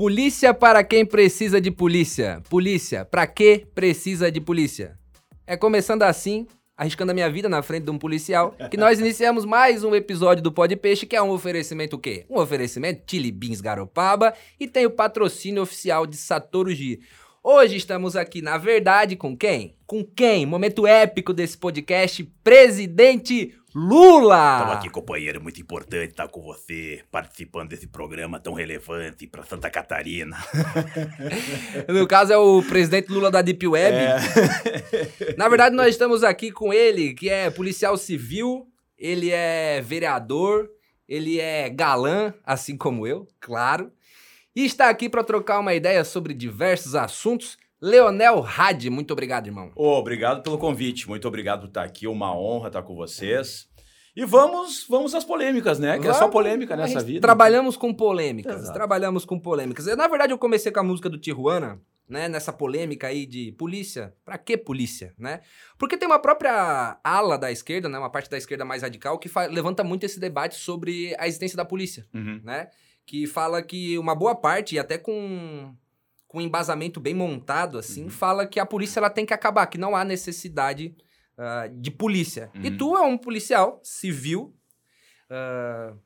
Polícia para quem precisa de polícia. Polícia, para que precisa de polícia? É começando assim, arriscando a minha vida na frente de um policial, que nós iniciamos mais um episódio do Pode Peixe, que é um oferecimento o quê? Um oferecimento Chili Beans Garopaba e tem o patrocínio oficial de Satoru Gi. Hoje estamos aqui, na verdade, com quem? Com quem? Momento épico desse podcast, Presidente Lula! Estamos aqui, companheiro, muito importante estar com você, participando desse programa tão relevante para Santa Catarina. no caso, é o presidente Lula da Deep Web. É. Na verdade, nós estamos aqui com ele, que é policial civil, ele é vereador, ele é galã, assim como eu, claro. E está aqui para trocar uma ideia sobre diversos assuntos. Leonel Hadi, muito obrigado, irmão. Oh, obrigado pelo convite, muito obrigado por estar aqui, uma honra estar com vocês. E vamos, vamos às polêmicas, né? Que vamos, é só polêmica nessa vida. Trabalhamos com polêmicas, Exato. trabalhamos com polêmicas. Na verdade, eu comecei com a música do Tijuana, né, nessa polêmica aí de polícia. Pra que polícia, né? Porque tem uma própria ala da esquerda, né, uma parte da esquerda mais radical que levanta muito esse debate sobre a existência da polícia, uhum. né? que fala que uma boa parte, e até com, com um embasamento bem montado, assim, uhum. fala que a polícia ela tem que acabar, que não há necessidade uh, de polícia. Uhum. E tu é um policial civil. Uh,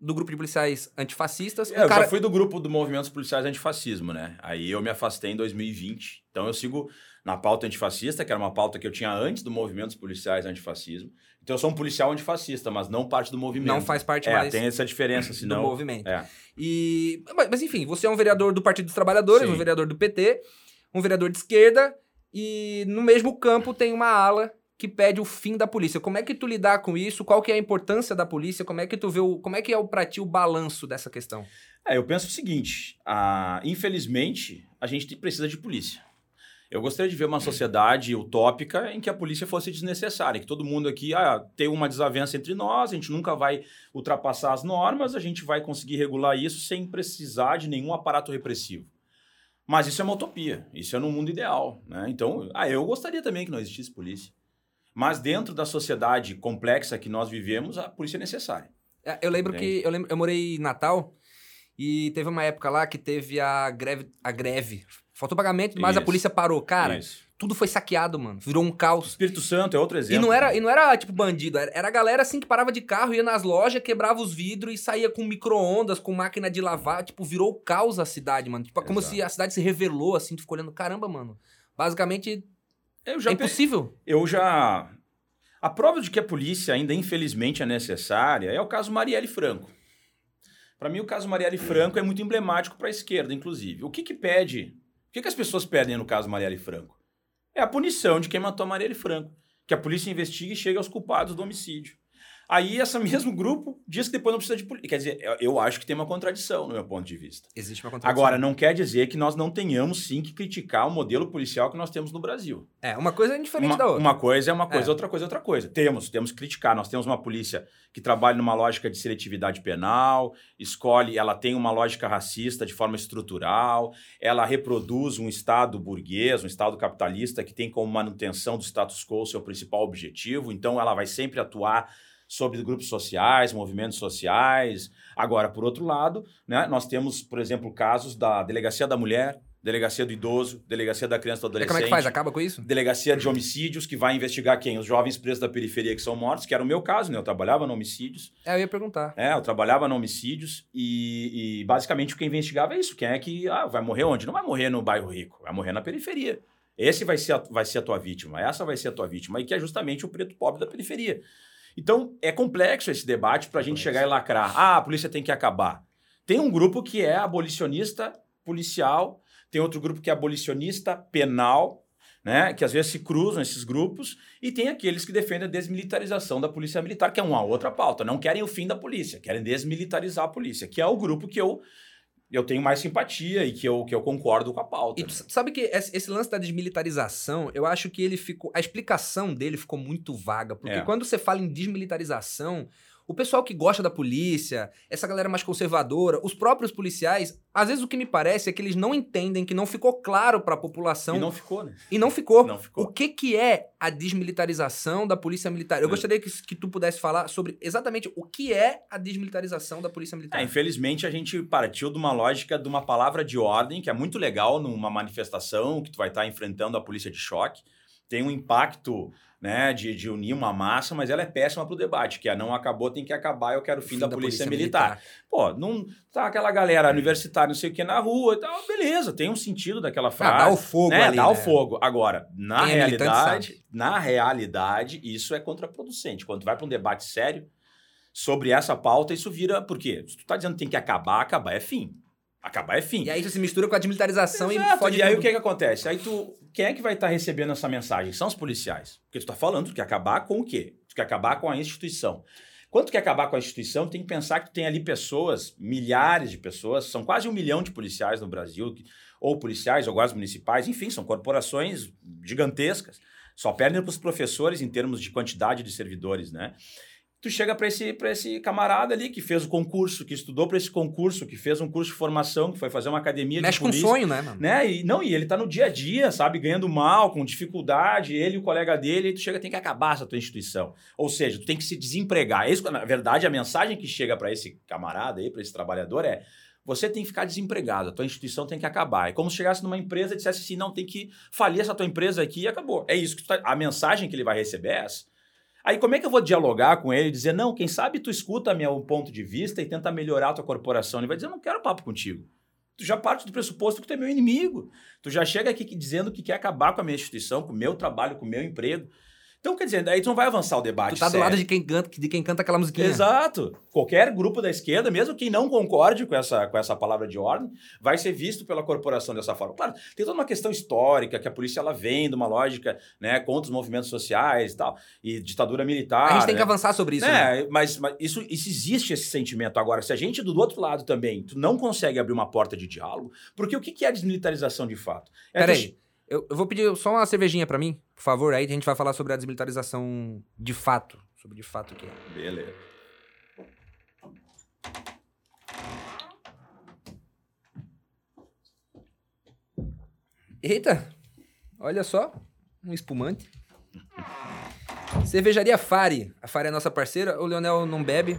do grupo de policiais antifascistas. É, eu cara... já fui do grupo do Movimentos Policiais Antifascismo, né? Aí eu me afastei em 2020. Então eu sigo na pauta antifascista, que era uma pauta que eu tinha antes do Movimentos Policiais Antifascismo. Então eu sou um policial antifascista, mas não parte do movimento. Não faz parte é, mais. tem essa diferença, senão. Do movimento. É. E, mas, enfim, você é um vereador do Partido dos Trabalhadores, Sim. um vereador do PT, um vereador de esquerda, e no mesmo campo tem uma ala que pede o fim da polícia. Como é que tu lidar com isso? Qual que é a importância da polícia? Como é que tu vê o, como é que é o para ti o balanço dessa questão? É, eu penso o seguinte, ah, infelizmente, a gente precisa de polícia. Eu gostaria de ver uma sociedade utópica em que a polícia fosse desnecessária, que todo mundo aqui ah, tem uma desavença entre nós, a gente nunca vai ultrapassar as normas, a gente vai conseguir regular isso sem precisar de nenhum aparato repressivo. Mas isso é uma utopia, isso é no mundo ideal. Né? Então, ah, eu gostaria também que não existisse polícia. Mas dentro da sociedade complexa que nós vivemos, a polícia é necessária. É, eu lembro Entende? que eu, lembro, eu morei em Natal e teve uma época lá que teve a greve, a greve Faltou pagamento, mas Isso. a polícia parou. Cara, Isso. tudo foi saqueado, mano. Virou um caos. Espírito Santo é outro exemplo. E não era, e não era tipo bandido, era, era a galera assim que parava de carro, ia nas lojas, quebrava os vidros e saía com micro-ondas, com máquina de lavar. Tipo, virou caos a cidade, mano. Tipo, como se a cidade se revelou, assim, tu ficou olhando, caramba, mano. Basicamente, é impossível. Eu já. A prova de que a polícia ainda, infelizmente, é necessária é o caso Marielle Franco. Para mim, o caso Marielle Franco é muito emblemático para a esquerda, inclusive. O que, que pede o que, que as pessoas pedem no caso Marielle Franco? É a punição de quem matou a Marielle Franco. Que a polícia investigue e chegue aos culpados do homicídio. Aí, esse mesmo grupo diz que depois não precisa de polícia. Quer dizer, eu acho que tem uma contradição, no meu ponto de vista. Existe uma contradição. Agora, não quer dizer que nós não tenhamos, sim, que criticar o modelo policial que nós temos no Brasil. É, uma coisa é diferente uma, da outra. Uma coisa é uma coisa, é. outra coisa é outra coisa. Temos, temos que criticar. Nós temos uma polícia que trabalha numa lógica de seletividade penal, escolhe, ela tem uma lógica racista de forma estrutural, ela reproduz um Estado burguês, um Estado capitalista que tem como manutenção do status quo seu principal objetivo, então ela vai sempre atuar sobre grupos sociais, movimentos sociais. Agora, por outro lado, né, nós temos, por exemplo, casos da Delegacia da Mulher, Delegacia do Idoso, Delegacia da Criança e do Adolescente. como é que faz? Acaba com isso? Delegacia de Homicídios, que vai investigar quem? Os jovens presos da periferia que são mortos, que era o meu caso, né? Eu trabalhava no Homicídios. É, eu ia perguntar. É, eu trabalhava no Homicídios e, e basicamente o que investigava é isso. Quem é que ah, vai morrer onde? Não vai morrer no bairro rico, vai morrer na periferia. Esse vai ser, a, vai ser a tua vítima, essa vai ser a tua vítima, e que é justamente o preto pobre da periferia. Então, é complexo esse debate para a gente chegar e lacrar. Ah, a polícia tem que acabar. Tem um grupo que é abolicionista policial, tem outro grupo que é abolicionista penal, né? Que às vezes se cruzam esses grupos, e tem aqueles que defendem a desmilitarização da polícia militar, que é uma outra pauta. Não querem o fim da polícia, querem desmilitarizar a polícia, que é o grupo que eu eu tenho mais simpatia e que eu, que eu concordo com a pauta. E tu sabe que esse lance da desmilitarização, eu acho que ele ficou. A explicação dele ficou muito vaga. Porque é. quando você fala em desmilitarização, o pessoal que gosta da polícia, essa galera mais conservadora, os próprios policiais, às vezes o que me parece é que eles não entendem, que não ficou claro para a população. E não ficou, né? E não ficou. Não ficou. O que, que é a desmilitarização da polícia militar? Eu É. gostaria que, que tu pudesse falar sobre exatamente o que é a desmilitarização da polícia militar. É, infelizmente a gente partiu de uma lógica de uma palavra de ordem que é muito legal numa manifestação que tu vai estar enfrentando a polícia de choque. Tem um impacto né, de, de unir uma massa, mas ela é péssima para o debate, que é não acabou, tem que acabar, eu quero o fim, da, polícia, militar. Pô, não tá aquela galera universitária, não sei o que, na rua e tal, beleza, tem um sentido daquela frase. Ah, dá o fogo né? ali, Dá o né? fogo. Agora, na Quem é realidade, na realidade, isso é contraproducente. Quando tu vai para um debate sério sobre essa pauta, isso vira. Por quê? Se tu tá dizendo que tem que acabar, acabar é fim. Acabar é fim. E aí isso se mistura com a desmilitarização Exato, e fode e aí tudo. o que, que acontece? Aí tu. Quem é que vai estar recebendo essa mensagem? São os policiais. Porque tu tá falando, tu quer acabar com o quê? Tu quer acabar com a instituição. Quando tu quer acabar com a instituição, tem que pensar que tu tem ali pessoas, milhares de pessoas, são quase um milhão de policiais no Brasil, ou policiais, ou guardas municipais, enfim, são corporações gigantescas. Só perdem para os professores em termos de quantidade de servidores, né? Tu chega para esse, pra esse camarada ali que fez o concurso, que estudou para esse concurso, que fez um curso de formação, que foi fazer uma academia Mexe de com polícia sonho, né, mano? né? E não, e ele tá no dia a dia, sabe, ganhando mal, com dificuldade, ele e o colega dele, e tu chega tem que acabar essa tua instituição. Ou seja, tu tem que se desempregar. É Isso, na verdade, a mensagem que chega para esse camarada aí, para esse trabalhador é: você tem que ficar desempregado, a tua instituição tem que acabar. É como se chegasse numa empresa e dissesse assim: não, tem que falir essa tua empresa aqui e acabou. É isso que tu tá, a mensagem que ele vai receber é essa. Aí como é que eu vou dialogar com ele e dizer, não, quem sabe tu escuta meu ponto de vista e tenta melhorar a tua corporação? Ele vai dizer, eu não quero papo contigo. Tu já parte do pressuposto que tu é meu inimigo. Tu já chega aqui dizendo que quer acabar com a minha instituição, com o meu trabalho, com o meu emprego. Então, quer dizer, daí tu não vai avançar o debate. Tu tá do sério. lado de quem canta, de quem canta aquela musiquinha. Exato. Qualquer grupo da esquerda, mesmo quem não concorde com essa, com essa palavra de ordem, vai ser visto pela corporação dessa forma. Claro, tem toda uma questão histórica, que a polícia ela vem de uma lógica né, contra os movimentos sociais e tal, e ditadura militar. A gente tem né? que avançar sobre isso, né? É, mas, mas isso, isso existe esse sentimento. Agora, se a gente do outro lado também tu não consegue abrir uma porta de diálogo, porque o que é desmilitarização de fato? É tu- Peraí, eu, eu vou pedir só uma cervejinha pra mim, por favor, aí a gente vai falar sobre a desmilitarização de fato. Sobre de fato o que é. Beleza. Eita, olha só, um espumante. Cervejaria Fari. A Fari é nossa parceira. O Leonel não bebe.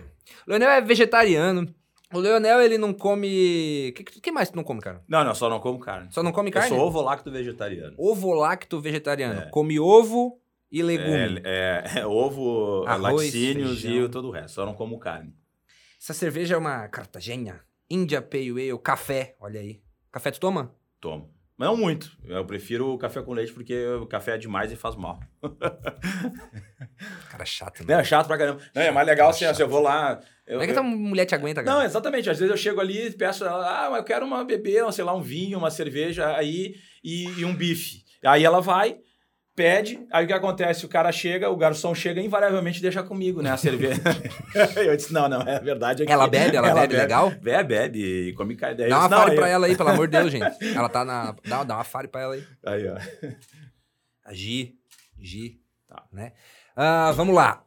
O Leonel é vegetariano. O Leonel, ele não come... O que, que mais tu não come, cara? Não, não, só não como carne. Só não come Eu carne? sou ovo-lacto vegetariano. Ovo lacto vegetariano. É. Come ovo e legume. É, é- é ovo, Arroz, laticínios feijão. e todo o resto. Só não como carne. Essa cerveja é uma Cartagena. India Pale Ale. Café, olha aí. Café tu toma? Tomo. Mas não muito. Eu prefiro o café com leite porque o café é demais e faz mal. Cara chato, né? É chato pra caramba. Não, é mais legal assim, se eu vou lá. Eu, Como é que eu- tua mulher te aguenta, cara? Não, exatamente. Às vezes eu chego ali e peço, ela, ah, mas eu quero uma bebê, sei lá, um vinho, uma cerveja aí e, e um bife. Aí ela vai, pede, aí o que acontece? O cara chega, o garçom chega e invariavelmente deixa comigo, né, a cerveja. eu disse, não, não, é verdade. aqui. Ela bebe? Ela, bebe, legal? Bebe, bebe e come eu Dá uma disse, fare pra aí- ela aí, pelo amor de Deus, gente. Ela tá na... Dá, dá uma fare pra ela aí. Aí, ó. A Gi. Gi. Tá. Né? Ah, vamos lá.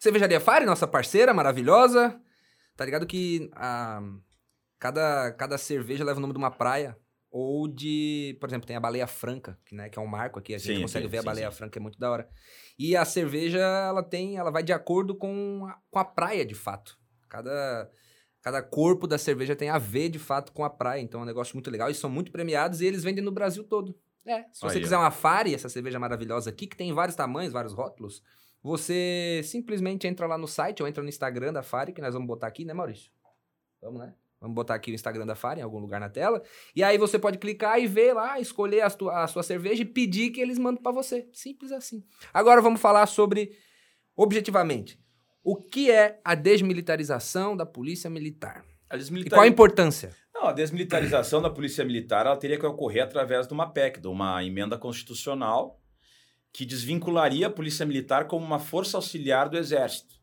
Cervejaria Fare, nossa parceira maravilhosa. Tá ligado que ah, cada, cada cerveja leva o nome de uma praia. Ou de, por exemplo, tem a Baleia Franca, que, né, que é um marco aqui. A gente Sim, consegue sim, ver a sim, Baleia sim. Franca, é muito da hora. E a cerveja, ela tem, ela vai de acordo com a, com a praia, de fato. Cada, cada corpo da cerveja tem a ver, de fato, com a praia. Então é um negócio muito legal. E são muito premiados e eles vendem no Brasil todo. É, se você Aí, ó. quiser uma Fari, essa cerveja maravilhosa aqui, que tem vários tamanhos, vários rótulos, você simplesmente entra lá no site ou entra no Instagram da Fari, que nós vamos botar aqui, né, Maurício? Vamos, né? Vamos botar aqui o Instagram da Fari em algum lugar na tela. E aí você pode clicar e ver lá, escolher a, tua- a sua cerveja e pedir que eles mandem pra você. Simples assim. Agora vamos falar sobre, objetivamente, o que é a desmilitarização da polícia militar. A E desmilitari- qual a importância? Não, a desmilitarização da polícia militar ela teria que ocorrer através de uma PEC, de uma emenda constitucional que desvincularia a polícia militar como uma força auxiliar do exército.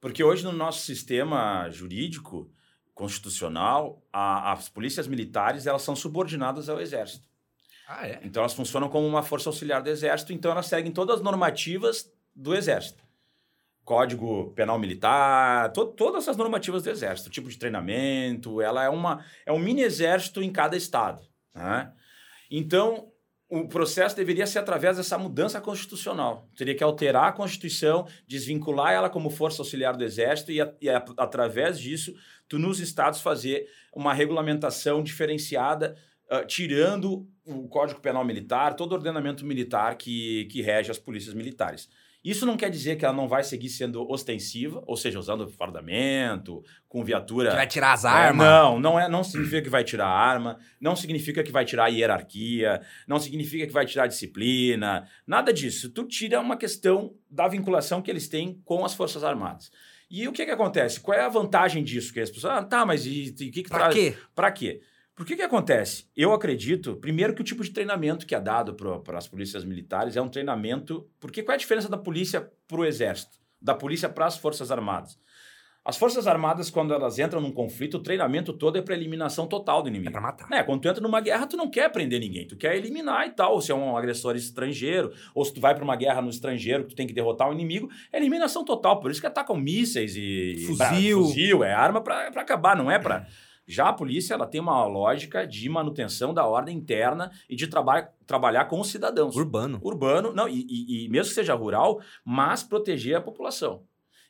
Porque hoje no nosso sistema jurídico constitucional, a- as polícias militares elas são subordinadas ao exército. Ah, é? Então elas funcionam como uma força auxiliar do exército, então elas seguem todas as normativas do exército. Código Penal Militar, to, todas essas normativas do Exército, tipo de treinamento, ela é, uma, é um mini exército em cada estado. Né? Então, o processo deveria ser através dessa mudança constitucional. Teria que alterar a Constituição, desvincular ela como força auxiliar do Exército e, a, e a, através disso, tu nos estados fazer uma regulamentação diferenciada, uh, tirando o Código Penal Militar, todo o ordenamento militar que, que rege as polícias militares. Isso não quer dizer que ela não vai seguir sendo ostensiva, ou seja, usando fardamento, com viatura. Que vai tirar as armas? É, não, não, é, não significa que vai tirar a arma, não significa que vai tirar a hierarquia, não significa que vai tirar a disciplina, nada disso. Tu tira uma questão da vinculação que eles têm com as Forças Armadas. E o que, que acontece? Qual é a vantagem disso? Que as pessoas, ah, tá, mas e o que, que pra traz? quê? Pra quê? Por que que acontece? Eu acredito, primeiro, que o tipo de treinamento que é dado para as polícias militares é um treinamento. Porque qual é a diferença da polícia para o exército? Da polícia para as Forças Armadas? As Forças Armadas, quando elas entram num conflito, o treinamento todo é para eliminação total do inimigo. É para matar. É, quando tu entra numa guerra, tu não quer prender ninguém, tu quer eliminar e tal. Se é um agressor estrangeiro, ou se tu vai para uma guerra no estrangeiro, tu tem que derrotar o inimigo, é eliminação total. Por isso que atacam mísseis e. Fuzil. fuzil, é arma para acabar, não é para. Já a polícia ela tem uma lógica de manutenção da ordem interna e de traba trabalhar com os cidadãos. Urbano. Urbano, não, e, e, e mesmo que seja rural, mas proteger a população.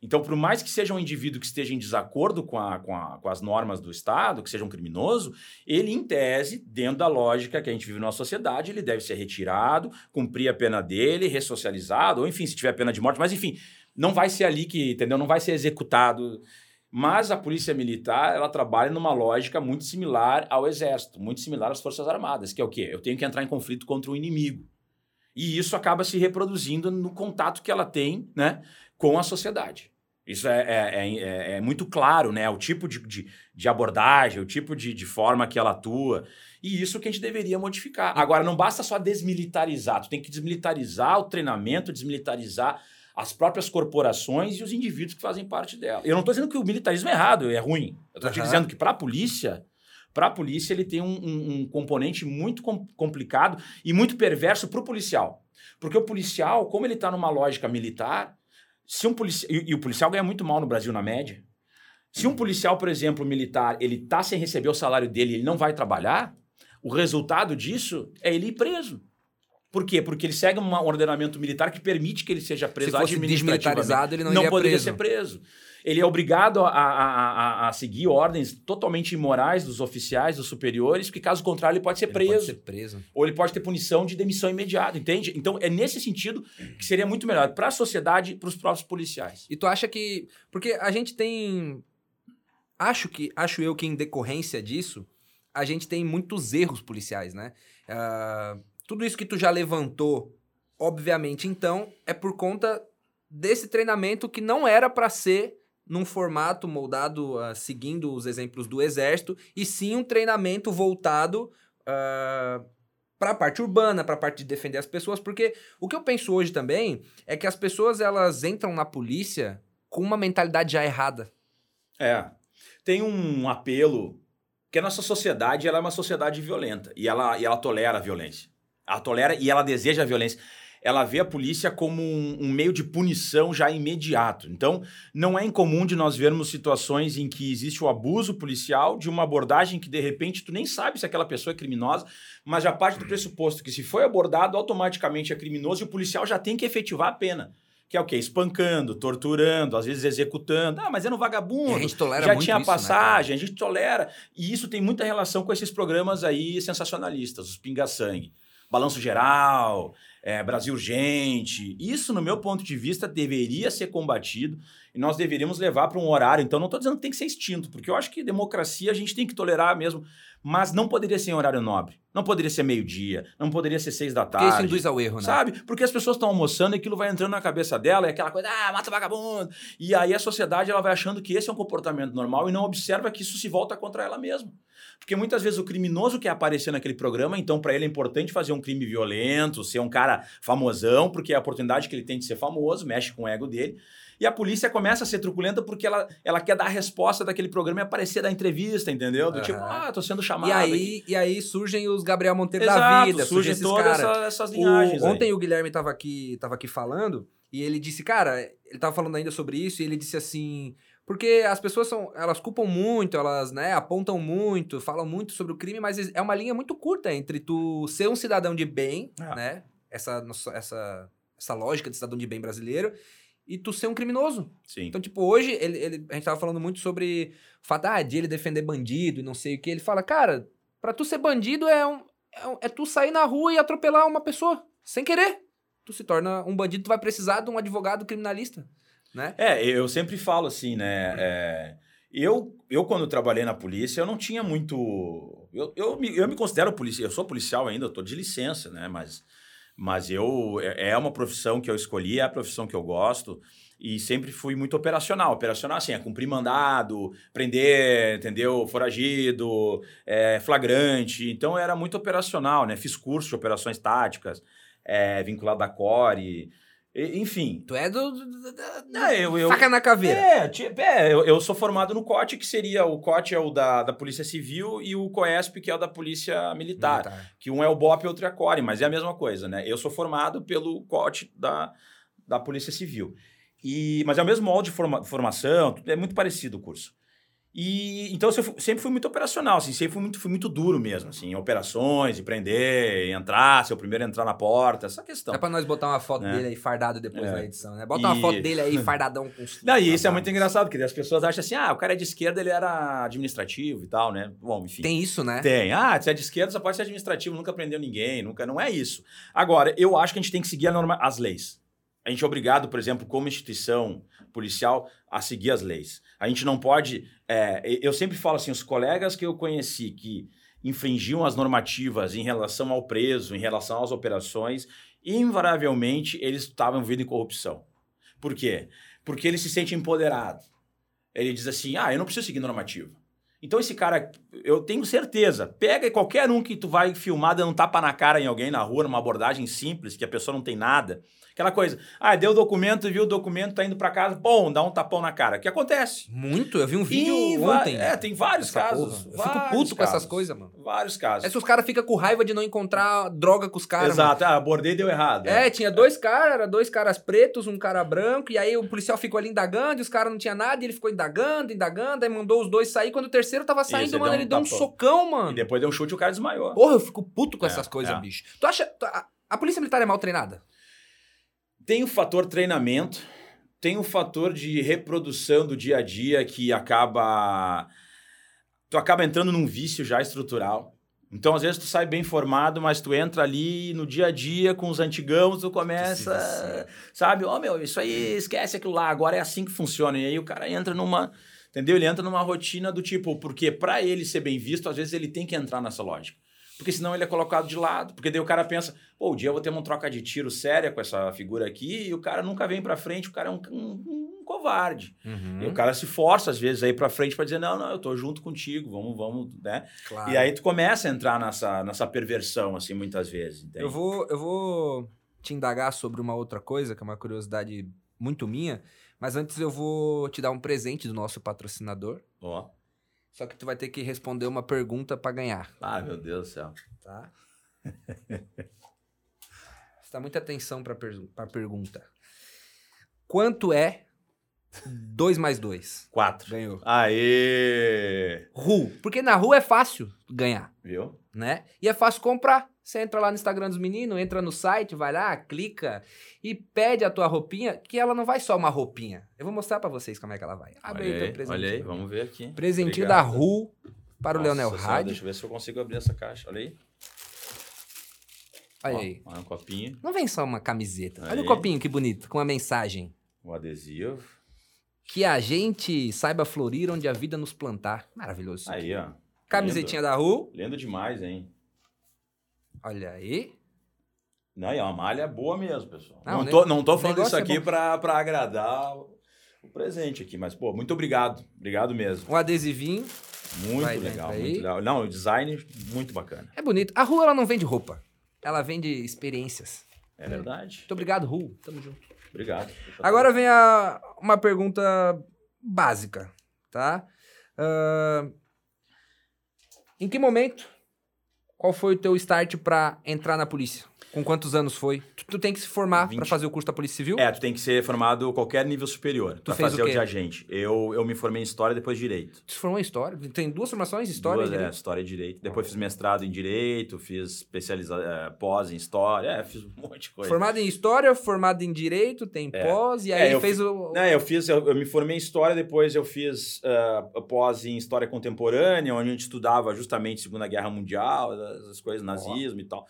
Então, por mais que seja um indivíduo que esteja em desacordo com, a, com, a, com, as normas do Estado, que seja um criminoso, ele, em tese, dentro da lógica que a gente vive na sociedade, ele deve ser retirado, cumprir a pena dele, ressocializado, ou enfim, se tiver pena de morte, mas enfim, não vai ser ali que, entendeu? Não vai ser executado mas a polícia militar, ela trabalha numa lógica muito similar ao exército, muito similar às forças armadas, que é o quê? Eu tenho que entrar em conflito contra o inimigo. E isso acaba se reproduzindo no contato que ela tem né, com a sociedade. Isso é, é, é, é, é muito claro, né? O tipo de, de, de abordagem, o tipo de, de, forma que ela atua. E isso que a gente deveria modificar. Agora, não basta só desmilitarizar, tu tem que desmilitarizar o treinamento, desmilitarizar as próprias corporações e os indivíduos que fazem parte dela. Eu não estou dizendo que o militarismo é errado, é ruim. Eu estou uhum. dizendo que para a polícia, para a polícia ele tem um, um, um componente muito com, complicado e muito perverso para o policial. Porque o policial, como ele está numa lógica militar, se um policial e, e, o policial ganha muito mal no Brasil na média. Se um policial, por exemplo, militar, ele está sem receber o salário dele, e ele não vai trabalhar, o resultado disso é ele ir preso. Por quê? Porque ele segue um ordenamento militar que permite que ele seja preso Se fosse desmilitarizado, ele não, não poderia preso. ser preso. Ele é obrigado a, a, a, a, seguir ordens totalmente imorais dos oficiais, dos superiores, porque caso contrário ele pode ser ele preso. Pode ser preso. Ou ele pode ter punição de demissão imediata, entende? Então é nesse sentido que seria muito melhor para a sociedade e para os próprios policiais. E tu acha que. Porque a gente tem. Acho que acho eu que em decorrência disso, a gente tem muitos erros policiais, né? Uh tudo isso que tu já levantou, obviamente, então, é por conta desse treinamento que não era para ser num formato moldado uh, seguindo os exemplos do exército, e sim um treinamento voltado uh, ah, para a parte urbana, para a parte de defender as pessoas, porque o que eu penso hoje também é que as pessoas elas entram na polícia com uma mentalidade já errada. É. Tem um apelo que a nossa sociedade ela é uma sociedade violenta e ela, e ela tolera a violência. Ela tolera e ela deseja a violência. Ela vê a polícia como um, um, meio de punição já imediato. Então, não é incomum de nós vermos situações em que existe o abuso policial de uma abordagem que, de repente, tu nem sabe se aquela pessoa é criminosa, mas já parte do pressuposto que, se foi abordado, automaticamente é criminoso e o policial já tem que efetivar a pena que é o quê? Espancando, torturando, às vezes executando. Ah, mas é no vagabundo. a gente tolera Já muito tinha isso, passagem, né, a gente tolera. E isso tem muita relação com esses programas aí sensacionalistas, os pinga-sangue. Balanço Geral, é, Brasil Urgente. Isso, no meu ponto de vista, deveria ser combatido e nós deveríamos levar para um horário. Então, não estou dizendo que tem que ser extinto, porque eu acho que democracia a gente tem que tolerar mesmo, mas não poderia ser em horário nobre. Não poderia ser meio-dia, não poderia ser seis da tarde. Porque isso induz ao erro, né? Sabe? Porque as pessoas estão almoçando e aquilo vai entrando na cabeça dela, é aquela coisa, ah, mata vagabundo. E aí a sociedade ela vai achando que esse é um comportamento normal e não observa que isso se volta contra ela mesma. Porque muitas vezes o criminoso quer aparecer naquele programa, então para ele é importante fazer um crime violento, ser um cara famosão, porque é a oportunidade que ele tem de ser famoso, mexe com o ego dele. E a polícia começa a ser truculenta porque ela, ela quer dar a resposta daquele programa e aparecer da entrevista, entendeu? Do uhum. tipo, ah, tô sendo chamado. E aí, e aí surgem os Gabriel Monteiro Exato, da vida, surgem todas essa, essas linhagens. O, ontem o Guilherme tava aqui, tava aqui falando e ele disse, cara, ele tava falando ainda sobre isso e ele disse assim. Porque as pessoas são, elas culpam muito, elas, né, apontam muito, falam muito sobre o crime, mas é uma linha muito curta entre tu ser um cidadão de bem, ah. né, essa, essa, essa lógica de cidadão de bem brasileiro, e tu ser um criminoso. Sim. Então, tipo, hoje, ele, ele, a gente tava falando muito sobre o fato ah, de ele defender bandido e não sei o que. Ele fala, cara, para tu ser bandido é, um, é, um, é tu sair na rua e atropelar uma pessoa, sem querer. Tu se torna um bandido, tu vai precisar de um advogado criminalista né? É, eu sempre falo assim, né? É, eu, eu, quando trabalhei na polícia, eu não tinha muito. Eu, eu, me, eu me considero policial, eu sou policial ainda, eu tô de licença, né? Mas, mas eu é, é uma profissão que eu escolhi, é a profissão que eu gosto e sempre fui muito operacional. Operacional, assim, é cumprir mandado, prender, entendeu? Foragido, é, flagrante. Então, era muito operacional, né? Fiz curso de operações táticas, é, vinculado à CORE. Enfim. Tu é do. do é, eu, eu, faca na caveira. É, é eu, eu, sou formado no COT, que seria. O COT é o da, da Polícia Civil, e o COESP, que é o da Polícia Militar. Militar. Que um é o BOP e outro é a CORE, mas é a mesma coisa, né? Eu sou formado pelo COT da, da Polícia Civil. E, mas é o mesmo molde de forma, formação, é muito parecido o curso. E então eu sempre fui muito operacional, assim, sempre fui muito, fui muito duro mesmo, assim, operações, de prender, entrar, ser o primeiro a entrar na porta, essa questão. É pra nós botar uma foto né? dele aí fardado depois é. da edição, né? Bota e... uma foto dele aí fardadão com os. Não, e isso é muito engraçado, porque as pessoas acham assim, ah, o cara é de esquerda, ele era administrativo e tal, né? Bom, enfim. Tem isso, né? Tem. Ah, se é de esquerda, só pode ser administrativo, nunca prendeu ninguém, nunca. Não é isso. Agora, eu acho que a gente tem que seguir norma... as leis. A gente é obrigado, por exemplo, como instituição policial, a seguir as leis. A gente não pode. É, eu sempre falo assim: os colegas que eu conheci que infringiam as normativas em relação ao preso, em relação às operações, invariavelmente eles estavam envolvidos em corrupção. Por quê? Porque ele se sente empoderado. Ele diz assim: ah, eu não preciso seguir normativa. Então esse cara, eu tenho certeza, pega qualquer um que tu vai filmar dando um tapa na cara em alguém na rua, numa abordagem simples, que a pessoa não tem nada, Aquela coisa, ah, deu o documento, viu o documento, tá indo para casa, bom, dá um tapão na cara. O que acontece? Muito, eu vi um vídeo e ontem. É, tem vários casos. Porra. Eu fico puto casos. com essas coisas, mano. Vários casos. É se os caras ficam com raiva de não encontrar droga com os caras. Exato, mano. ah, abordei deu errado. É, é. tinha dois caras, dois caras pretos, um cara branco, e aí o policial ficou ali indagando, e os caras não tinha nada, e ele ficou indagando, indagando, aí mandou os dois sair. Quando o terceiro tava saindo, mano, deu um ele deu um socão, mano. E depois deu um chute e o cara desmaiou. Porra, eu fico puto com é, essas coisas, é. bicho. Tu acha. A, a polícia militar é mal treinada? Tem o fator treinamento, tem o fator de reprodução do dia a dia que acaba. Tu acaba entrando num vício já estrutural. Então, às vezes, tu sai bem formado, mas tu entra ali no dia a dia com os antigãos, tu começa, sabe? Ó, oh, meu, isso aí, esquece aquilo lá, agora é assim que funciona. E aí o cara entra numa, entendeu? Ele entra numa rotina do tipo, porque para ele ser bem visto, às vezes ele tem que entrar nessa lógica porque senão ele é colocado de lado. Porque daí o cara pensa, pô, o dia eu vou ter uma troca de tiro séria com essa figura aqui, e o cara nunca vem pra frente, o cara é um, um, um covarde. Uhum. E o cara se força, às vezes, aí pra frente para dizer, não, não, eu tô junto contigo, vamos, vamos, né? Claro. E aí tu começa a entrar nessa, nessa perversão, assim, muitas vezes. Entende? Eu vou, eu vou te indagar sobre uma outra coisa, que é uma curiosidade muito minha, mas antes eu vou te dar um presente do nosso patrocinador. Ó. Oh. Só que tu vai ter que responder uma pergunta para ganhar. Ah, meu Deus do céu. Tá? Dá muita atenção para per a pergunta. Quanto é 2 mais 2? 4. Ganhou. Aê! Ru. Porque na rua é fácil ganhar. Viu? Né? E é fácil comprar. Você entra lá no Instagram dos meninos, entra no site, vai lá, clica e pede a tua roupinha, que ela não vai só uma roupinha. Eu vou mostrar para vocês como é que ela vai. Abre olha aí, teu Olha aí, vamos ver aqui. Presentinho Obrigado. da Ru para Nossa, o Leonel Rádio. Deixa eu ver se eu consigo abrir essa caixa. Olha aí. Olha Ó, aí. Olha um copinho. Não vem só uma camiseta. Olha, olha o copinho, que bonito, com uma mensagem. Um adesivo. Que a gente saiba florir onde a vida nos plantar. Maravilhoso. Aí, ó. Camisetinha Lindo. da Ru. Lendo demais, hein? Olha aí. Não, é uma malha boa mesmo, pessoal. Não, não, tô, não tô falando isso é aqui é para agradar o presente aqui, mas, pô, muito obrigado. Obrigado mesmo. Um adesivinho. Muito legal, muito legal. Não, o design muito bacana. É bonito. A rua ela não vende roupa. Ela vende experiências. É verdade. Muito obrigado, Ru. Tamo junto. Obrigado. Agora vem a, uma pergunta básica, tá? Uh, em que momento, qual foi o teu start para entrar na polícia? Com quantos anos foi? Tu, tu tem que se formar para fazer o curso da Polícia Civil? É, tu tem que ser formado qualquer nível superior para fazer o, o, de agente. Eu, eu me formei em História depois Direito. Tu se formou em História? Tem duas formações, História duas, e Direito? É, História e Direito. Depois fiz mestrado em Direito, fiz especializa... É, pós em História, é, fiz um monte de coisa. Formado em História, formado em Direito, tem é. pós, e aí é, fez o... É, eu fiz, eu, eu, me formei em História, depois eu fiz uh, pós em História Contemporânea, onde a gente estudava justamente Segunda Guerra Mundial, as coisas, nazismo oh. e tal,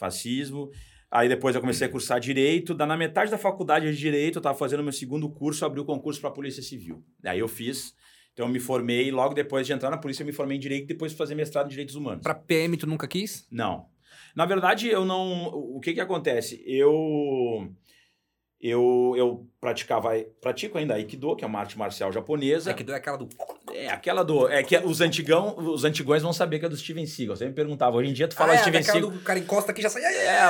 fascismo. Aí depois eu comecei a cursar Direito. Da, na metade da faculdade de Direito, eu estava fazendo meu segundo curso, abri o concurso para a Polícia Civil. Aí eu fiz. Então eu me formei, logo depois de entrar na polícia, eu me formei em Direito e depois fazer mestrado em Direitos Humanos. Para PM tu nunca quis? Não. Na verdade, eu não... O que que acontece? Eu eu, eu praticava, pratico ainda Aikido, que é uma arte marcial japonesa. Aikido é aquela do. É, aquela do. É que os, antigão, os antigões vão saber que é do Steven Seagal. Você me perguntava, hoje em dia tu fala ah, é, Steven Seagal. Do cara encosta aqui já sai. É,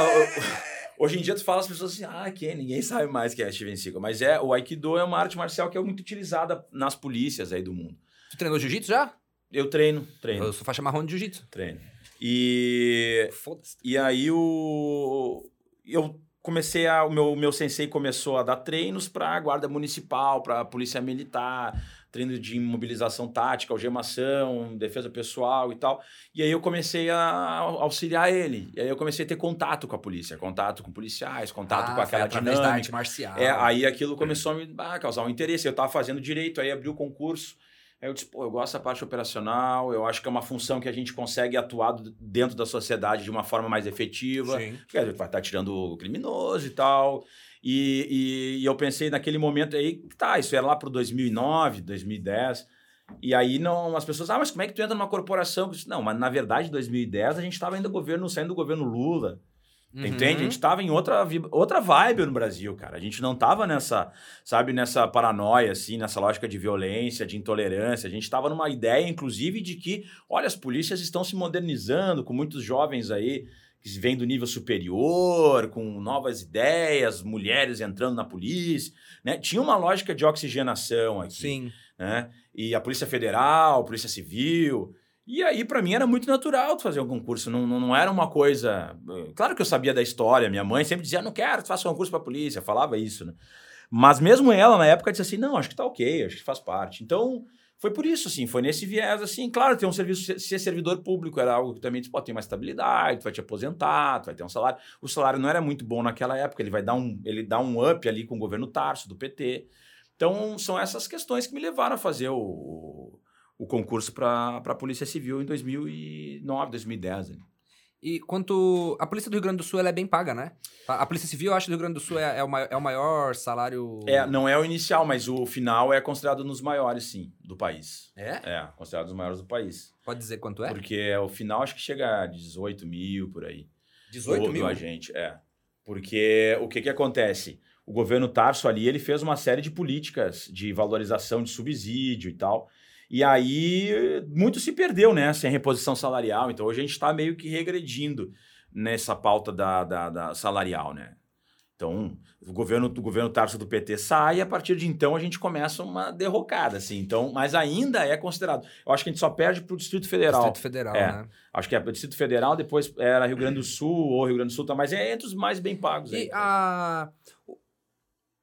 hoje em dia tu fala as pessoas assim, ah, quem? Ninguém sabe mais que é Steven Seagal. Mas é, o Aikido é uma arte marcial que é muito utilizada nas polícias aí do mundo. Tu treinou jiu-jitsu já? Eu treino, treino. Eu sou faixa marrom de jiu-jitsu. Treino. E. Foda-se. E aí o. Eu comecei a. O meu, meu sensei começou a dar treinos para a Guarda Municipal, para a Polícia Militar, treino de imobilização tática, algemação, defesa pessoal e tal. E aí eu comecei a auxiliar ele. E aí eu comecei a ter contato com a polícia, contato com policiais, contato ah, com aquela dinâmica. Da arte marcial. É, aí aquilo começou a me ah, causar um interesse. Eu estava fazendo direito, aí abri o concurso. Aí eu disse, pô, eu gosto da parte operacional, eu acho que é uma função que a gente consegue atuar dentro da sociedade de uma forma mais efetiva. Sim. Porque a gente vai estar tirando o criminoso e tal. E, e, e, eu pensei naquele momento aí, tá, isso era lá para 2009, 2010. E aí não, as pessoas, ah, mas como é que tu entra numa corporação? Disse, não, mas na verdade, em 2010 a gente estava ainda governo, saindo do governo Lula. Uhum. Entende? A gente estava em outra, outra vibe no Brasil, cara. A gente não estava nessa, sabe, nessa paranoia, assim, nessa lógica de violência, de intolerância. A gente estava numa ideia, inclusive, de que, olha, as polícias estão se modernizando, com muitos jovens aí que vêm do nível superior, com novas ideias, mulheres entrando na polícia, né? Tinha uma lógica de oxigenação aqui. Sim. Né? E a Polícia Federal, a Polícia Civil, e aí, para mim, era muito natural fazer um concurso. Não, não, não, era uma coisa. Claro que eu sabia da história. Minha mãe sempre dizia: não quero, faça um concurso para polícia. Falava isso, né? Mas mesmo ela, na época, disse assim: não, acho que tá ok, acho que faz parte. Então, foi por isso, assim, foi nesse viés, assim. Claro, ter um serviço, ser servidor público era algo que também pode ter mais estabilidade, tu vai te aposentar, tu vai ter um salário. O salário não era muito bom naquela época, ele vai dar um, ele dá um up ali com o governo Tarso, do PT. Então, são essas questões que me levaram a fazer o o concurso para a Polícia Civil em 2009, 2010. Né? E quanto. A Polícia do Rio Grande do Sul ela é bem paga, né? A, Polícia Civil, eu acho, do Rio Grande do Sul é, é, o, maior, é o maior salário. É, não é o inicial, mas o final é considerado nos maiores, sim, do país. É? É, considerado nos maiores do país. Pode dizer quanto é? Porque o final acho que chega a 18 mil por aí. 18 do, mil? Do agente, é. Porque o que, que acontece? O governo Tarso ali ele fez uma série de políticas de valorização de subsídio e tal. E aí, muito se perdeu, né? Sem reposição salarial. Então, hoje a gente está meio que regredindo nessa pauta da, da, da, salarial, né? Então, o governo, o governo Tarso do PT sai e a partir de então a gente começa uma derrocada, assim. Então, mas ainda é considerado. Eu acho que a gente só perde para o Distrito Federal. Distrito Federal, é. né? Acho que é o Distrito Federal, depois era Rio Grande do Sul ou Rio Grande do Sul, tá, mas é entre os mais bem pagos. E aí, a...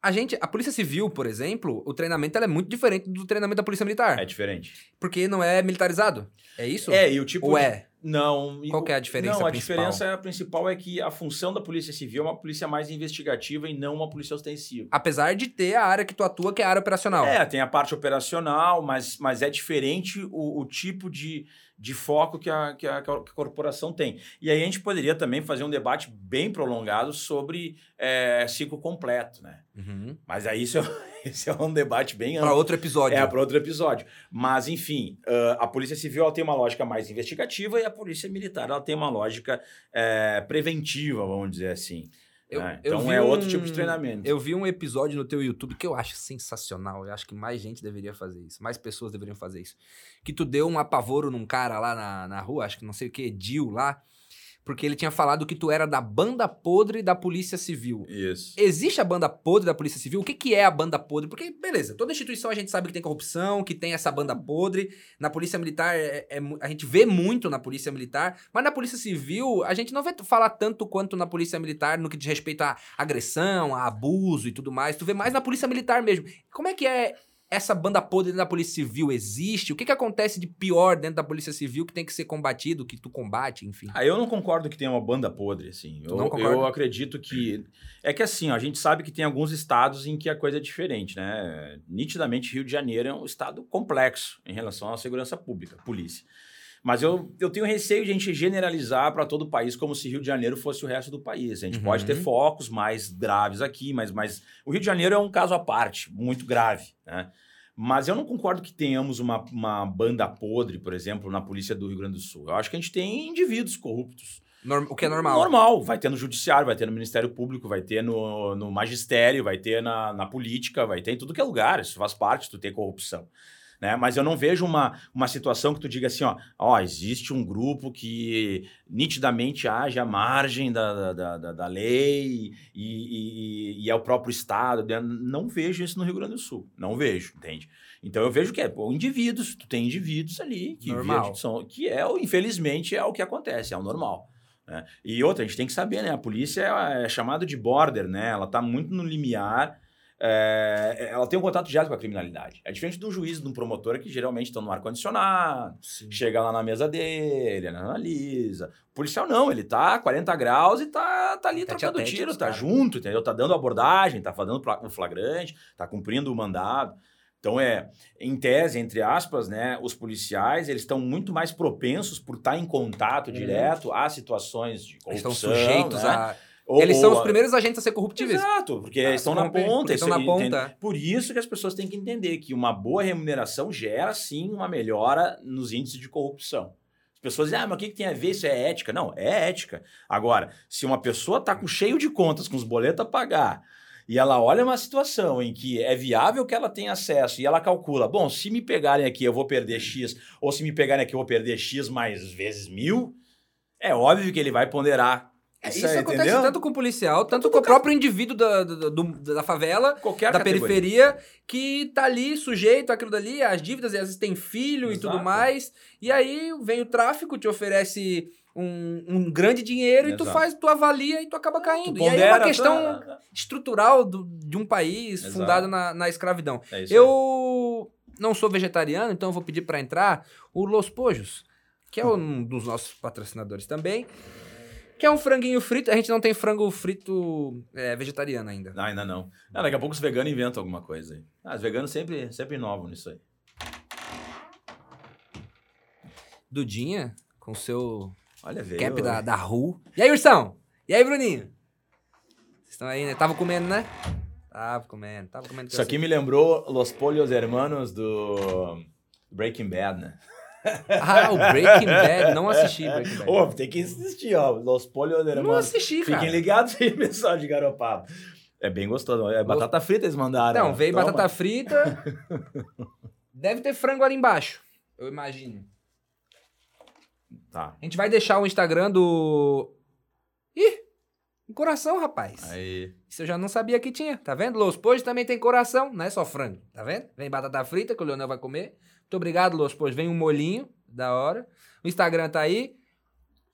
A gente, a Polícia Civil, por exemplo, o treinamento é muito diferente do treinamento da Polícia Militar. É diferente. Porque não é militarizado. É isso? É, e o tipo. Ou é? Não. Qual que é a diferença Não, a principal? diferença principal é que a função da Polícia Civil é uma polícia mais investigativa e não uma polícia ostensiva. Apesar de ter a área que tu atua, que é a área operacional. É, tem a parte operacional, mas, mas é diferente o, o tipo de de foco que a, que a, que, a, corporação tem. E aí a gente poderia também fazer um debate bem prolongado sobre é, ciclo completo, né? Uhum. Mas aí isso é, isso é um debate bem Para outro episódio. É, para outro episódio. Mas, enfim, uh, a Polícia Civil ela tem uma lógica mais investigativa e a Polícia Militar ela tem uma lógica é, preventiva, vamos dizer assim. Eu, é, então é um, outro tipo de treinamento. Eu vi um episódio no teu YouTube que eu acho sensacional. Eu acho que mais gente deveria fazer isso. Mais pessoas deveriam fazer isso. Que tu deu um apavoro num cara lá na, na rua, acho que não sei o que, Dil lá. Porque ele tinha falado que tu era da banda podre da Polícia Civil. Isso. Existe a banda podre da Polícia Civil? O que, que é a banda podre? Porque, beleza, toda instituição a gente sabe que tem corrupção, que tem essa banda podre. Na Polícia Militar, é, é, a gente vê muito na Polícia Militar, mas na Polícia Civil, a gente não vê falar tanto quanto na Polícia Militar no que diz respeito a agressão, a abuso e tudo mais. Tu vê mais na Polícia Militar mesmo. Como é que é essa banda podre dentro da Polícia Civil existe? O que, que acontece de pior dentro da Polícia Civil que tem que ser combatido, que tu combate, enfim? Ah, eu não concordo que tenha uma banda podre, assim. Eu, não eu acredito que. É que assim, ó, a gente sabe que tem alguns estados em que a coisa é diferente, né? Nitidamente, Rio de Janeiro é um estado complexo em relação à segurança pública, polícia. Mas eu, eu tenho receio de a gente generalizar para todo o país como se Rio de Janeiro fosse o resto do país. A gente uhum. pode ter focos mais graves aqui, mas, mas o Rio de Janeiro é um caso à parte, muito grave. Né? Mas eu não concordo que tenhamos uma, uma banda podre, por exemplo, na polícia do Rio Grande do Sul. Eu acho que a gente tem indivíduos corruptos. Norm, o que é normal. Normal. Vai ter no judiciário, vai ter no Ministério Público, vai ter no, no magistério, vai ter na, na política, vai ter em tudo que é lugar. Isso faz parte de ter corrupção né? Mas eu não vejo uma, uma situação que tu diga assim, ó, ó, existe um grupo que nitidamente age à margem da, da, da, da lei e, e, e, é o próprio Estado. Né? Não vejo isso no Rio Grande do Sul. Não vejo, entende? Então eu vejo que é pô, indivíduos, tu tem indivíduos ali que, normal. São, que é, infelizmente, é o que acontece, é o normal. Né? E outra, a gente tem que saber, né? A polícia é, é chamada de border, né? Ela está muito no limiar é, ela tem um contato direto com a criminalidade. É diferente do juiz, de um promotor que geralmente estão no ar-condicionado, chega lá na mesa dele, analisa. O policial não, ele tá 40 graus e tá, tá ali tá trocando tiro, tá cara. junto, entendeu? Tá dando abordagem, tá fazendo o flagrante, tá cumprindo o mandado. Então, é, em tese, entre aspas, né, os policiais, eles estão muito mais propensos por estar em contato direto a situações de corrupção. Estão sujeitos né? a ou, eles são ou, os primeiros agentes a ser corruptíveis. Exato, porque ah, estão na ponta. Estão na ponta. Entende? Por isso que as pessoas têm que entender que uma boa remuneração gera, sim, uma melhora nos índices de corrupção. As pessoas dizem, ah, mas o que, que tem a ver? Isso é ética. Não, é ética. Agora, se uma pessoa está com cheio de contas, com os boletos a pagar, e ela olha uma situação em que é viável que ela tenha acesso e ela calcula, bom, se me pegarem aqui eu vou perder X, ou se me pegarem aqui eu vou perder X mais vezes mil, é óbvio que ele vai ponderar isso, isso acontece entendeu? tanto com o policial, tanto com o próprio indivíduo da, da, da favela, Qualquer da categoria. periferia, que tá ali sujeito àquilo dali, às dívidas, e às vezes tem filho Exato. e tudo mais. E aí vem o tráfico, te oferece um, um grande dinheiro Exato. e tu faz, tu avalia e tu acaba caindo. Tu e aí é uma questão tá... estrutural do, de um país Exato. fundado na, na escravidão. É eu não sou vegetariano, então eu vou pedir para entrar o Los Pojos, que é um dos nossos patrocinadores também. Que é um franguinho frito. A gente não tem frango frito é, vegetariano ainda. Não, ainda não. não. Daqui a pouco os veganos inventam alguma coisa aí. Ah, os veganos sempre, sempre inovam nisso aí. Dudinha, com seu Olha, veio, cap da, da Ru. E aí, Ursão? E aí, Bruninho? Vocês estão aí, né? Tava comendo, né? Tava comendo, tava comendo. Isso aqui me lembrou Los Polios Hermanos do Breaking Bad, né? Ah, o Breaking Bad. Não assisti Breaking Bad. Ô, tem que assistir, ó. Los Pollos Não assisti, cara. Fiquem ligados aí, pessoal de Garopaba. É bem gostoso. É batata frita eles mandaram. Não, veio Toma. batata frita. Deve ter frango ali embaixo. Eu imagino. Tá. A gente vai deixar o Instagram do. Ih! Um coração, rapaz. Aí. Isso eu já não sabia que tinha. Tá vendo? Los Pojos também tem coração, não é só frango. Tá vendo? Vem batata frita que o Leonel vai comer. Muito obrigado, Los Pois. Vem um molinho, da hora. O Instagram tá aí.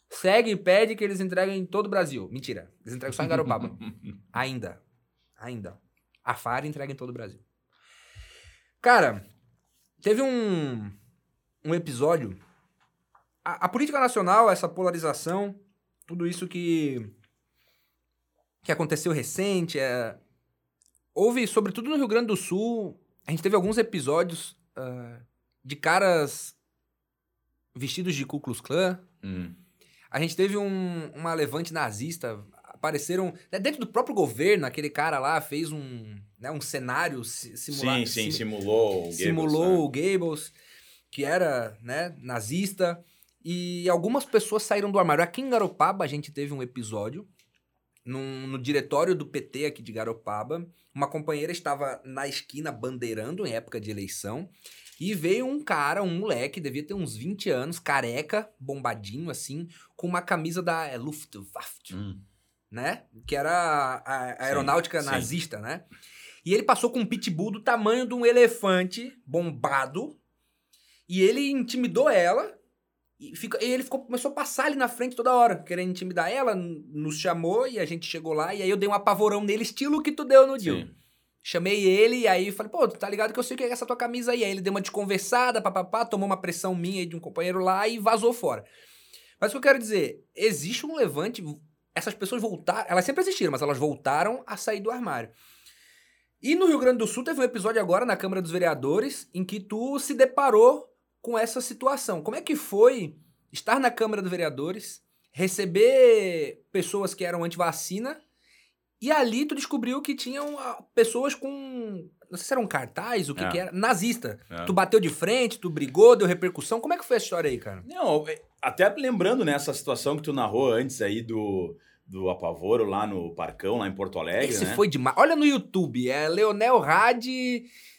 Segue e pede que eles entregam em todo o Brasil. Mentira. Eles entregam só em Garopaba. Ainda. Ainda. A FAR entrega em todo o Brasil. Cara, teve um, um episódio. A, a, política nacional, essa polarização, tudo isso que, que aconteceu recente, é, houve, sobretudo no Rio Grande do Sul, a gente teve alguns episódios uh, de caras vestidos de Ku Klux Klan. Hum. A gente teve um, uma levante nazista. Apareceram. Né, dentro do próprio governo, aquele cara lá fez um, né, um cenário simulado. Sim, sim, sim, simulou o Simulou né? o Goebbels, que era né, nazista. E algumas pessoas saíram do armário. Aqui em Garopaba, a gente teve um episódio num, no diretório do PT aqui de Garopaba. Uma companheira estava na esquina bandeirando em época de eleição. E veio um cara, um moleque, devia ter uns 20 anos, careca, bombadinho assim, com uma camisa da é, Luftwaffe, hum. né? Que era a, a aeronáutica sim, nazista, sim. né? E ele passou com um pitbull do tamanho de um elefante bombado. E ele intimidou ela. E, fica, e ele ficou, começou a passar ali na frente toda hora, querendo intimidar ela. Nos chamou e a gente chegou lá. E aí eu dei um apavorão nele, estilo que tu deu no dia. Chamei ele e aí falei, pô, tá ligado que eu sei o que é essa tua camisa aí. Aí ele deu uma desconversada, papapá, tomou uma pressão minha e de um companheiro lá e vazou fora. Mas o que eu quero dizer, existe um levante, essas pessoas voltaram, elas sempre existiram, mas elas voltaram a sair do armário. E no Rio Grande do Sul teve um episódio agora na Câmara dos Vereadores em que tu se deparou com essa situação. Como é que foi estar na Câmara dos Vereadores, receber pessoas que eram anti-vacina e ali tu descobriu que tinham ah, pessoas com. Não sei se era um cartaz, o que, é. que era. Nazista. É. Tu bateu de frente, tu brigou, deu repercussão. Como é que foi a história aí, cara? Não, é, até lembrando nessa né, situação que tu narrou antes aí do do Apavoro lá no Parcão, lá em Porto Alegre. Esse né? foi demais. Olha no YouTube, é Leonel Rad,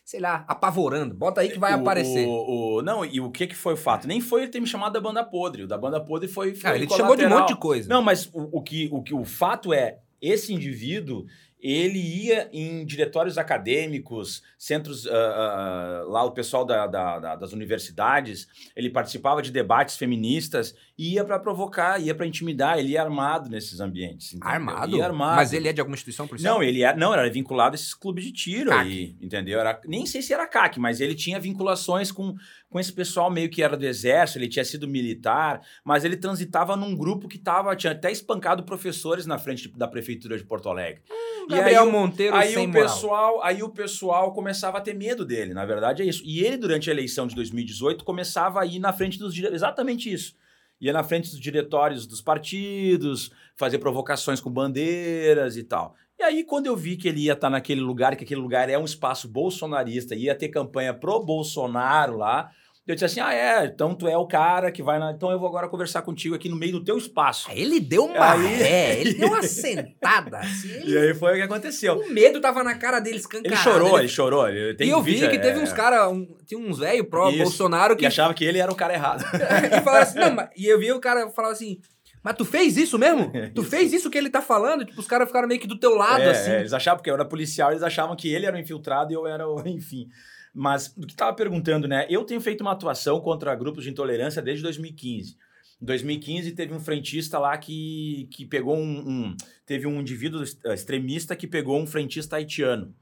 sei lá, apavorando. Bota aí que vai o, aparecer. O, o, não, e o que que foi o fato? Nem foi ele ter me chamado da banda podre. O da banda podre foi. foi ah, ele te chamou de um monte de coisa. Não, mas o, o, que, o que o fato é, esse indivíduo ele ia em diretórios acadêmicos, centros, uh, uh, lá o pessoal da, da, da, das universidades, ele participava de debates feministas, ia para provocar, ia para intimidar, ele ia armado nesses ambientes. Entendeu? Armado? Ia armado? Mas ele é de alguma instituição policial? Não, ele era, é, não, era vinculado a esses clubes de tiro CAC. aí, entendeu? Era, nem sei se era CAC, mas ele tinha vinculações com, com esse pessoal meio que era do exército, ele tinha sido militar, mas ele transitava num grupo que tava, tinha até espancado professores na frente da prefeitura de Porto Alegre. Hum, Gabriel aí, Monteiro aí sem o pessoal, Aí o pessoal começava a ter medo dele, na verdade é isso. E ele, durante a eleição de 2018, começava a ir na frente dos... Exatamente isso ia na frente dos diretórios dos partidos, fazer provocações com bandeiras e tal. E aí, quando eu vi que ele ia estar naquele lugar, que aquele lugar é um espaço bolsonarista, ia ter campanha pro Bolsonaro lá, eu disse assim: ah, é, então tu é o cara que vai na. Então eu vou agora conversar contigo aqui no meio do teu espaço. Aí ele deu uma aí... ré, ele deu uma sentada. Assim, ele... E aí foi o que aconteceu. O medo tava na cara dele escancarado. Ele chorou, ele, ele chorou. Ele e eu vi vídeo, que teve é... uns caras, um, tinha uns velhos pró-Bolsonaro que. E achava que ele era o cara errado. e, falava assim, não, mas... e eu vi o cara falar assim. Mas tu fez isso mesmo? tu fez isso que ele tá falando? Tipo, os caras ficaram meio que do teu lado, é, assim. É, eles achavam, porque eu era policial, eles achavam que ele era o infiltrado e eu era o. Enfim. Mas do que estava perguntando, né? Eu tenho feito uma atuação contra grupos de intolerância desde 2015. Em 2015 teve um frentista lá que, que pegou um, um, Teve um indivíduo extremista que pegou um frentista haitiano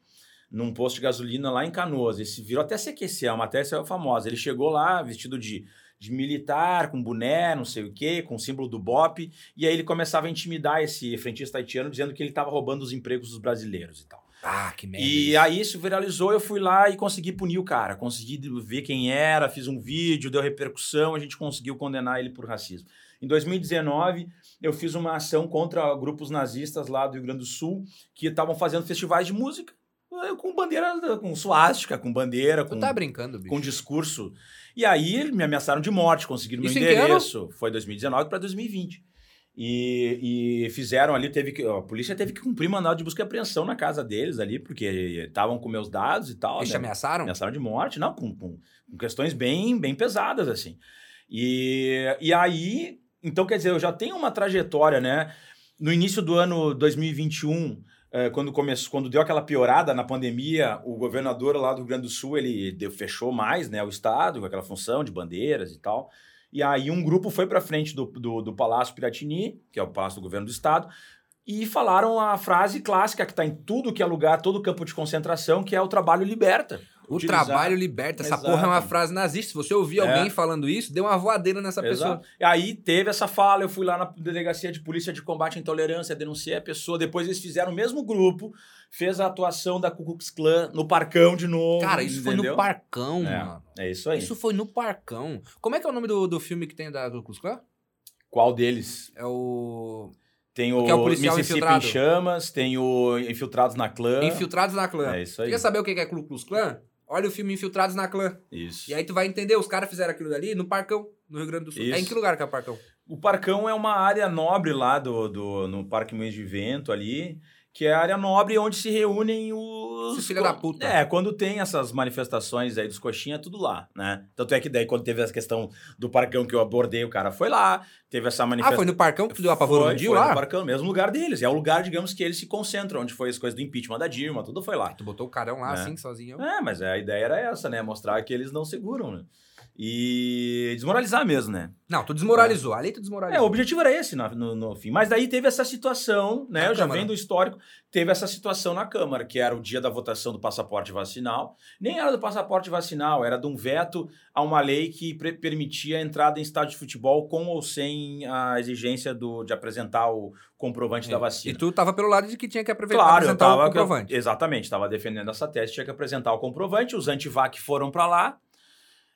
num posto de gasolina lá em Canoas. Esse virou até aquecer, a matéria saiu famosa. Ele chegou lá vestido de, de militar, com boné, não sei o quê, com símbolo do BOP, e aí ele começava a intimidar esse frentista haitiano, dizendo que ele estava roubando os empregos dos brasileiros e tal. Ah, que merda. E isso. aí isso viralizou, eu fui lá e consegui punir o cara. Consegui ver quem era, fiz um vídeo, deu repercussão, a gente conseguiu condenar ele por racismo. Em 2019, eu fiz uma ação contra grupos nazistas lá do Rio Grande do Sul que estavam fazendo festivais de música eh, com bandeira, com suástica, com bandeira, com, tá brincando, bicho. com discurso. E aí me ameaçaram de morte, conseguiram Isso meu endereço. Foi 2019 para 2020. E, e, fizeram ali, teve que, a polícia teve que cumprir mandado de busca e apreensão na casa deles ali, porque estavam com meus dados e tal. Eles né? te ameaçaram? Ameaçaram de morte, não, com, com, com, questões bem, bem pesadas, assim. E, e aí, então quer dizer, eu já tenho uma trajetória, né? No início do ano 2021, eh, quando começou, quando deu aquela piorada na pandemia, o governador lá do Rio Grande do Sul, ele deu, fechou mais, né, o estado com aquela função de bandeiras e tal. E aí um grupo foi para frente do, do, do Palácio Piratini, que é o Palácio do Governo do Estado, e falaram a frase clássica que está em tudo que é lugar, todo campo de concentração, que é o trabalho liberta. O Utilizar... trabalho liberta. Essa Exato. porra é uma frase nazista. Se você ouvir é. alguém falando isso, dê uma voadeira nessa Exato. pessoa. E aí teve essa fala, eu fui lá na delegacia de polícia de combate à intolerância, denunciei a pessoa, depois eles fizeram o mesmo grupo, fez a atuação da Ku Klux Klan no Parcão de novo. Cara, isso entendeu? foi no Parcão, é, mano. É isso aí. Isso foi no Parcão. Como é que é o nome do, do filme que tem da Ku Klux Klan? Qual deles? É o... Tem o, é o policial Mississippi infiltrado. em Chamas, tem o Infiltrados na Clã. Infiltrados na Clã. É isso aí. Quer saber o que é Ku Klux Klan? Olha o filme Infiltrados na Clã. Isso. E aí tu vai entender, os caras fizeram aquilo dali no Parcão, no Rio Grande do Sul. Isso. É em que lugar que é o Parcão? O Parcão é uma área nobre lá do, do, no Parque Moinhos de Vento ali, que é a área nobre onde se reúnem os... Esse filho da puta. É, quando tem essas manifestações aí dos coxinha, é tudo lá, né? Tanto é que daí quando teve essa questão do Parcão que eu abordei, o cara foi lá, teve essa Ah, manifestação... foi no Parcão que tu deu apavoro Foi, foi lá? no Parcão, mesmo lugar deles. É o lugar, digamos, que eles se concentram, onde foi as coisas do impeachment da Dilma, tudo foi lá. Tu botou o carão lá, É. assim, sozinho. É, mas a ideia era essa, né? Mostrar que eles não seguram, né? E desmoralizar mesmo, né? Não, tu desmoralizou. Ali tu É, desmoralizou. o objetivo era esse no, no, no fim. Mas daí teve essa situação, né? Na Eu já Câmara. vendo o histórico, teve essa situação na Câmara, que era o dia da votação do passaporte vacinal. Nem era do passaporte vacinal, era de um veto a uma lei que permitia a entrada em estádio de futebol com ou sem a exigência do, de apresentar o comprovante da É. vacina. E tu tava pelo lado de que tinha que Claro, eu apresentar tava, o comprovante. exatamente, estava defendendo essa tese, tinha que apresentar o comprovante, os antivac foram para lá,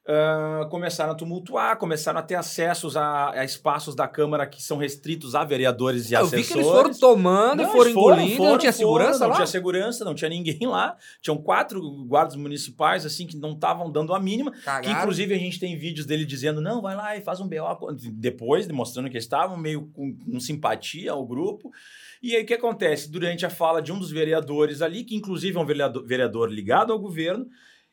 ah, começaram a tumultuar, começaram a ter acessos a, a espaços da Câmara que são restritos a vereadores e eu assessores. vi que eles foram tomando Não, foram engolindo, foram, não tinha foram, segurança não lá? tinha segurança, não tinha ninguém lá. Tinham quatro guardas municipais, assim, que não estavam dando a mínima. Que, inclusive, a gente tem vídeos dele dizendo, não, vai lá e faz um BO. Depois, demonstrando que eles estavam meio com, com simpatia ao grupo. E aí, o que acontece? Durante a fala de um dos vereadores ali, que inclusive é um vereador, vereador ligado ao governo,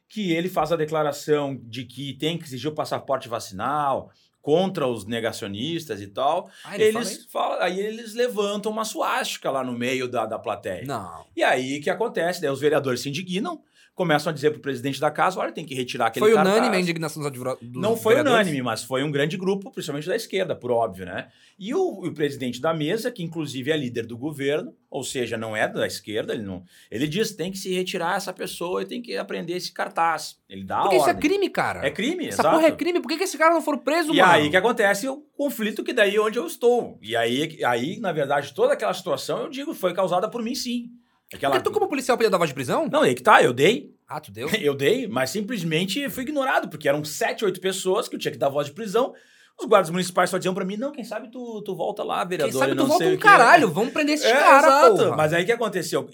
que ele faz a declaração de que tem que exigir o passaporte vacinal contra os negacionistas e tal. Ah, ele fala eles isso? falam, aí eles levantam uma suástica lá no meio da, da plateia. Não. E aí, o que acontece? Daí os vereadores se indignam, começam a dizer pro presidente da casa, olha, tem que retirar aquele Foi cartaz. unânime a indignação dos advogado- dos Não foi vereadores? unânime, mas foi um grande grupo, principalmente da esquerda, por óbvio, né? E o, o presidente da mesa, que inclusive é líder do governo, ou seja, não é da esquerda, ele não. Ele diz tem que se retirar essa pessoa e tem que aprender esse cartaz. Ele dá Porque isso é crime, cara. É crime, Essa exato. porra é crime. Por que, que esses caras não foram presos, E mano? aí que acontece o conflito que daí é onde eu estou. E aí, aí, na verdade, toda aquela situação, eu digo, foi causada por mim, sim. Aquela... Porque tu, como policial, podia dar voz de prisão? Não, aí que tá, eu dei, Ah, tu deu? Eu dei, mas simplesmente fui ignorado, porque eram sete, oito pessoas que eu tinha que dar voz de prisão. Os guardas municipais só diziam pra mim, não, quem sabe tu, tu volta lá, vereador. Quem sabe tu volta um o quê." caralho. Vamos prender esses É, caras, exato. porra. Mas aí o que aconteceu?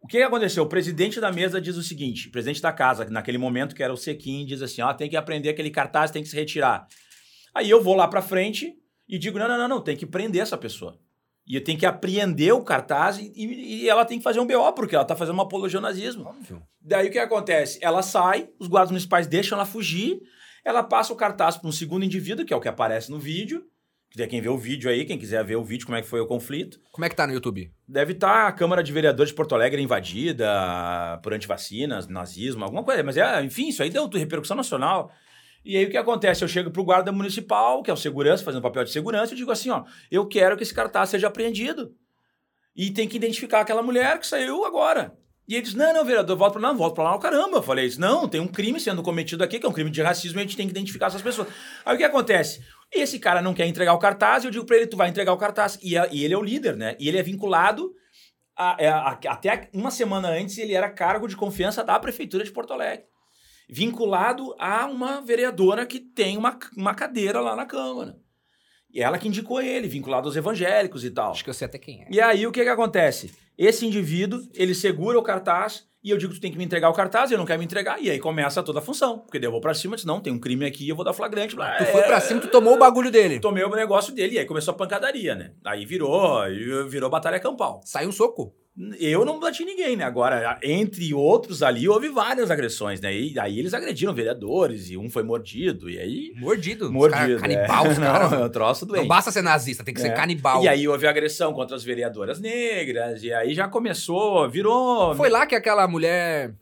O que aconteceu? O presidente da mesa diz o seguinte, o presidente da casa, naquele momento que era o Sequim, diz assim, ó, tem que aprender aquele cartaz, tem que se retirar. Aí eu vou lá pra frente e digo, não, não, não, não, tem que prender essa pessoa. E eu tenho que apreender o cartaz e, e- ela tem que fazer um BO, porque ela tá fazendo uma apologia ao nazismo. Óbvio. Daí o que acontece? Ela sai, os guardas municipais deixam ela fugir, ela passa o cartaz para um segundo indivíduo, que é o que aparece no vídeo. Que quem vê o vídeo aí, quem quiser ver o vídeo, como é que foi o conflito. Como é que tá no YouTube? Deve estar a Câmara de Vereadores de Porto Alegre invadida por antivacinas, nazismo, alguma coisa. Mas, é, enfim, isso aí deu repercussão nacional. E aí o que acontece? Eu chego pro guarda municipal, que é o segurança, fazendo papel de segurança, e digo assim, ó, eu quero que esse cartaz seja apreendido. E tem que identificar aquela mulher que saiu agora. E ele diz, não, não, vereador, volta pra lá, volta pra lá, o caramba. Eu falei não, tem um crime sendo cometido aqui, que é um crime de racismo, e a gente tem que identificar essas pessoas. Aí o que acontece? Esse cara não quer entregar o cartaz, eu digo pra ele, tu vai entregar o cartaz. E, e ele é o líder, né? E ele é vinculado, a- é, a- até uma semana antes, ele era cargo de confiança da Prefeitura de Porto Alegre. Vinculado a uma vereadora que tem uma, uma cadeira lá na Câmara. E ela que indicou ele, vinculado aos evangélicos e tal. Acho que eu sei até quem é. E aí o que que acontece? Esse indivíduo, ele segura o cartaz e eu digo, tu tem que me entregar o cartaz, ele não quer me entregar, e aí começa toda a função. Porque daí eu vou pra cima, disse, não, tem um crime aqui, eu vou dar flagrante. Blá, Tu é, foi pra cima, tu tomou o bagulho dele. Tomei o negócio dele, e aí começou a pancadaria, né? Aí virou, virou batalha campal. Saiu um soco. Eu não bati ninguém, né? Agora, entre outros ali, houve várias agressões, né? E aí eles agrediram vereadores, e um foi mordido, e aí... Mordido. Os Mordido, cara- Canibal, os é. caras. Não, é um troço doente. Não basta ser nazista, tem que ser É. canibal. E aí houve agressão contra as vereadoras negras, e aí já começou, virou. Foi lá que aquela mulher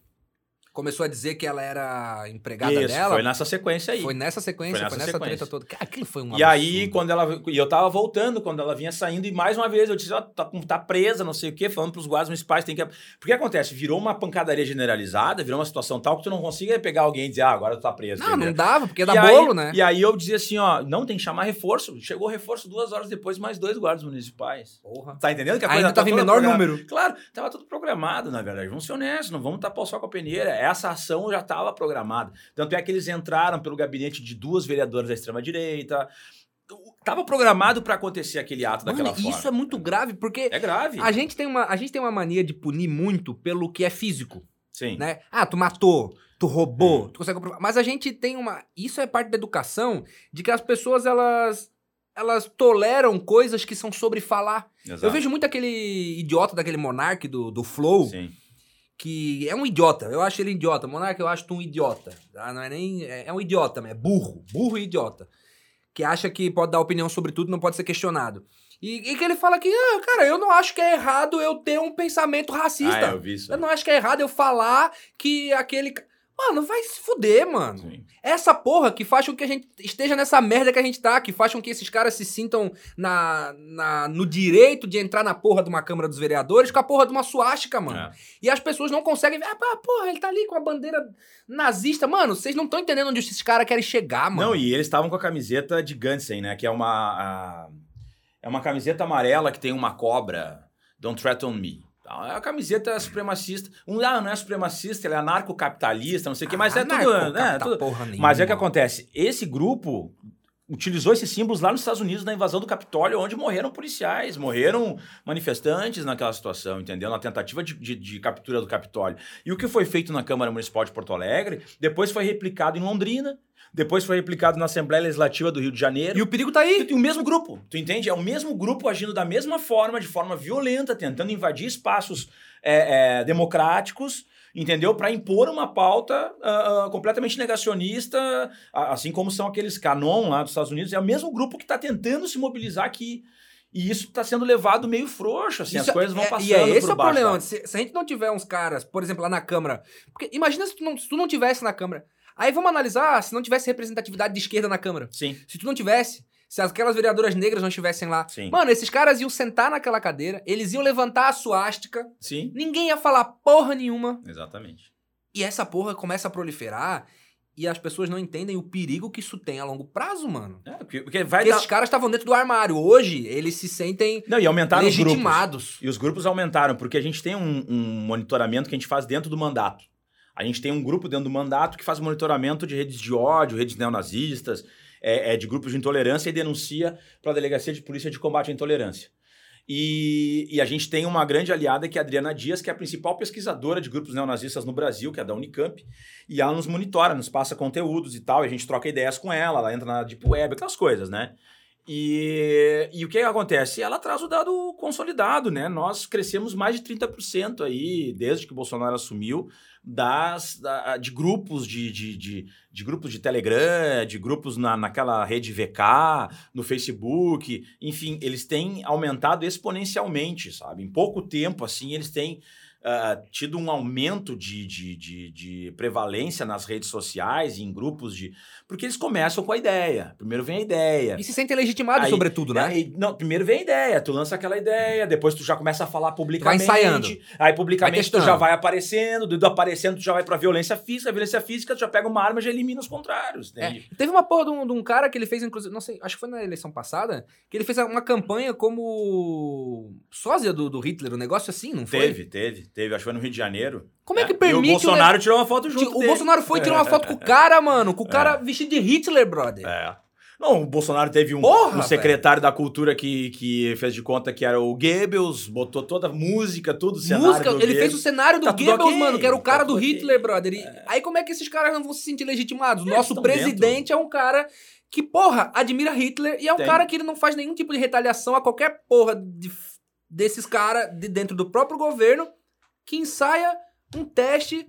começou a dizer que ela era empregada Isso, dela. foi nessa sequência aí. Foi nessa sequência, Foi foi nessa nessa, sequência. treta toda. Aquilo foi um E aí, absurdo. quando ela. E eu tava voltando, quando ela vinha saindo, e mais uma vez eu disse: ó, tá, com- tá presa, não sei o quê, falando pros guardas municipais, tem que. Porque acontece? Virou uma pancadaria generalizada, virou uma situação tal que tu não consiga pegar alguém e dizer, ah, agora tu tá preso. Não, não entendeu? dava, porque aí- bolo, né? E aí eu dizia assim, ó, não, tem que chamar reforço. Chegou reforço duas horas depois, mais dois guardas municipais. Porra. Tá entendendo que a Ainda coisa tá tava em menor número. Claro, tava tudo programado, na verdade. Vamos ser honestos, não vamos tapar o sol com a peneira. Essa ação já estava programada. Tanto é que eles entraram pelo gabinete de duas vereadoras da extrema-direita. Tava programado para acontecer aquele ato Mano, daquela forma. isso é muito grave, porque É grave. a gente, tem uma, a gente tem uma mania de punir muito pelo que é físico, Sim. né? Ah, tu matou, tu roubou, Hum. tu consegue comprovar. Mas a gente tem uma... Isso é parte da educação, de que as pessoas, elas... elas toleram coisas que são sobre falar. Exato. Eu vejo muito aquele idiota daquele monarque do, do Flow, Sim. Que é um idiota. Eu acho ele idiota. Monarque eu acho tu um idiota. tá? Não é nem. É, é um idiota, é burro. Burro e idiota. Que acha que pode dar opinião sobre tudo não pode ser questionado. E, e que ele fala que, ah, cara, eu não acho que é errado eu ter um pensamento racista. Ah, eu vi isso. Eu não acho que é errado eu falar que aquele. Mano, vai se fuder, mano. Sim. Essa porra que faz com que a gente esteja nessa merda que a gente tá, que faz com que esses caras se sintam na, na, no direito de entrar na porra de uma Câmara dos Vereadores com a porra de uma suástica, mano. É. E as pessoas não conseguem ver, ah, porra, ele tá ali com a bandeira nazista. Mano, vocês não estão entendendo onde esses caras querem chegar, mano. Não, e eles estavam com a camiseta de Gansen, né? Que é uma. a- é uma camiseta amarela que tem uma cobra. Don't threaten me. Então, É a camiseta supremacista. Um lá não é supremacista, ele é anarcocapitalista, não sei o quê, mas é tudo. Anarcocapita É, tudo porra nenhuma. mas é o que acontece. Esse grupo utilizou esses símbolos lá nos Estados Unidos na invasão do Capitólio, onde morreram policiais, morreram manifestantes naquela situação, entendeu? Na tentativa de, de- de captura do Capitólio. E o que foi feito na Câmara Municipal de Porto Alegre, depois foi replicado em Londrina, depois foi replicado na Assembleia Legislativa do Rio de Janeiro. E o perigo tá aí. E o mesmo grupo, tu entende? É o mesmo grupo agindo da mesma forma, de forma violenta, tentando invadir espaços é, é, democráticos, entendeu? Para impor uma pauta ah, completamente negacionista, assim como são aqueles canon lá dos Estados Unidos. É o mesmo grupo que está tentando se mobilizar aqui. E isso está sendo levado meio frouxo, assim, Isso as coisas vão é- passando E é esse por o problema. Se, se a gente não tiver uns caras, por exemplo, lá na Câmara. Porque imagina se tu não, se tu não tivesse na Câmara. Aí vamos analisar se não tivesse representatividade de esquerda na Câmara. Sim, Se tu não tivesse, se aquelas vereadoras negras não estivessem lá. sim, Mano, esses caras iam sentar naquela cadeira, eles iam levantar a suástica, sim, ninguém ia falar porra nenhuma. exatamente. E essa porra começa a proliferar e as pessoas não entendem o perigo que isso tem a longo prazo, mano. É, porque, porque vai Porque dar... esses caras estavam dentro do armário. Hoje, eles se sentem Não, e aumentaram os grupos. legitimados. E os grupos aumentaram, porque a gente tem um, um monitoramento que a gente faz dentro do mandato. A gente tem um grupo dentro do mandato que faz monitoramento de redes de ódio, redes neonazistas, é, é, de grupos de intolerância e denuncia para a Delegacia de Polícia de Combate à Intolerância. E, e a gente tem uma grande aliada que é a Adriana Dias, que é a principal pesquisadora de grupos neonazistas no Brasil, que é da Unicamp, e ela nos monitora, nos passa conteúdos e tal, e a gente troca ideias com ela, ela entra na Deep Web, aquelas coisas, né? E, e o que acontece? Ela traz o dado consolidado, né? Nós crescemos mais de 30% aí, desde que o Bolsonaro assumiu, das, da- de grupos de, de, de, de grupos de Telegram, de grupos na, naquela rede VK, no Facebook, enfim, eles têm aumentado exponencialmente, sabe? Em pouco tempo, assim, eles têm ah, tido um aumento de, de, de, de prevalência nas redes sociais, em grupos de. Porque eles começam com a ideia. Primeiro vem a ideia. E se sentem legitimados, Aí- sobretudo, né? Aí, não, primeiro vem a ideia, tu lança aquela ideia, depois tu já começa a falar publicamente. ensaiando. Aí publicamente Vai tu já vai aparecendo, do aparecendo tu já vai pra violência física, a violência física tu já pega uma arma e já elimina os contrários, É? Teve uma porra de um, de um cara que ele fez, inclusive, não sei, acho que foi na eleição passada, que ele fez uma campanha como sósia do, do Hitler, um negócio assim, não foi? Teve, teve, teve, acho que foi no Rio de Janeiro. Como é que E permite... o Bolsonaro tirou uma foto o, junto o dele. Bolsonaro foi tirar uma foto com o cara, mano, com o cara vestido de Hitler, brother. É. Não, o Bolsonaro teve um, Porra, um secretário da cultura que, que fez de conta que era o Goebbels, botou toda a música, tudo, o cenário Música, ele fez o Goebbels. cenário do Tá Goebbels, ok, mano, que era o tá cara tudo do. Hitler, brother. E aí como é que esses caras não vão se sentir legitimados? Eles Nosso presidente é um cara que, porra, admira Hitler e é um Tem. cara que ele não faz nenhum tipo de retaliação a qualquer porra de- desses caras de dentro do próprio governo que ensaia um teste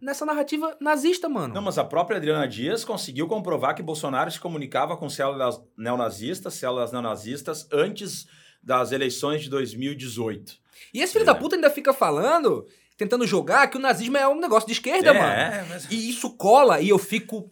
nessa narrativa nazista, mano. Não, mas a própria Adriana Dias conseguiu comprovar que Bolsonaro se comunicava com células neonazistas, células neonazistas, antes das eleições de 2018. E esse filho É. da puta ainda fica falando, tentando jogar que o nazismo é um negócio de esquerda, mano. é, mas... E isso cola e eu fico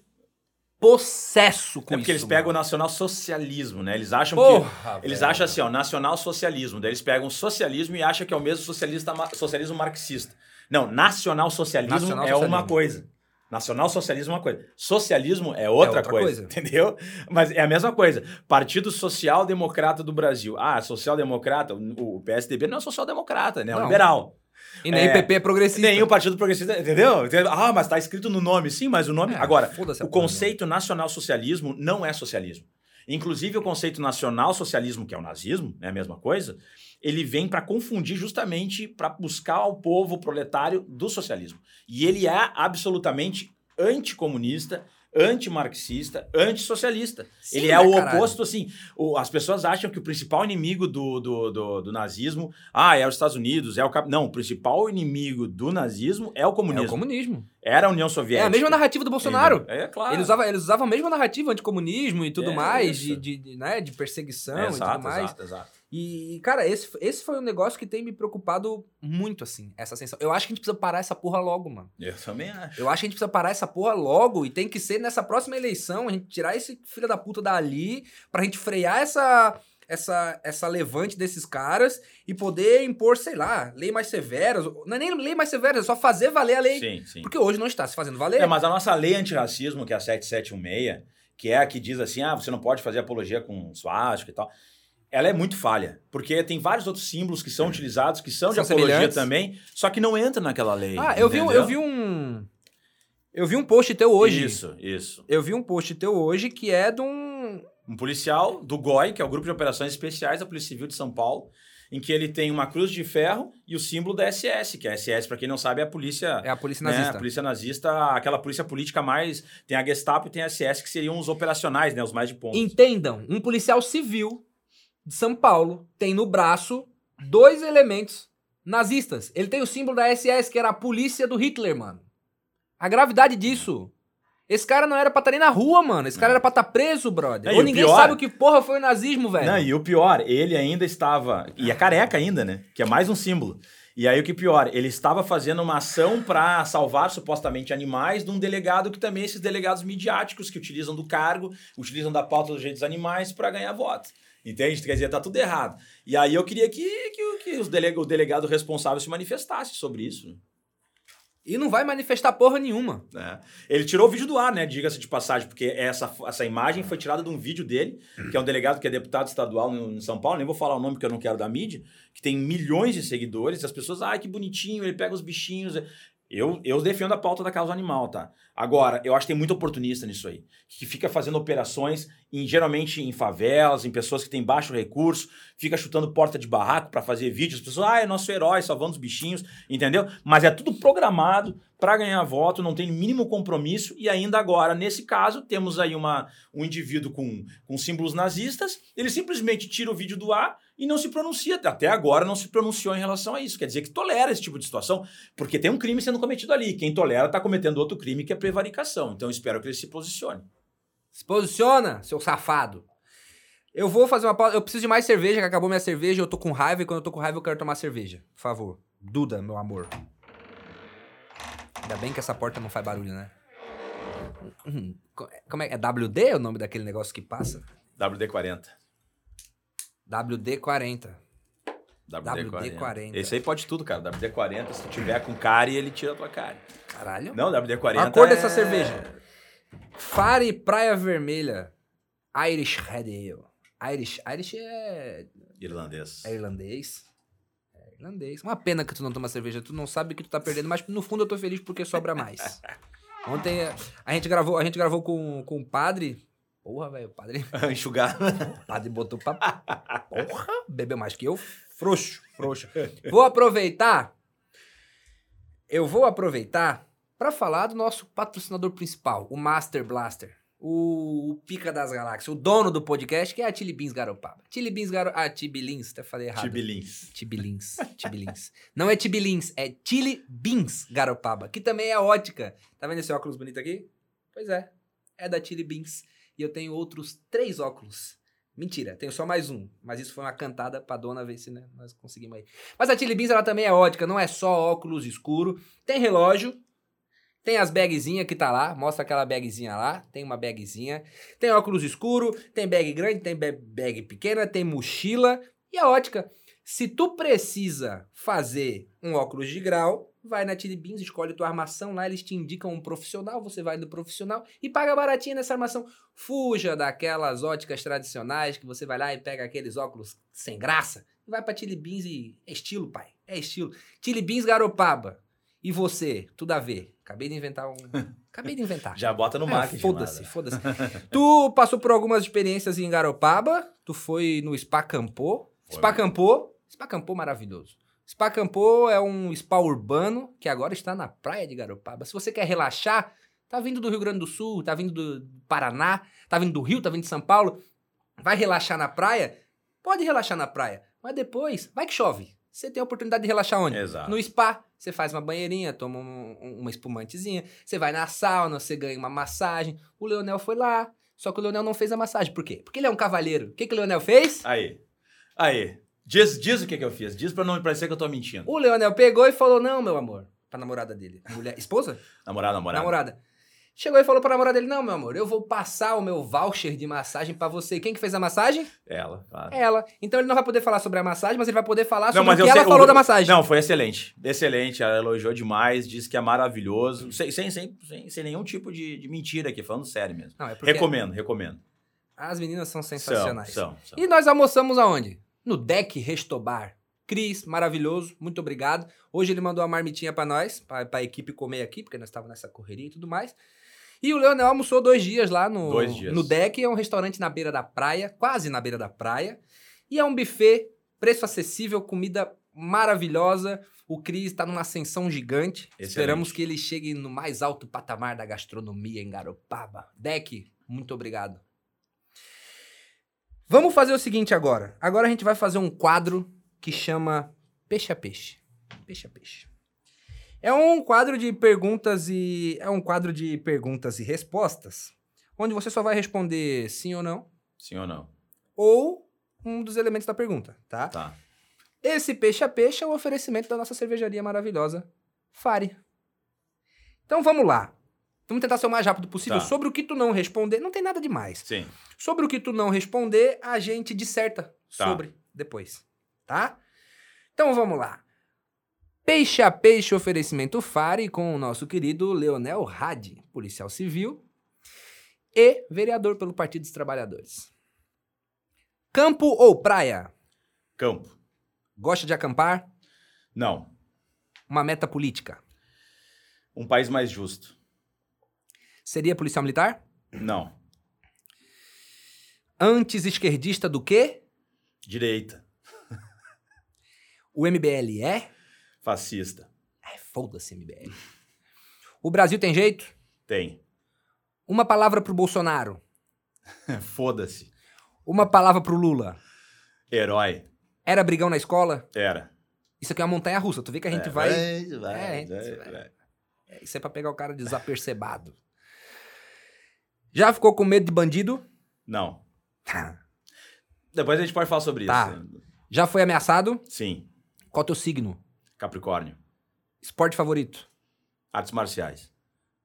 possesso com É porque isso. eles pegam o mano. nacional-socialismo, né? Eles acham que... Porra, Eles velho. acham assim, ó, nacional-socialismo. Daí eles pegam socialismo e acham que é o mesmo socialista, socialismo marxista. Não, nacional-socialismo é Nacional-socialismo. uma coisa. Nacional-socialismo é uma coisa. Socialismo é outra, outra coisa, coisa. entendeu? Mas é a mesma coisa. Partido Social Democrata do Brasil. Ah, social-democrata, o o PSDB não é social-democrata, né? É Não. liberal. E nem É. PP é progressista. Nem o Partido Progressista, entendeu? Ah, mas tá escrito no nome. Sim, mas o nome... É, Agora, o conceito nacional-socialismo não é socialismo. Inclusive, o conceito nacional-socialismo, que é o nazismo, é a mesma coisa, ele vem para confundir justamente para buscar o povo proletário do socialismo. E ele é absolutamente anticomunista, antimarxista, antissocialista. Sim, ele é né, o caralho? oposto, assim. o- as pessoas acham que o principal inimigo do, do, do, do nazismo ah, é os Estados Unidos, é o cap... Não, o principal inimigo do nazismo é o É comunismo. o comunismo. Era a União É Soviética. a mesma narrativa do Bolsonaro. É, claro. Eles usavam, eles usavam a mesma narrativa anticomunismo e tudo É, mais, de, de, né, de perseguição É, e exato, tudo mais. exato, exato. E, cara, esse, esse foi um negócio que tem me preocupado muito, assim, essa sensação. Eu acho que a gente precisa parar essa porra logo, mano. Eu também acho. Eu acho que a gente precisa parar essa porra logo e tem que ser nessa próxima eleição, a gente tirar esse filho da puta dali pra gente frear essa, essa, essa levante desses caras e poder impor, sei lá, lei mais severas. Não é nem lei mais severas, é só fazer valer a lei. Sim, sim. Porque hoje não está se fazendo valer. É, mas a nossa lei antirracismo, que é a 7716, que é a que diz assim, ah, você não pode fazer apologia com suástica e tal, ela é muito falha. Porque tem vários outros símbolos que são utilizados, que são, São de apologia também, só que não entra naquela lei. Ah, eu vi, um, eu vi um. Eu vi um post teu hoje. Isso, isso. Eu vi um post teu hoje que é de um. Um policial do GOI, que é o Grupo de Operações Especiais da Polícia Civil de São Paulo, em que ele tem uma cruz de ferro e o símbolo da SS, que a SS, para quem não sabe, é a polícia É a polícia né, nazista. a polícia nazista, aquela polícia política mais. Tem a Gestapo e tem a SS, que seriam os operacionais, né? Os mais de ponta. Entendam, um policial civil de São Paulo tem no braço dois elementos nazistas. Ele tem o símbolo da SS, que era a polícia do Hitler, mano. A gravidade disso. Esse cara não era pra estar nem na rua, mano. Esse cara era pra estar preso, brother. E Ou ninguém pior- sabe o que porra foi o nazismo, velho. Não, e o pior, ele ainda estava. E é careca ainda, né? Que é mais um símbolo. E aí o que pior, ele estava fazendo uma ação para salvar supostamente animais de um delegado que também esses delegados midiáticos que utilizam do cargo, utilizam da pauta dos direitos dos animais para ganhar votos. Entende? Quer dizer, tá tudo errado. E aí eu queria que, que, o- que os delega, o delegado responsável se manifestasse sobre isso. E não vai manifestar porra nenhuma. né? Ele tirou o vídeo do ar, né? Diga-se de passagem, porque essa, essa imagem foi tirada de um vídeo dele, que é um delegado que é deputado estadual em São Paulo, nem vou falar o nome porque eu não quero da mídia, que tem milhões de seguidores, as pessoas, ai, que bonitinho, ele pega os bichinhos. Eu, eu defendo a pauta da causa animal, tá? Agora, eu acho que tem muito oportunista nisso aí, que fica fazendo operações, em, geralmente em favelas, em pessoas que têm baixo recurso, fica chutando porta de barraco para fazer vídeos, as pessoas, ah, é nosso herói, salvando os bichinhos, entendeu? Mas é tudo programado para ganhar voto, não tem mínimo compromisso, e ainda agora, nesse caso, temos aí uma, um indivíduo com, com símbolos nazistas, ele simplesmente tira o vídeo do ar e não se pronuncia, até agora não se pronunciou em relação a isso, quer dizer que tolera esse tipo de situação, porque tem um crime sendo cometido ali, quem tolera está cometendo outro crime que é prevaricação, então espero que ele se posicione. Se posiciona, seu safado. Eu vou fazer uma pausa. Eu preciso de mais cerveja, que acabou minha cerveja. Eu tô com raiva e quando eu tô com raiva eu quero tomar cerveja. Por favor. Duda, meu amor. Ainda bem que essa porta não faz barulho, né? Hum, co- Como é? É WD o nome daquele negócio que passa? WD-40. WD-40. WD-40. WD-40. Esse aí pode tudo, cara. WD-40, se tu tiver com cárie, ele tira a tua cárie. Caralho. Não, WD-40 A cor é- dessa cerveja. Fare Praia Vermelha. Irish Red Ale. Irish, Irish é Irlandês. É irlandês. É irlandês. Uma pena que tu não toma cerveja, tu não sabe que tu tá perdendo, mas no fundo eu tô feliz porque sobra mais. Ontem a gente gravou, a gente gravou com, com o padre. Porra, velho, o padre, Enxugar. o padre botou pra. Porra, bebeu mais que eu. Frouxo, frouxo. Vou aproveitar. Eu vou aproveitar pra falar do nosso patrocinador principal, o Master Blaster. O, o Pica das Galáxias, o dono do podcast, que é a Chili Beans Garopaba. Chili Beans Garopaba. Ah, Tibilins, até falei errado. Tibilins. Tibilins. Tibilins. Não é Tibilins, é Chili Beans Garopaba, que também é ótica. Tá vendo esse óculos bonito aqui? Pois é, é da Chili Beans. E eu tenho outros três óculos. Mentira, tenho só mais um. Mas isso foi uma cantada pra dona ver se né, nós conseguimos aí. Mas a Chili Beans ela também é ótica, não é só óculos escuro. Tem relógio, tem as bagzinhas que tá lá, mostra aquela bagzinha lá, tem uma bagzinha. Tem óculos escuro, tem bag grande, tem ba- bag pequena, tem mochila e a ótica. Se tu precisa fazer um óculos de grau, vai na Chili Beans, escolhe tua armação lá, eles te indicam um profissional, você vai no profissional e paga baratinho nessa armação. Fuja daquelas óticas tradicionais que você vai lá e pega aqueles óculos sem graça. Vai pra Chili Beans e é estilo, pai. É estilo. Chili Beans Garopaba. E você? Tudo a ver. Acabei de inventar um. Acabei de inventar. Já bota no É, marketing. Foda-se, foda-se. tu passou por algumas experiências em Garopaba, tu foi no Spa Campô. Spa Campô, Spa Campô maravilhoso. Spa Campô é um spa urbano que agora está na praia de Garopaba. Se você quer relaxar, Tá vindo do Rio Grande do Sul, tá vindo do Paraná, tá vindo do Rio, tá vindo de São Paulo. Vai relaxar na praia? Pode relaxar na praia. Mas depois, vai que chove. Você tem a oportunidade de relaxar onde? Exato. No spa, você faz uma banheirinha, toma um- uma espumantezinha. Você vai na sauna, você ganha uma massagem. O Leonel foi lá, só que o Leonel não fez a massagem. Por quê? Porque ele é um cavalheiro. O que, que o Leonel fez? Aí. Aí. Diz, diz o que, que eu fiz. Diz pra não parecer que eu tô mentindo. O Leonel pegou e falou: Não, meu amor. Pra namorada dele. Mulher, esposa? Namorado, namorado. Namorada. Chegou e falou pra namorada dele: Não, meu amor, eu vou passar o meu voucher de massagem pra você. Quem que fez a massagem? Ela, claro. Ela. Então ele não vai poder falar sobre a massagem, mas ele vai poder falar Não, sobre mas o que ela sei- falou da massagem. Não, foi excelente. Excelente. Ela elogiou demais, disse que é maravilhoso. Sem, sem, sem, sem, sem nenhum tipo de, de mentira aqui, falando sério mesmo. Não, é Recomendo, recomendo. as meninas são São, sensacionais. são, são. E nós almoçamos aonde? No Deck Restobar. Cris, maravilhoso, muito obrigado. Hoje ele mandou uma marmitinha pra nós, pra, pra equipe comer aqui, porque nós estávamos nessa correria e tudo mais. E o Leonel almoçou dois dias lá no, Dois dias. no Deck, é um restaurante na beira da praia, quase na beira da praia. E é um buffet, preço acessível, comida maravilhosa. O Cris está numa ascensão gigante. Excelente. Esperamos que ele chegue no mais alto patamar da gastronomia em Garopaba. Deck, muito obrigado. Vamos fazer o seguinte agora. Agora a gente vai fazer um quadro que chama Peixe a Peixe. Peixe a Peixe. É um quadro de perguntas e é um quadro de perguntas e respostas, onde você só vai responder sim ou não Sim ou não? ou um dos elementos da pergunta, tá? Tá. Esse peixe a peixe é um oferecimento da nossa cervejaria maravilhosa, Fare. Então vamos lá. Vamos tentar ser o mais rápido possível. Tá. Sobre o que tu não responder, não tem nada demais. Sim. Sobre o que tu não responder, a gente disserta Tá. sobre depois, tá? Então vamos lá. Peixe a peixe oferecimento Fare com o nosso querido Leonel Hadi, policial civil e vereador pelo Partido dos Trabalhadores. Campo ou praia? Campo. Gosta de acampar? Não. Uma meta política. Um país mais justo. Seria policial militar? Não. Antes esquerdista do que? Direita. O MBL é? Fascista. É, foda-se MBL. O Brasil tem jeito? Tem. Uma palavra pro Bolsonaro. Foda-se. Uma palavra pro Lula. Herói. Era brigão na escola? Era. Isso aqui é uma montanha russa. Tu vê que a gente É, vai. vai, vai, É, a gente vai, vai. vai. É, Isso é pra pegar o cara desapercebado. Já ficou com medo de bandido? Não. Depois a gente pode falar sobre isso. Tá. Já foi ameaçado? Sim. Qual teu signo? Capricórnio. Esporte favorito? Artes marciais.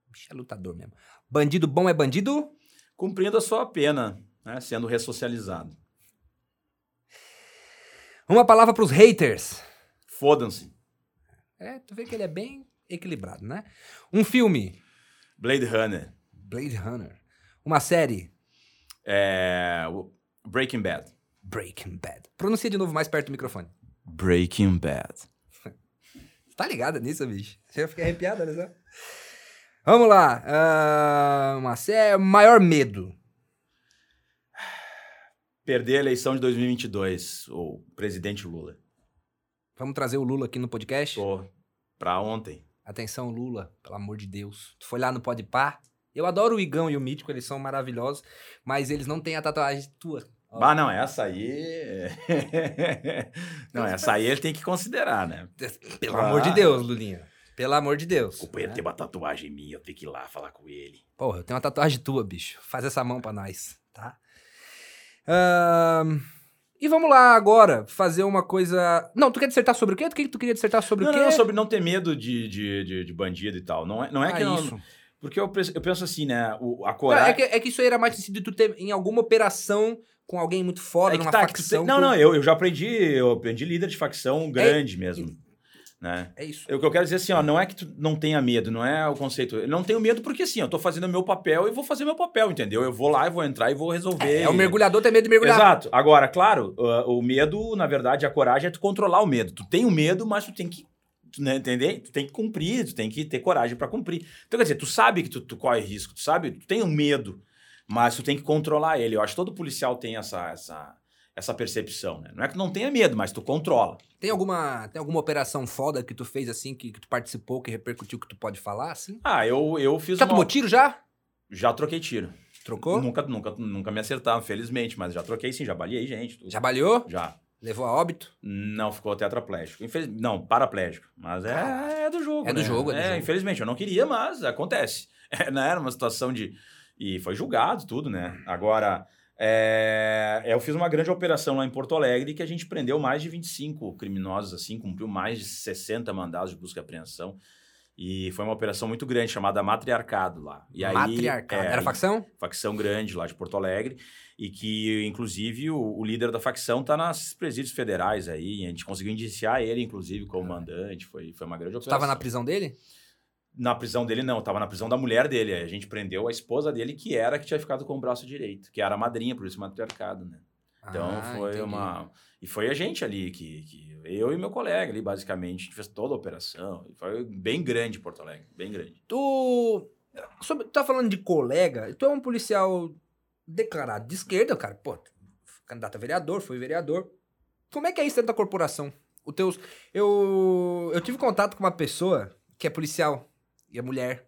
Bicho, é lutador mesmo. Bandido bom é bandido? Cumprindo a sua pena, né? Sendo ressocializado. Uma palavra pros haters. Fodam-se. É, tu vê que ele é bem equilibrado, né? Um filme. Blade Runner. Blade Runner. Uma série. É... Breaking Bad. Breaking Bad. Pronuncia de novo mais perto do microfone. Breaking Bad. Tá ligada nisso, bicho? Você fica arrepiado, olha só. Vamos lá. ah, uma série. Maior medo. Perder a eleição de 2022. O presidente Lula. Vamos trazer o Lula aqui no podcast? Tô pra ontem. Atenção, Lula, pelo amor de Deus. Tu foi lá no Podpah? Eu adoro o Igão e o Mítico, eles são maravilhosos, mas eles não têm a tatuagem tua. Ó, Ah, não, essa aí. não, essa aí ele tem que considerar, né? Pelo Ah. amor de Deus, Lulinha. Pelo amor de Deus. O companheiro né? tem uma tatuagem minha, eu tenho que ir lá falar com ele. Porra, eu tenho uma tatuagem tua, bicho. Faz essa mão pra nós, tá? Ahn, E vamos lá agora fazer uma coisa. Não, tu quer dissertar sobre o quê? Tu que tu queria dissertar sobre não, o quê? não, sobre não ter medo de, de, de, de bandido e tal. Não é, não é Ah, que não. isso. Porque eu, penso- eu penso assim, né? O, a coragem. é, que, é que isso aí era mais sentido de tu ter em alguma operação com alguém muito foda, É numa tá, tem- facção. Não, tu- não, eu, eu já aprendi, eu aprendi líder de facção grande mesmo. Né? É isso. O que eu quero dizer assim, ó, não é que tu não tenha medo, não é o conceito. Eu não tenho medo porque assim, eu tô fazendo o meu papel e vou fazer meu papel, entendeu? Eu vou lá e vou entrar e vou resolver. É, o mergulhador tem medo de mergulhar. Exato. Agora, claro, o medo, na verdade, a coragem é tu controlar o medo. Tu tem o medo, mas tu tem que, tu, né, entender? Tu tem que cumprir, tu tem que ter coragem pra cumprir. Então, quer dizer, tu sabe que tu, tu corre risco, tu sabe, tu tem o medo, mas tu tem que controlar ele. Eu acho que todo policial tem essa, essa, essa percepção, né? Não é que não tenha medo, mas tu controla. Tem alguma, tem alguma operação foda que tu fez assim, que, que tu participou, que repercutiu, que tu pode falar, assim? Ah, eu, eu fiz Já uma... tomou tiro já? Já troquei tiro. Trocou? Nunca, nunca, nunca me acertaram, felizmente, mas já troquei sim, já baleei gente. Já baleou? Já. Levou a óbito? Não, ficou tetraplégico. Infeliz... Não, paraplégico. Mas é, é do jogo. É do né? jogo, é do jogo. infelizmente, eu não queria, mas acontece. É, né? Era uma situação de. E foi julgado tudo, né? Agora, é, eu fiz uma grande operação lá em Porto Alegre que a gente prendeu mais de 25 criminosos, assim, cumpriu mais de 60 mandados de busca e apreensão. E foi uma operação muito grande, chamada Matriarcado lá. E aí, Matriarcado. é, Era facção? facção grande lá de Porto Alegre e que, inclusive, o, o líder da facção está nas presídios federais aí. A gente conseguiu indiciar ele, inclusive, como mandante. Foi, foi uma grande operação. tava na prisão dele? Na prisão dele, não. Tava na prisão da mulher dele. Aí A gente prendeu a esposa dele, que era a que tinha ficado com o braço direito, que era a madrinha, por isso matriarcado, né? Então Ah, foi entendi. uma. E foi a gente ali, que, que eu e meu colega ali, basicamente, a gente fez toda a operação. Foi bem grande Porto Alegre, bem grande. Tu. Sobre, tu tá falando de colega, tu é um policial declarado de esquerda, cara. Pô, candidato a vereador, foi vereador. Como é que é isso dentro da corporação? O teus. Eu. Eu tive contato com uma pessoa que é policial e é mulher.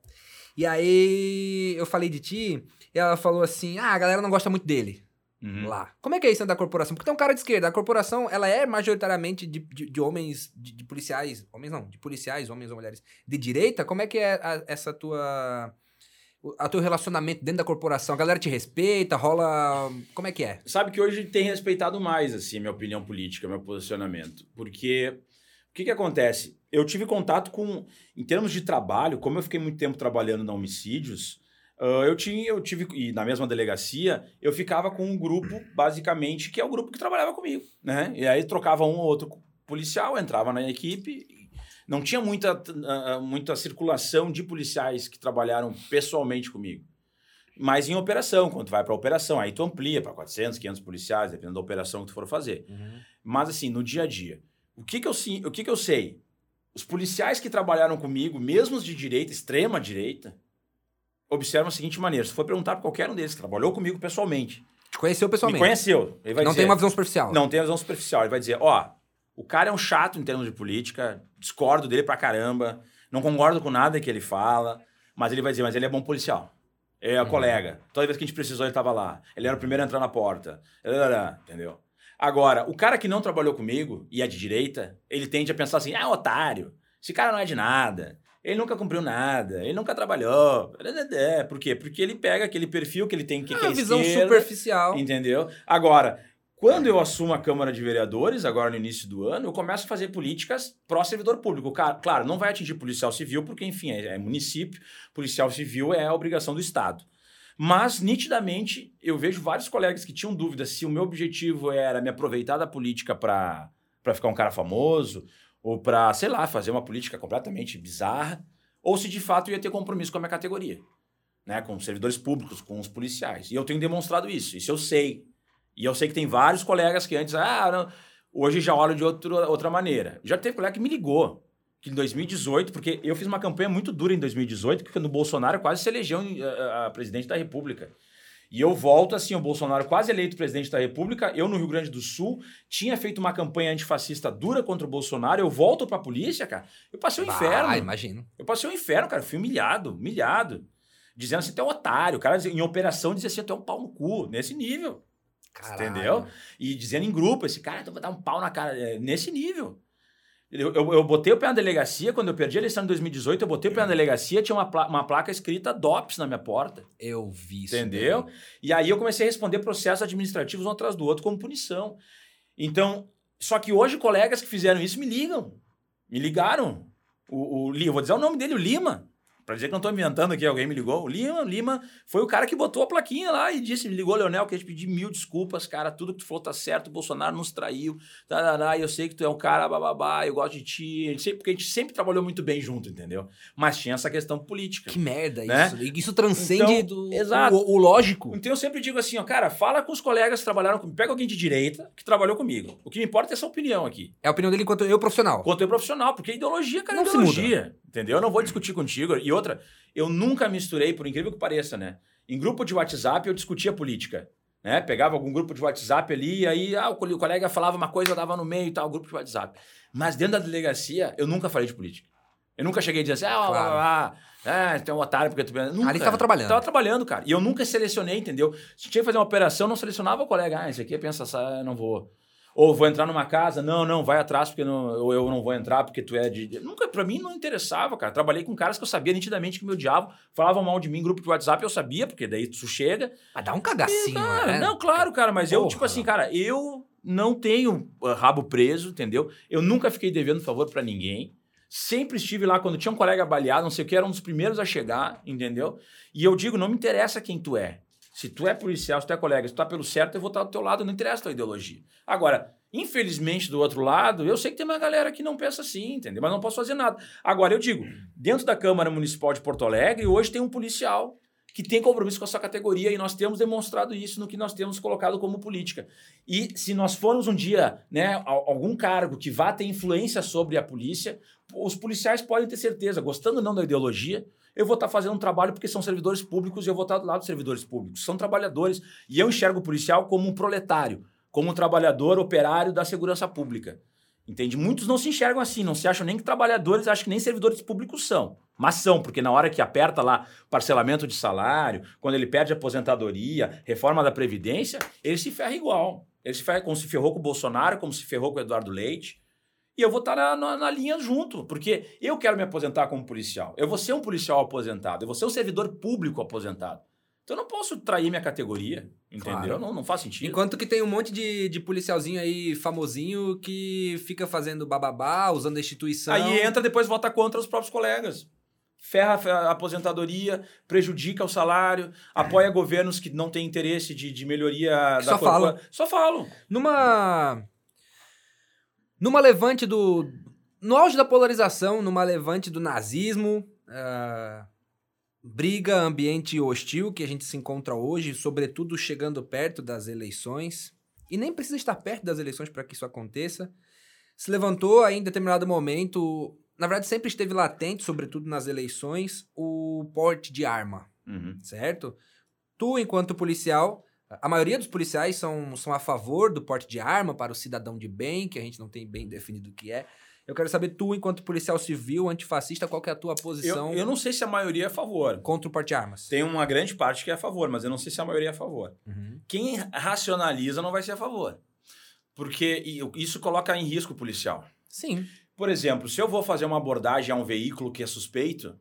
E aí eu falei de ti, e ela falou assim: ah, a galera não gosta muito dele Uhum. lá. Como é que é isso dentro da corporação? Porque tem um cara de esquerda. A corporação, ela é majoritariamente de, de, de homens, de, de policiais. Homens não, de policiais, homens ou mulheres. De direita, como é que é a- essa tua. O teu relacionamento dentro da corporação? A galera te respeita, rola. Como é que é? Sabe que hoje tem respeitado mais, assim, minha opinião política, meu posicionamento. Porque o que, que acontece? Eu tive contato com, em termos de trabalho, como eu fiquei muito tempo trabalhando na homicídios, ah, eu, tinha, eu tive, e na mesma delegacia, eu ficava com um grupo, basicamente, que é o grupo que trabalhava comigo, né? E aí trocava um ou outro policial, entrava na equipe, não tinha muita, ah, ah, muita circulação de policiais que trabalharam pessoalmente comigo. Mas em operação, quando tu vai para operação, aí tu amplia para 400, 500 policiais, dependendo da operação que tu for fazer. Mas assim, no dia a dia, o que que eu, o que que eu sei? Os policiais que trabalharam comigo, mesmo os de direita, extrema direita, observam a seguinte maneira: se for perguntar para qualquer um deles que trabalhou comigo pessoalmente, Te conheceu me pessoalmente. conheceu, ele vai não dizer, tem uma visão superficial. não tem a visão superficial. Ele vai dizer, ó, o cara é um chato em termos de política, discordo dele pra caramba, não concordo com nada que ele fala, mas ele vai dizer, mas ele é bom policial. É Uhum. colega. Toda vez que a gente precisou, ele tava lá. Ele era o primeiro a entrar na porta. Entendeu? Agora, o cara que não trabalhou comigo e é de direita, ele tende a pensar assim, ah, otário, esse cara não é de nada. Ele nunca cumpriu nada, ele nunca trabalhou. É, por quê? Porque ele pega aquele perfil que ele tem que, é que é uma visão esquerda, superficial. Entendeu? Agora, quando eu assumo a Câmara de Vereadores, agora no início do ano, eu começo a fazer políticas pró-servidor público. Claro, não vai atingir policial civil, porque, enfim, é, é município, policial civil é a obrigação do Estado. Mas, nitidamente, eu vejo vários colegas que tinham dúvidas se o meu objetivo era me aproveitar da política para ficar um cara famoso, ou para, sei lá, fazer uma política completamente bizarra, ou se de fato ia ter compromisso com a minha categoria, né? com os servidores públicos, com os policiais. E eu tenho demonstrado isso, isso eu sei. E eu sei que tem vários colegas que antes, ah, não, hoje já olham de outro, outra maneira. Já teve colega que me ligou, que em 2018, porque eu fiz uma campanha muito dura em 2018, porque no Bolsonaro quase se elegeu a, a presidente da República. E eu volto assim, o Bolsonaro quase eleito presidente da República, eu no Rio Grande do Sul tinha feito uma campanha antifascista dura contra o Bolsonaro, eu volto pra polícia, cara. Eu passei o Ah, inferno. imagino. Eu passei o inferno, cara. Eu fui humilhado, humilhado. Dizendo assim, tu é um otário. O cara em operação dizia assim, tu é um pau no cu, nesse nível. Caralho. Entendeu? E dizendo em grupo, esse cara, tu vai dar um pau na cara, é, nesse nível. Eu, eu, eu botei o pé na delegacia, quando eu perdi a eleição em 2018, eu botei o pé na delegacia, tinha uma, pla- uma placa escrita DOPS na minha porta. Eu vi isso. Entendeu? E aí eu comecei a responder processos administrativos um atrás do outro como punição. Então, só que hoje colegas que fizeram isso me ligam. Me ligaram. O, o, eu vou dizer o nome dele, o Lima. Pra dizer que não tô inventando aqui, alguém me ligou. O Lima, Lima foi o cara que botou a plaquinha lá e disse, me ligou, Leonel, que a gente pedir mil desculpas, cara, tudo que tu falou tá certo, o Bolsonaro nos traiu, tarará, e eu sei que tu é um cara bababá, eu gosto de ti, sempre- porque a gente sempre trabalhou muito bem junto, entendeu? Mas tinha essa questão política. Que merda Né? isso. Isso transcende Então, do, exato. O, o lógico. Então eu sempre digo assim, ó, cara, fala com os colegas que trabalharam comigo. Pega alguém de direita que trabalhou comigo. O que me importa é essa opinião aqui. É a opinião dele enquanto eu profissional. Quanto eu profissional, porque ideologia, cara, é Não ideologia. Entendeu? Eu não vou discutir contigo. E outra, eu nunca misturei, por incrível que pareça, né? Em grupo de WhatsApp eu discutia política. Né? Pegava algum grupo de WhatsApp ali, e aí ah, o colega falava uma coisa, eu dava no meio e tal, grupo de WhatsApp. Mas dentro da delegacia, eu nunca falei de política. Eu nunca cheguei a dizer assim, ah, claro. lá, lá, é, tem um otário porque tu... Nunca. Ali tava trabalhando. Tava trabalhando, cara. E eu nunca selecionei, entendeu? Se tinha que fazer uma operação, não selecionava o colega. Ah, esse aqui pensa, ah, não vou. Ou vou entrar numa casa, não, não, vai atrás porque não, eu não vou entrar porque tu é de. Nunca, pra mim não interessava, cara. Trabalhei com caras que eu sabia nitidamente que meu diabo falavam mal de mim grupo de WhatsApp, eu sabia, porque daí tu chega. Ah, dá um cagacinho, e, cara, né? Não, claro, cara, mas Porra. eu, tipo assim, cara, eu não tenho uh, rabo preso, entendeu? Eu nunca fiquei devendo favor para ninguém. Sempre estive lá quando tinha um colega baleado, não sei o que, era um dos primeiros a chegar, entendeu? E eu digo, não me interessa quem tu é. Se tu é policial, se tu é colega, se tu tá pelo certo, eu vou estar do teu lado, não interessa a tua ideologia. Agora, infelizmente, do outro lado, eu sei que tem uma galera que não pensa assim, entendeu? Mas não posso fazer nada. Agora, eu digo, dentro da Câmara Municipal de Porto Alegre, hoje tem um policial que tem compromisso com a sua categoria e nós temos demonstrado isso no que nós temos colocado como política. E se nós formos um dia, né, algum cargo que vá ter influência sobre a polícia, os policiais podem ter certeza, gostando ou não da ideologia, eu vou estar fazendo um trabalho porque são servidores públicos e eu vou estar do lado dos servidores públicos. São trabalhadores. E eu enxergo o policial como um proletário, como um trabalhador operário da segurança pública. Entende? Muitos não se enxergam assim, não se acham nem que trabalhadores, acham que nem servidores públicos são. Mas são, porque na hora que aperta lá parcelamento de salário, quando ele perde aposentadoria, reforma da Previdência, ele se ferra igual. Ele se ferra como se ferrou com o Bolsonaro, como se ferrou com o Eduardo Leite. E eu vou estar na, na, na, linha junto, porque eu quero me aposentar como policial. Eu vou ser um policial aposentado, eu vou ser um servidor público aposentado. Então eu não posso trair minha categoria, entendeu? Claro. Não, não faz sentido. Enquanto que tem um monte de, de policialzinho aí famosinho que fica fazendo bababá, usando a instituição. Aí entra depois vota contra os próprios colegas. Ferra a aposentadoria, prejudica o salário, apoia governos que não têm interesse de, de melhoria que da Só falam. Só falam. Numa numa levante do. No auge da polarização, numa levante do nazismo, uh, briga, ambiente hostil que a gente se encontra hoje, sobretudo chegando perto das eleições, e nem precisa estar perto das eleições para que isso aconteça, se levantou aí em determinado momento, na verdade sempre esteve latente, sobretudo nas eleições, o porte de arma, uhum. certo? Tu, enquanto policial, a maioria dos policiais são, são a favor do porte de arma para o cidadão de bem, que a gente não tem bem definido o que é. Eu quero saber, tu, enquanto policial civil, antifascista, qual é a tua posição? Eu, eu não sei se a maioria é a favor. Contra o porte de armas. Tem uma grande parte que é a favor, mas eu não sei se a maioria é a favor. Uhum. Quem racionaliza não vai ser a favor. Porque isso coloca em risco o policial. Sim. Por exemplo, se eu vou fazer uma abordagem a um veículo que é suspeito,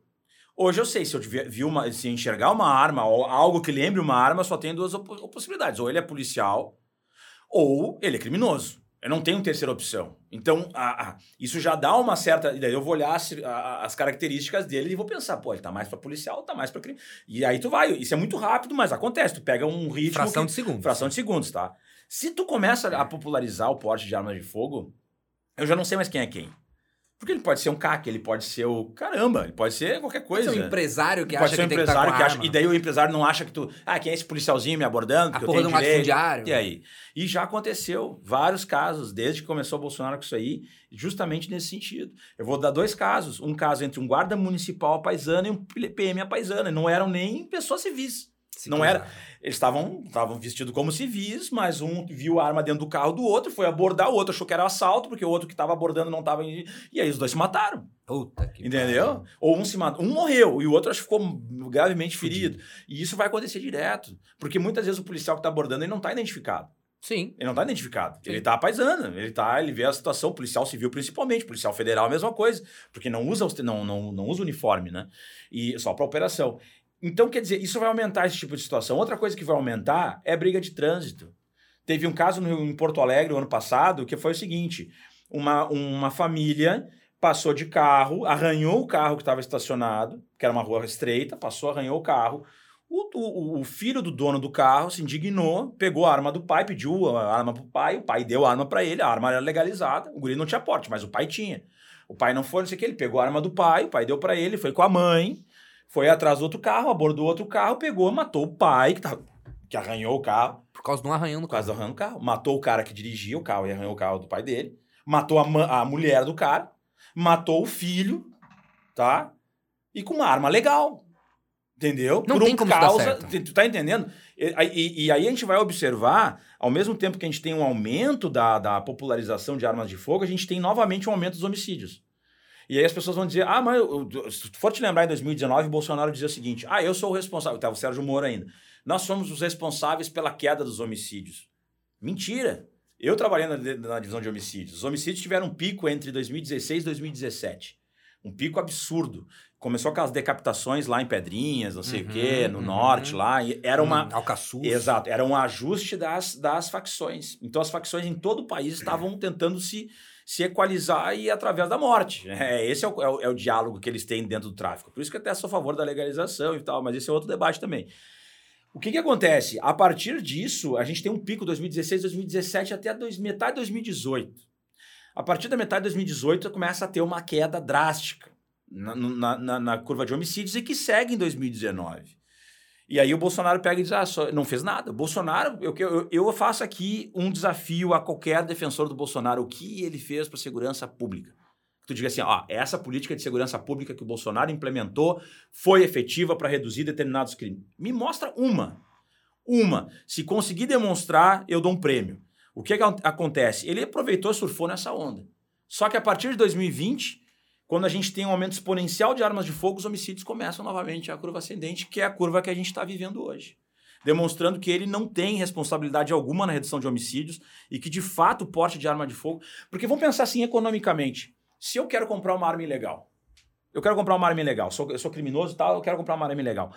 Hoje eu sei, se eu vi uma, se enxergar uma arma ou algo que lembre uma arma, só tem duas possibilidades. Ou ele é policial, ou ele é criminoso. Eu não tenho terceira opção. Então, a, a, isso já dá uma certa. Daí eu vou olhar as, a, as características dele e vou pensar, pô, ele tá mais para policial, tá mais para crime. E aí tu vai. Isso é muito rápido, mas acontece. Tu pega um ritmo. Fração que, de segundos. Fração de segundos, tá? Se tu começa a popularizar o porte de armas de fogo, eu já não sei mais quem é quem. Porque ele pode ser um CAC, ele pode ser o. Caramba, ele pode ser qualquer coisa. Pode ser um empresário que pode acha ser um que empresário que, que acha. E daí o empresário não acha que tu. Ah, quem é esse policialzinho me abordando? A porra eu tenho de um. E aí? E já aconteceu vários casos, desde que começou o Bolsonaro com isso aí, justamente nesse sentido. Eu vou dar dois casos. Um caso entre um guarda municipal paisano e um PM paisano. Não eram nem pessoas civis. Se não era. Eles estavam vestidos como civis, mas um viu a arma dentro do carro do outro, foi abordar, o outro achou que era assalto, porque o outro que estava abordando não estava. E aí os dois se mataram. Puta que Entendeu? Ou um se matou. Um morreu e o outro acho que ficou gravemente ferido. E isso vai acontecer direto. Porque muitas vezes o policial que está abordando ele não está identificado. Sim. Ele não está identificado. Sim. Ele está apaisando. Ele tá, ele vê a situação, policial civil principalmente, policial federal a mesma coisa, porque não usa, não, não, não usa uniforme, né? E só para operação. Então, quer dizer, isso vai aumentar esse tipo de situação. Outra coisa que vai aumentar é a briga de trânsito. Teve um caso no, em Porto Alegre, no ano passado, que foi o seguinte: uma, uma família passou de carro, arranhou o carro que estava estacionado, que era uma rua estreita, passou, arranhou o carro. O, o, o, filho do dono do carro se indignou, pegou a arma do pai, pediu a arma pro pai, o pai deu a arma para ele, a arma era legalizada, o guri não tinha porte, mas o pai tinha. O pai não foi, não sei o que, ele pegou a arma do pai, o pai deu para ele, foi com a mãe, foi atrás do outro carro, abordou outro carro, pegou, matou o pai, que, tava, que arranhou o carro. Por causa de um arranhão no carro. Por causa do arranhão do carro. Matou o cara que dirigia o carro e arranhou o carro do pai dele. Matou a, a mulher do cara. Matou o filho, tá? E com uma arma legal. Entendeu? Não Por tem um como causa. Tu tá entendendo? E, e- e aí a gente vai observar, ao mesmo tempo que a gente tem um aumento da, da popularização de armas de fogo, a gente tem novamente um aumento dos homicídios. E aí as pessoas vão dizer, ah, mas eu- se for te lembrar, em 2019, o Bolsonaro dizia o seguinte, ah, eu sou o responsável, tá, o Sérgio Moro ainda, nós somos os responsáveis pela queda dos homicídios. Mentira! Eu trabalhei na, na divisão de homicídios. Os homicídios tiveram um pico entre 2016 e 2017. Um pico absurdo. Começou com as decapitações lá em Pedrinhas, não sei o quê, no Uhum, norte uhum. lá. Era uma... Hum, Alcaçuz. Exato, era um ajuste das, das facções. Então as facções em todo o país estavam tentando se, se equalizar e através da morte. É, esse é o, é, o, é o diálogo que eles têm dentro do tráfico. Por isso que até sou a favor da legalização e tal, mas esse é outro debate também. O que, que acontece? A partir disso, a gente tem um pico 2016, 2017 até dois, metade de 2018. A partir da metade de 2018 começa a ter uma queda drástica na, na, na- na curva de homicídios e que segue em 2019. E aí o Bolsonaro pega e diz: ah, só, não fez nada. Bolsonaro, eu, eu, eu faço aqui um desafio a qualquer defensor do Bolsonaro. O que ele fez para a segurança pública? Tu diga assim: ó, essa política de segurança pública que o Bolsonaro implementou foi efetiva para reduzir determinados crimes. Me mostra uma. Uma. Se conseguir demonstrar, eu dou um prêmio. O que, que ac- acontece? Ele aproveitou e surfou nessa onda. Só que a partir de 2020, quando a gente tem um aumento exponencial de armas de fogo, os homicídios começam novamente a curva ascendente, que é a curva que a gente está vivendo hoje. Demonstrando que ele não tem responsabilidade alguma na redução de homicídios e que, de fato, o porte de arma de fogo. Porque vamos pensar assim economicamente. Se eu quero comprar uma arma ilegal, eu quero comprar uma arma ilegal, sou, eu sou criminoso e tal, eu quero comprar uma arma ilegal.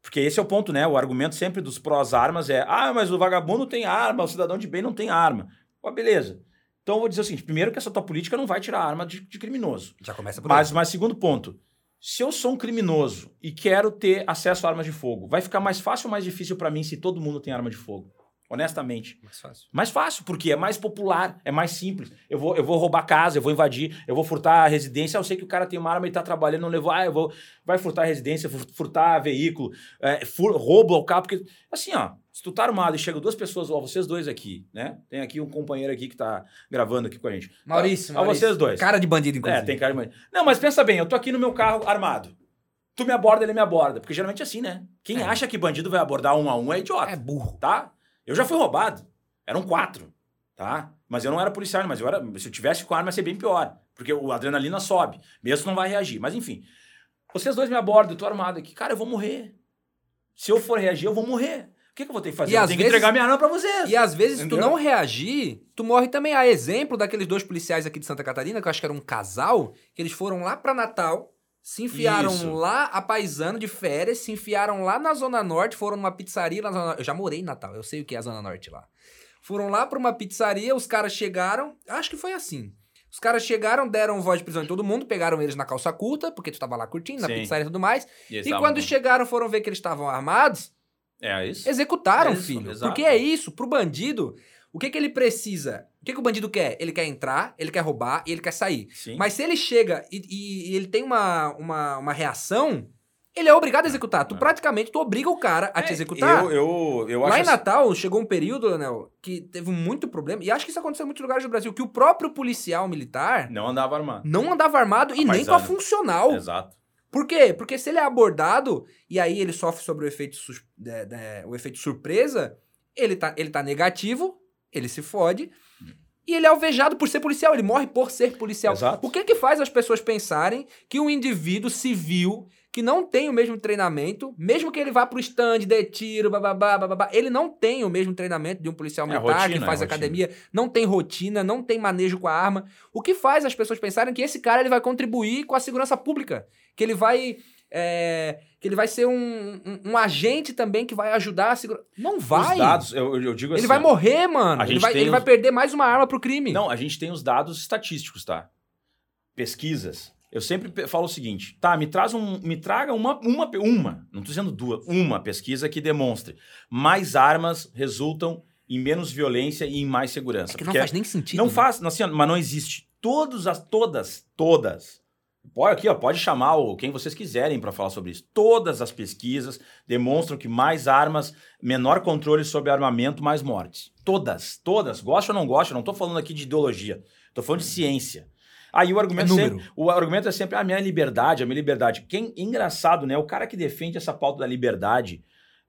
Porque esse é o ponto, né? O argumento sempre dos prós-armas é: ah, mas o vagabundo tem arma, o cidadão de bem não tem arma. Pô, beleza. Então eu vou dizer o seguinte: primeiro, que essa tua política não vai tirar a arma de, de criminoso. Já começa por Mas, aí. mas segundo ponto, se eu sou um criminoso e quero ter acesso a armas de fogo, vai ficar mais fácil ou mais difícil para mim se todo mundo tem arma de fogo? Honestamente. Mais fácil. Mais fácil, porque é mais popular, é mais simples. Eu vou, eu vou roubar casa, eu vou invadir, eu vou furtar a residência. Eu sei que o cara tem uma arma e tá trabalhando, não levou. Ah, eu vou. Vai furtar a residência, fur- furtar veículo, é, fur, roubo ao carro. Porque, assim, ó, se tu tá armado e chegam duas pessoas, ó, vocês dois aqui, né? Tem aqui um companheiro aqui que tá gravando aqui com a gente. Maurício, Ó, Maurício. vocês dois. Cara de bandido, inclusive. É, tem cara de bandido. Não, mas pensa bem, eu tô aqui no meu carro armado. Tu me aborda, ele me aborda. Porque geralmente é assim, né? Quem É. acha que bandido vai abordar um a um é idiota É burro. tá? Eu já fui roubado. Eram quatro, tá? Mas eu não era policial, mas eu era, se eu tivesse com arma ia ser bem pior, porque o adrenalina sobe, mesmo não vai reagir. Mas enfim, vocês dois me abordam, eu tô armado aqui, cara, eu vou morrer. Se eu for reagir, eu vou morrer. O que, que eu vou ter que fazer? E eu tenho vezes- que entregar minha arma pra vocês. E às vezes, se tu Entendeu? não reagir, tu morre também. A exemplo daqueles dois policiais aqui de Santa Catarina, que eu acho que era um casal, que eles foram lá pra Natal, se enfiaram Isso. lá a paisano de férias, se enfiaram lá na Zona Norte, foram numa pizzaria na Zona Norte. Eu já morei em Natal, eu sei o que é a Zona Norte lá. Foram lá pra uma pizzaria, os caras chegaram, acho que foi assim. Os caras chegaram, deram voz de prisão em todo mundo, pegaram eles na calça curta, porque tu tava lá curtindo, na Sim. pizzaria e tudo mais. E estavam quando chegaram, foram ver que eles estavam armados, É isso? Executaram, É isso, filho. exato. Porque é isso, pro bandido, o que que ele precisa? O que que o bandido quer? Ele quer entrar, ele quer roubar e ele quer sair. Sim. Mas se ele chega e, e- e ele tem uma, uma, uma reação, ele é obrigado a executar. Tu É. praticamente, tu obriga o cara a te É, executar. Eu, eu, eu Lá acho em assim- Natal, chegou um período, Leonel, que teve muito problema, e acho que isso aconteceu em muitos lugares do Brasil, que o próprio policial militar Não andava armado. não andava armado e nem com a funcional. Exato. Por quê? Porque se ele é abordado e aí ele sofre sobre o efeito, é, é, o efeito surpresa, ele tá, ele tá negativo, ele se fode, e ele é alvejado por ser policial, ele morre por ser policial. Exato. O que que faz as pessoas pensarem que um indivíduo civil que não tem o mesmo treinamento, mesmo que ele vá pro stand, dê tiro, bababá, bababá, ele não tem o mesmo treinamento de um policial É, militar rotina, que faz é rotina. academia, não tem rotina, não tem manejo com a arma. O que faz as pessoas pensarem que esse cara ele vai contribuir com a segurança pública, que ele vai é, que ele vai ser um, um, um agente também que vai ajudar a segurança. Não vai. Os dados, eu, eu digo assim. ele vai morrer, mano. a Ele vai, ele os- vai perder mais uma arma pro crime. Não, a gente tem os dados estatísticos, tá? Pesquisas. Eu sempre falo o seguinte, tá, me traz um, me traga uma, uma, uma, não tô dizendo duas, uma pesquisa que demonstre mais armas resultam em menos violência e em mais segurança. é que não faz nem sentido. não né? faz, assim, mas não existe. Todos as, todas, todas. Pode aqui, ó, pode chamar o, quem vocês quiserem para falar sobre isso. Todas as pesquisas demonstram que mais armas, menor controle sobre armamento, mais mortes. Todas, todas. Gosta ou não gosta, não tô falando aqui de ideologia. Tô falando de ciência. Aí o argumento, É sempre, o argumento é sempre a minha liberdade, a minha liberdade. Quem engraçado, né? O cara que defende essa pauta da liberdade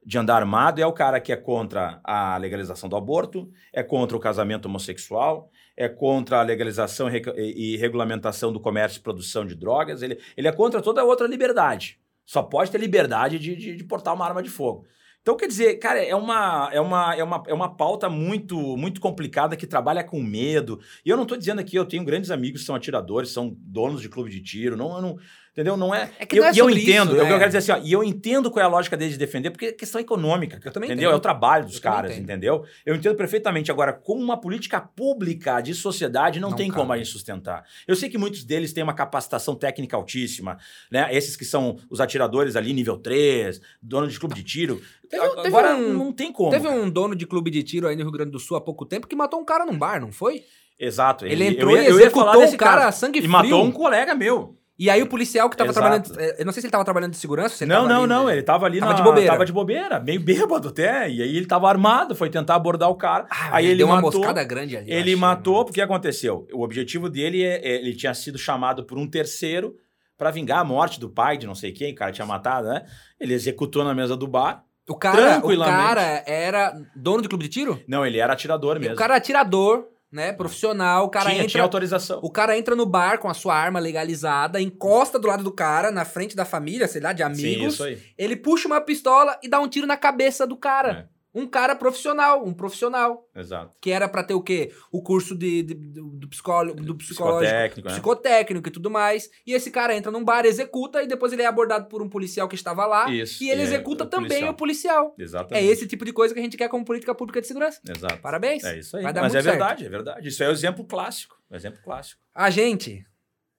de andar armado é o cara que é contra a legalização do aborto, é contra o casamento homossexual, é contra a legalização e regulamentação do comércio e produção de drogas. Ele, ele é contra toda outra liberdade. Só pode ter liberdade de, de, de portar uma arma de fogo. Então, quer dizer, cara, é uma, é uma, é uma, é uma pauta muito, muito complicada que trabalha com medo. E eu não estou dizendo aqui, eu tenho grandes amigos que são atiradores, são donos de clube de tiro. Não, eu não, entendeu? Não é. É que eu, não é e eu entendo, isso, eu, né? eu quero dizer assim, ó, e eu entendo qual é a lógica deles de defender, porque é questão econômica. Eu também entendeu? entendo. É o trabalho dos Eu caras, entendeu? Eu entendo perfeitamente. Agora, com uma política pública de sociedade, não, Não tem cabe. como a gente sustentar. Eu sei que muitos deles têm uma capacitação técnica altíssima, né? Esses que são os atiradores ali, nível 3, dono de clube de tiro. Teve um- teve Agora, um- não tem como. Teve um dono de clube de tiro aí no Rio Grande do Sul há pouco tempo que matou um cara num bar, não foi? Exato. Ele eu entrou ia- e eu ia falar executou o cara a caso. sangue E frio. matou um colega meu. E aí o policial que tava Exato. trabalhando. eh, Eu não sei se ele tava trabalhando de segurança se Não, não, ali, não. né? Ele tava ali Tava na... de bobeira. Tava de bobeira, meio bêbado até. E aí ele tava armado, foi tentar abordar o cara. Ah, aí ele deu uma matou. moscada grande ali. Ele achei, matou, né? porque aconteceu? O objetivo dele é, é- ele tinha sido chamado por um terceiro pra vingar a morte do pai de não sei quem, o cara tinha matado, né? Ele executou na mesa do bar. O cara, o cara era dono de clube de tiro? Não, ele era atirador mesmo. O cara é atirador, né? Profissional. O cara tinha, entra. tinha autorização. O cara entra no bar com a sua arma legalizada, encosta do lado do cara, na frente da família, sei lá, de Sim, amigos. isso aí. ele puxa uma pistola e dá um tiro na cabeça do cara. É. Um cara profissional, um profissional. Exato. Que era pra ter o quê? O curso de, de- do, do, psicólogo, do psicológico, Psicotécnico, né? psicotécnico e tudo mais. E esse cara entra num bar, executa, e depois ele é abordado por um policial que estava lá. Isso. E ele é, executa é o também policial. o policial. É Exatamente. esse tipo de coisa que a gente quer como política pública de segurança. Exato. Parabéns. É isso aí. Vai dar Mas muito é certo. verdade, é verdade. Isso é o exemplo clássico. O exemplo clássico. A gente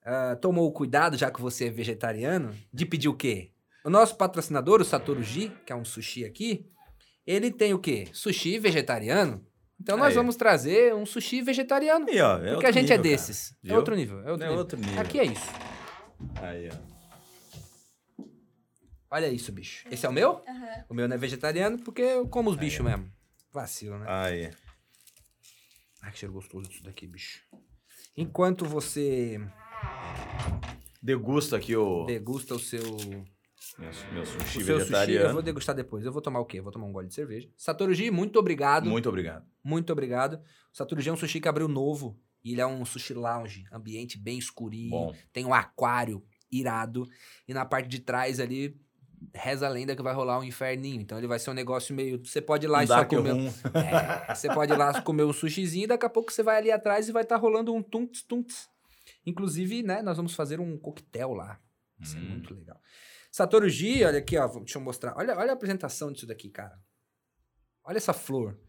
ah, tomou o cuidado, já que você é vegetariano, de pedir o quê? O nosso patrocinador, o Satoru Ji, que é um sushi aqui, ele tem o quê? Sushi vegetariano. Então nós Aí. vamos trazer um sushi vegetariano. Aí, ó, é porque a gente é nível, desses. cara. É outro nível. É outro, É nível. outro nível. Aqui é isso. Aí, ó. Olha isso, bicho. Esse é o meu? Aham. O meu não é vegetariano porque eu como os bichos mesmo. Vacilo, né? Aí. Ai, que cheiro gostoso disso daqui, bicho. Enquanto você Degusta aqui o degusta o seu meu, meu O sushi seu sushi, eu vegetariano. vou degustar depois. Eu vou tomar o quê? Eu vou tomar um gole de cerveja. Satoruji, muito obrigado. Muito, Muito obrigado. obrigado. O Satoruji é um sushi que abriu novo. E ele é um sushi lounge. Ambiente bem escurinho. Bom. Tem um aquário irado. E na parte de trás ali, reza a lenda que vai rolar um inferninho. Então ele vai ser um negócio meio... Você pode ir lá Um e só comer... É, você pode ir lá comer um sushizinho e daqui a pouco você vai ali atrás e vai estar rolando um tunts tunts. Inclusive, né, nós vamos fazer um coquetel lá. Isso é Hum. muito legal. Satoru Ji, olha aqui, ó, deixa eu mostrar. Olha, olha a apresentação disso daqui, cara. Olha essa flor.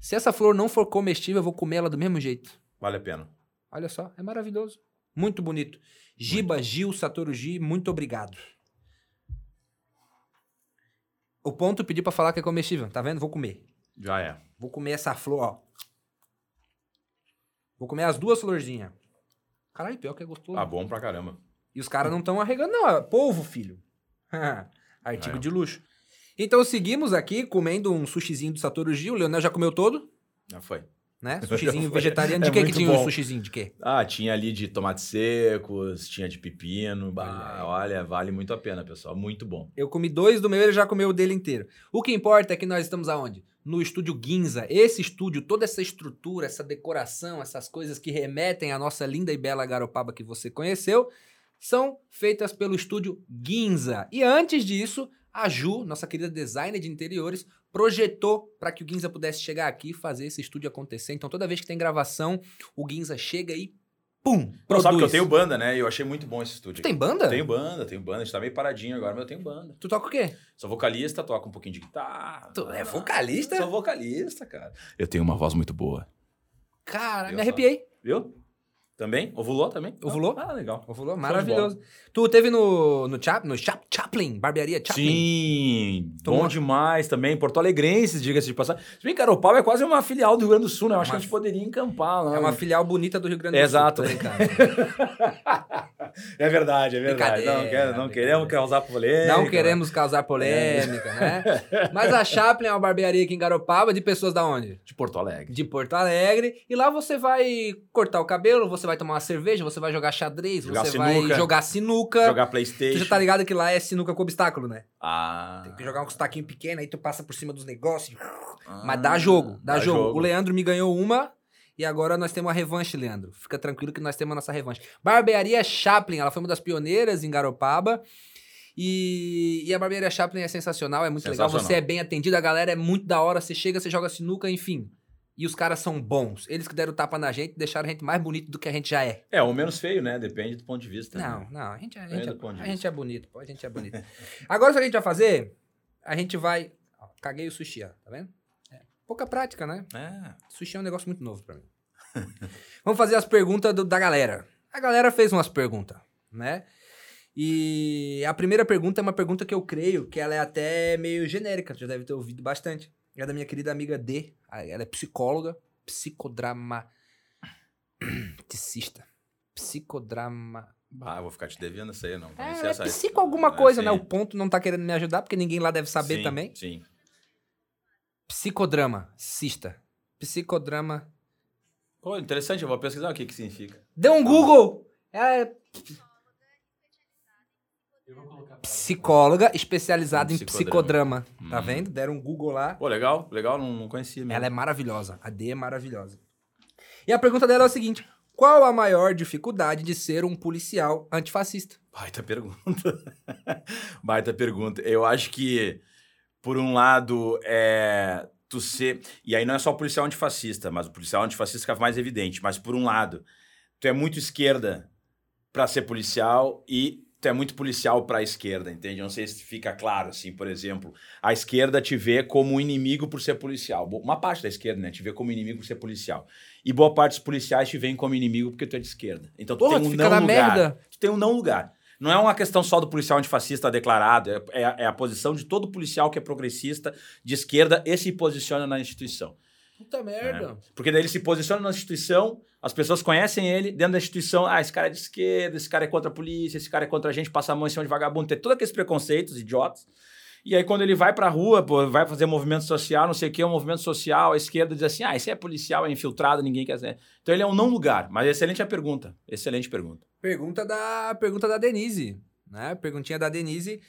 Se essa flor não for comestível, eu vou comer ela do mesmo jeito. Vale a pena. Olha só, é maravilhoso. Muito bonito. Giba Gil Satoru Ji, muito obrigado. O ponto pediu pra falar que é comestível, tá vendo? Vou comer. Já é. Vou comer essa flor, ó. Vou comer as duas florzinhas. Caralho, pior que é gostoso. Ah, bom pra caramba. E os caras não estão arregando, não. É polvo, filho. Artigo É. de luxo. Então seguimos aqui comendo um sushizinho do Satoru Ji. O Leonel já comeu todo, Já foi. né? Sushizinho vegetariano. De É que que tinha o bom. sushizinho? De quê? Ah, tinha ali de tomates secos, tinha de pepino. Bah, Olha olha, vale muito a pena, pessoal. Muito bom. Eu comi dois do meu, ele já comeu o dele inteiro. O que importa é que nós estamos aonde? No estúdio Ginza. Esse estúdio, toda essa estrutura, essa decoração, essas coisas que remetem à nossa linda e bela Garopaba que você conheceu, são feitas pelo estúdio Ginza. E antes disso, a Ju, nossa querida designer de interiores, projetou para que o Ginza pudesse chegar aqui e fazer esse estúdio acontecer. Então, toda vez que tem gravação, o Ginza chega e pum, Não, produz. sabe que eu tenho banda, né? Eu achei muito bom esse estúdio. Tu tem banda? Tenho banda, tenho banda. A gente tá meio paradinho agora, mas eu tenho banda. Tu toca o quê? Sou vocalista, toco um pouquinho de guitarra. Tu é vocalista? Sou vocalista, cara. Eu tenho uma voz muito boa. Cara, Viu me arrepiei. Viu? Também? Ovulou também? Ovulou? Ah, legal. Ovulou, maravilhoso. Tu teve no, no, Chap, no Chap, Chaplin, barbearia Chaplin? Sim, Tomou- bom demais também. Porto Alegrenses, diga-se de passagem. Se bem que Garopaba é quase uma filial do Rio Grande do Sul, né? Eu acho Uma- que a gente poderia encampar lá. É uma filial bonita do Rio Grande do Exato. Sul. brincando. É verdade, é verdade. Não, quer, não queremos causar polêmica. Não queremos causar polêmica, é. né? Mas a Chaplin é uma barbearia aqui em Garopaba, de pessoas da onde? De Porto Alegre. De Porto Alegre. E lá você vai cortar o cabelo, você vai tomar uma cerveja, você vai jogar xadrez, jogar você sinuca, vai jogar sinuca. Jogar Playstation. Você já tá ligado que lá é sinuca com obstáculo, né? Ah. Tem que jogar um obstaquinho pequeno, aí tu passa por cima dos negócios. Ah, Mas dá jogo, dá, dá jogo. jogo. O Leandro me ganhou uma e agora nós temos a revanche, Leandro. Fica tranquilo que nós temos a nossa revanche. Barbearia Chaplin, ela foi uma das pioneiras em Garopaba. E, e a Barbearia Chaplin é sensacional, é muito sensacional. legal. Você é bem atendido, a galera é muito da hora. Você chega, você joga sinuca, enfim. E os caras são bons. Eles que deram tapa na gente, deixaram a gente mais bonito do que a gente já é. É, ou menos feio, né? Depende do ponto de vista. Não, né? não. A gente, a, gente, é, a gente é bonito. A gente é bonito. Agora, o que a gente vai fazer? A gente vai... Ó, caguei o sushi, ó. Tá vendo? Pouca prática, né? É. Sushi é um negócio muito novo para mim. Vamos fazer as perguntas do, da galera. A galera fez umas perguntas, né? E a primeira pergunta é uma pergunta que eu creio que ela é até meio genérica, já deve ter ouvido bastante. É da minha querida amiga D. Ela é psicóloga, psicodrama. Ticista. Psicodrama. Ah, vou ficar te devendo isso aí, não. É, é psico alguma coisa, né? O ponto não tá querendo me ajudar, porque ninguém lá deve saber sim, também. Sim. Psicodrama, cista. Psicodrama. Pô, interessante, eu vou pesquisar o que que significa. Dê um Google! É... Psicóloga especializada em psicodrama. Hum. Tá vendo? Deram um Google lá. Pô, legal, legal, não, não conhecia mesmo. Ela é maravilhosa. A D é maravilhosa. E a pergunta dela é o seguinte: qual a maior dificuldade de ser um policial antifascista? Baita pergunta. Baita pergunta. Eu acho que por um lado, é, tu ser. E aí não é só o policial antifascista, mas o policial antifascista fica mais evidente. Mas por um lado, tu é muito esquerda para ser policial e é muito policial para a esquerda, entende? Não sei se fica claro, assim, por exemplo, a esquerda te vê como inimigo por ser policial. Uma parte da esquerda, né, te vê como inimigo por ser policial. E boa parte dos policiais te veem como inimigo porque tu é de esquerda. Então tu Porra, tem um não lugar. Merda. Tu tem um não lugar. Não é uma questão só do policial antifascista declarado, é, é, é, a posição de todo policial que é progressista, de esquerda, e se posiciona na instituição. Puta merda. É. Porque daí ele se posiciona na instituição, as pessoas conhecem ele, dentro da instituição, ah, esse cara é de esquerda, esse cara é contra a polícia, esse cara é contra a gente, passa a mão em cima de vagabundo, tem todos aqueles preconceitos idiotas. E aí, quando ele vai pra rua, pô, vai fazer movimento social, não sei o que, um movimento social, a esquerda diz assim: ah, esse é policial, é infiltrado, ninguém quer ser. Então ele é um não lugar. Mas excelente a pergunta. Excelente pergunta. Pergunta da, pergunta da Denise, né? Perguntinha da Denise,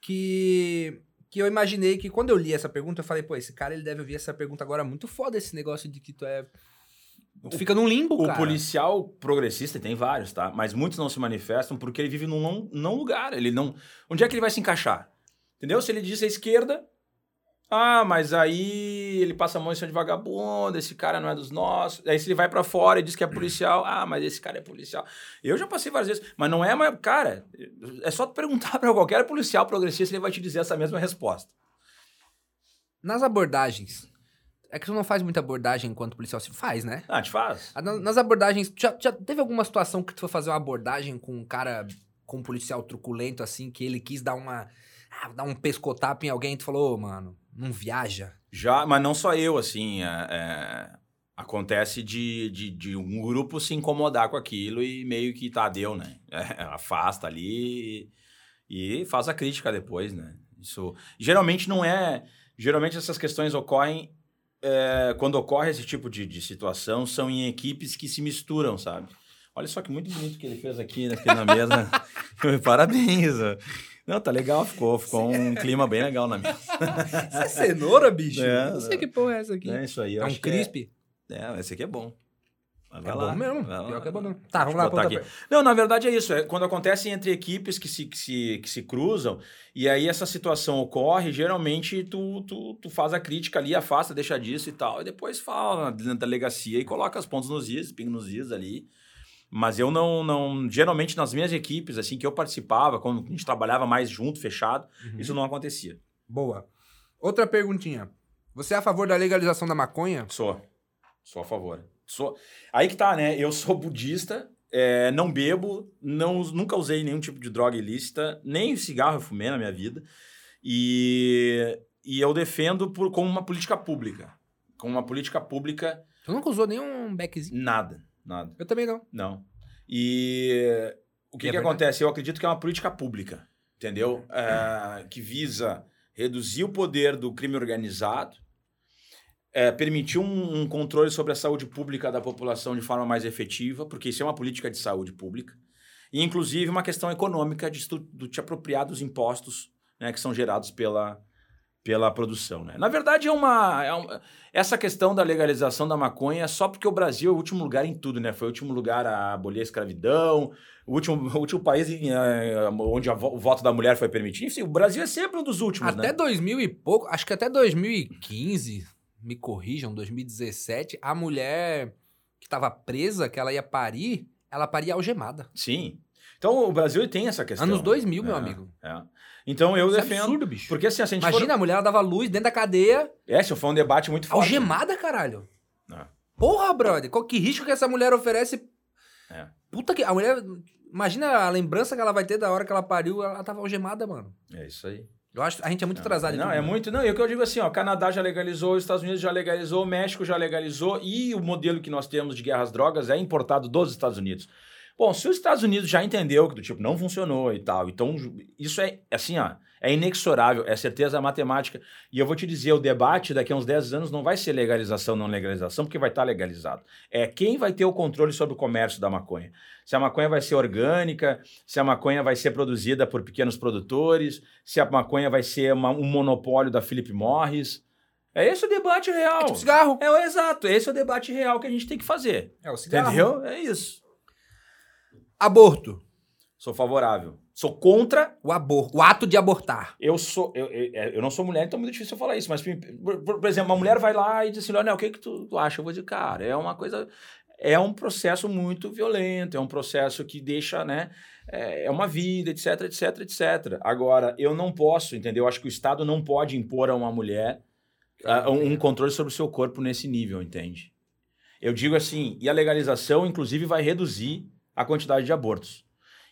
que, que eu imaginei que quando eu li essa pergunta, eu falei, pô, esse cara ele deve ouvir essa pergunta agora muito foda, esse negócio de que tu é. Tu fica num limbo, o cara. O policial progressista tem vários, tá? Mas muitos não se manifestam porque ele vive num não, não lugar. Ele não. Onde é que ele vai se encaixar? Entendeu? Se ele diz a esquerda, ah, mas aí ele passa a mão em cima de vagabundo, esse cara não é dos nossos. Aí se ele vai para fora e diz que é policial, ah, mas esse cara é policial. Eu já passei várias vezes, mas não é, mas, cara, é só tu perguntar para qualquer policial progressista, ele vai te dizer essa mesma resposta. Nas abordagens, é que tu não faz muita abordagem enquanto policial. Se faz, né? Ah, te faz. Nas abordagens, já, já teve alguma situação que tu foi fazer uma abordagem com um cara, com um policial truculento, assim, que ele quis dar uma ah, dar um pescotapo em alguém e tu falou, oh, mano, não viaja? Já, mas não só eu, assim. É, é, acontece de, de, de, um grupo se incomodar com aquilo e meio que tá, deu, né? É, afasta ali e, e faz a crítica depois, né? Isso geralmente não é. Geralmente essas questões ocorrem. É, quando ocorre esse tipo de, de situação, são em equipes que se misturam, sabe? Olha só que muito bonito que ele fez aqui, aqui na mesa. Parabéns. Não, tá legal, ficou, ficou um clima bem legal na mesa. Isso é cenoura, bicho? É, não sei que porra é essa aqui. É isso aí. É um crisp? É, é, esse aqui é bom. Vai é lá. bom mesmo. Vai Pior que é bom não. Tá, vamos lá botar aqui. Não, na verdade é isso. É quando acontece entre equipes que se, que se, que se cruzam e aí essa situação ocorre, geralmente tu, tu, tu faz a crítica ali, afasta, deixa disso e tal, e depois fala na delegacia e coloca os pontos nos is, pinga nos is ali. Mas eu não, não. Geralmente nas minhas equipes, assim, que eu participava, quando a gente trabalhava mais junto, fechado, uhum. isso não acontecia. Boa. Outra perguntinha. Você é a favor da legalização da maconha? Sou. Sou a favor. Sou. Aí que tá, né? Eu sou budista, é, não bebo, não, nunca usei nenhum tipo de droga ilícita, nem cigarro eu fumei na minha vida. E, e eu defendo por, como uma política pública. Como uma política pública. Você nunca usou nenhum beckzinho? Nada. Nada. Eu também não. Não. E o que, é que acontece? Eu acredito que é uma política pública, entendeu? É, que visa reduzir o poder do crime organizado, é, permitir um, um, controle sobre a saúde pública da população de forma mais efetiva, porque isso é uma política de saúde pública, e inclusive uma questão econômica de, de te apropriar dos impostos né, que são gerados pela, pela produção. Né? Na verdade, é uma, é uma, Essa questão da legalização da maconha é só porque o Brasil é o último lugar em tudo, né? Foi o último lugar a abolir a escravidão, o último, o último país em, uh, onde a, o voto da mulher foi permitido. Enfim, o Brasil é sempre um dos últimos. Até né? 2000 e pouco, acho que até 2015, me corrijam, 2017, a mulher que estava presa, que ela ia parir, ela paria algemada. Sim. Então o Brasil tem essa questão. Anos 2000, meu é, amigo. É. Então eu Isso é defendo. É absurdo, bicho. Porque assim, a gente Imagina, for... a mulher ela dava luz dentro da cadeia. É, isso foi um debate muito forte. Algemada, caralho. É. Porra, brother. Qual que risco que essa mulher oferece? É. Puta que. A mulher. Imagina a lembrança que ela vai ter da hora que ela pariu, ela tava algemada, mano. É isso aí. Eu acho a gente é muito atrasado. Não, é muito. Não, e o que eu digo assim, ó, Canadá já legalizou, os Estados Unidos já legalizou, o México já legalizou e o modelo que nós temos de guerra às drogas é importado dos Estados Unidos. Bom, se os Estados Unidos já entendeu que do tipo não funcionou e tal, então isso é assim, ó, é inexorável, é certeza matemática. E eu vou te dizer, o debate daqui a uns 10 anos não vai ser legalização, não legalização, porque vai estar legalizado. É quem vai ter o controle sobre o comércio da maconha. Se a maconha vai ser orgânica, se a maconha vai ser produzida por pequenos produtores, se a maconha vai ser uma, um monopólio da Philip Morris. É esse o debate real. É tipo cigarro. É, exato, esse é o debate real que a gente tem que fazer. É o cigarro. Entendeu? É isso. Aborto. Sou favorável. Sou contra o aborto, o ato de abortar. Eu sou, eu, eu, é, eu, não sou mulher, então é muito difícil eu falar isso. Mas, por, por, exemplo, uma mulher vai lá e diz assim: Leonel, o que, que tu, acha? Eu vou dizer, cara, é uma coisa. É um processo muito violento, é um processo que deixa, né? É, é uma vida, etc, etc, etc. Agora, eu não posso, entendeu? Eu acho que o Estado não pode impor a uma mulher uh, um controle sobre o seu corpo nesse nível, entende? Eu digo assim, e a legalização, inclusive, vai reduzir a quantidade de abortos.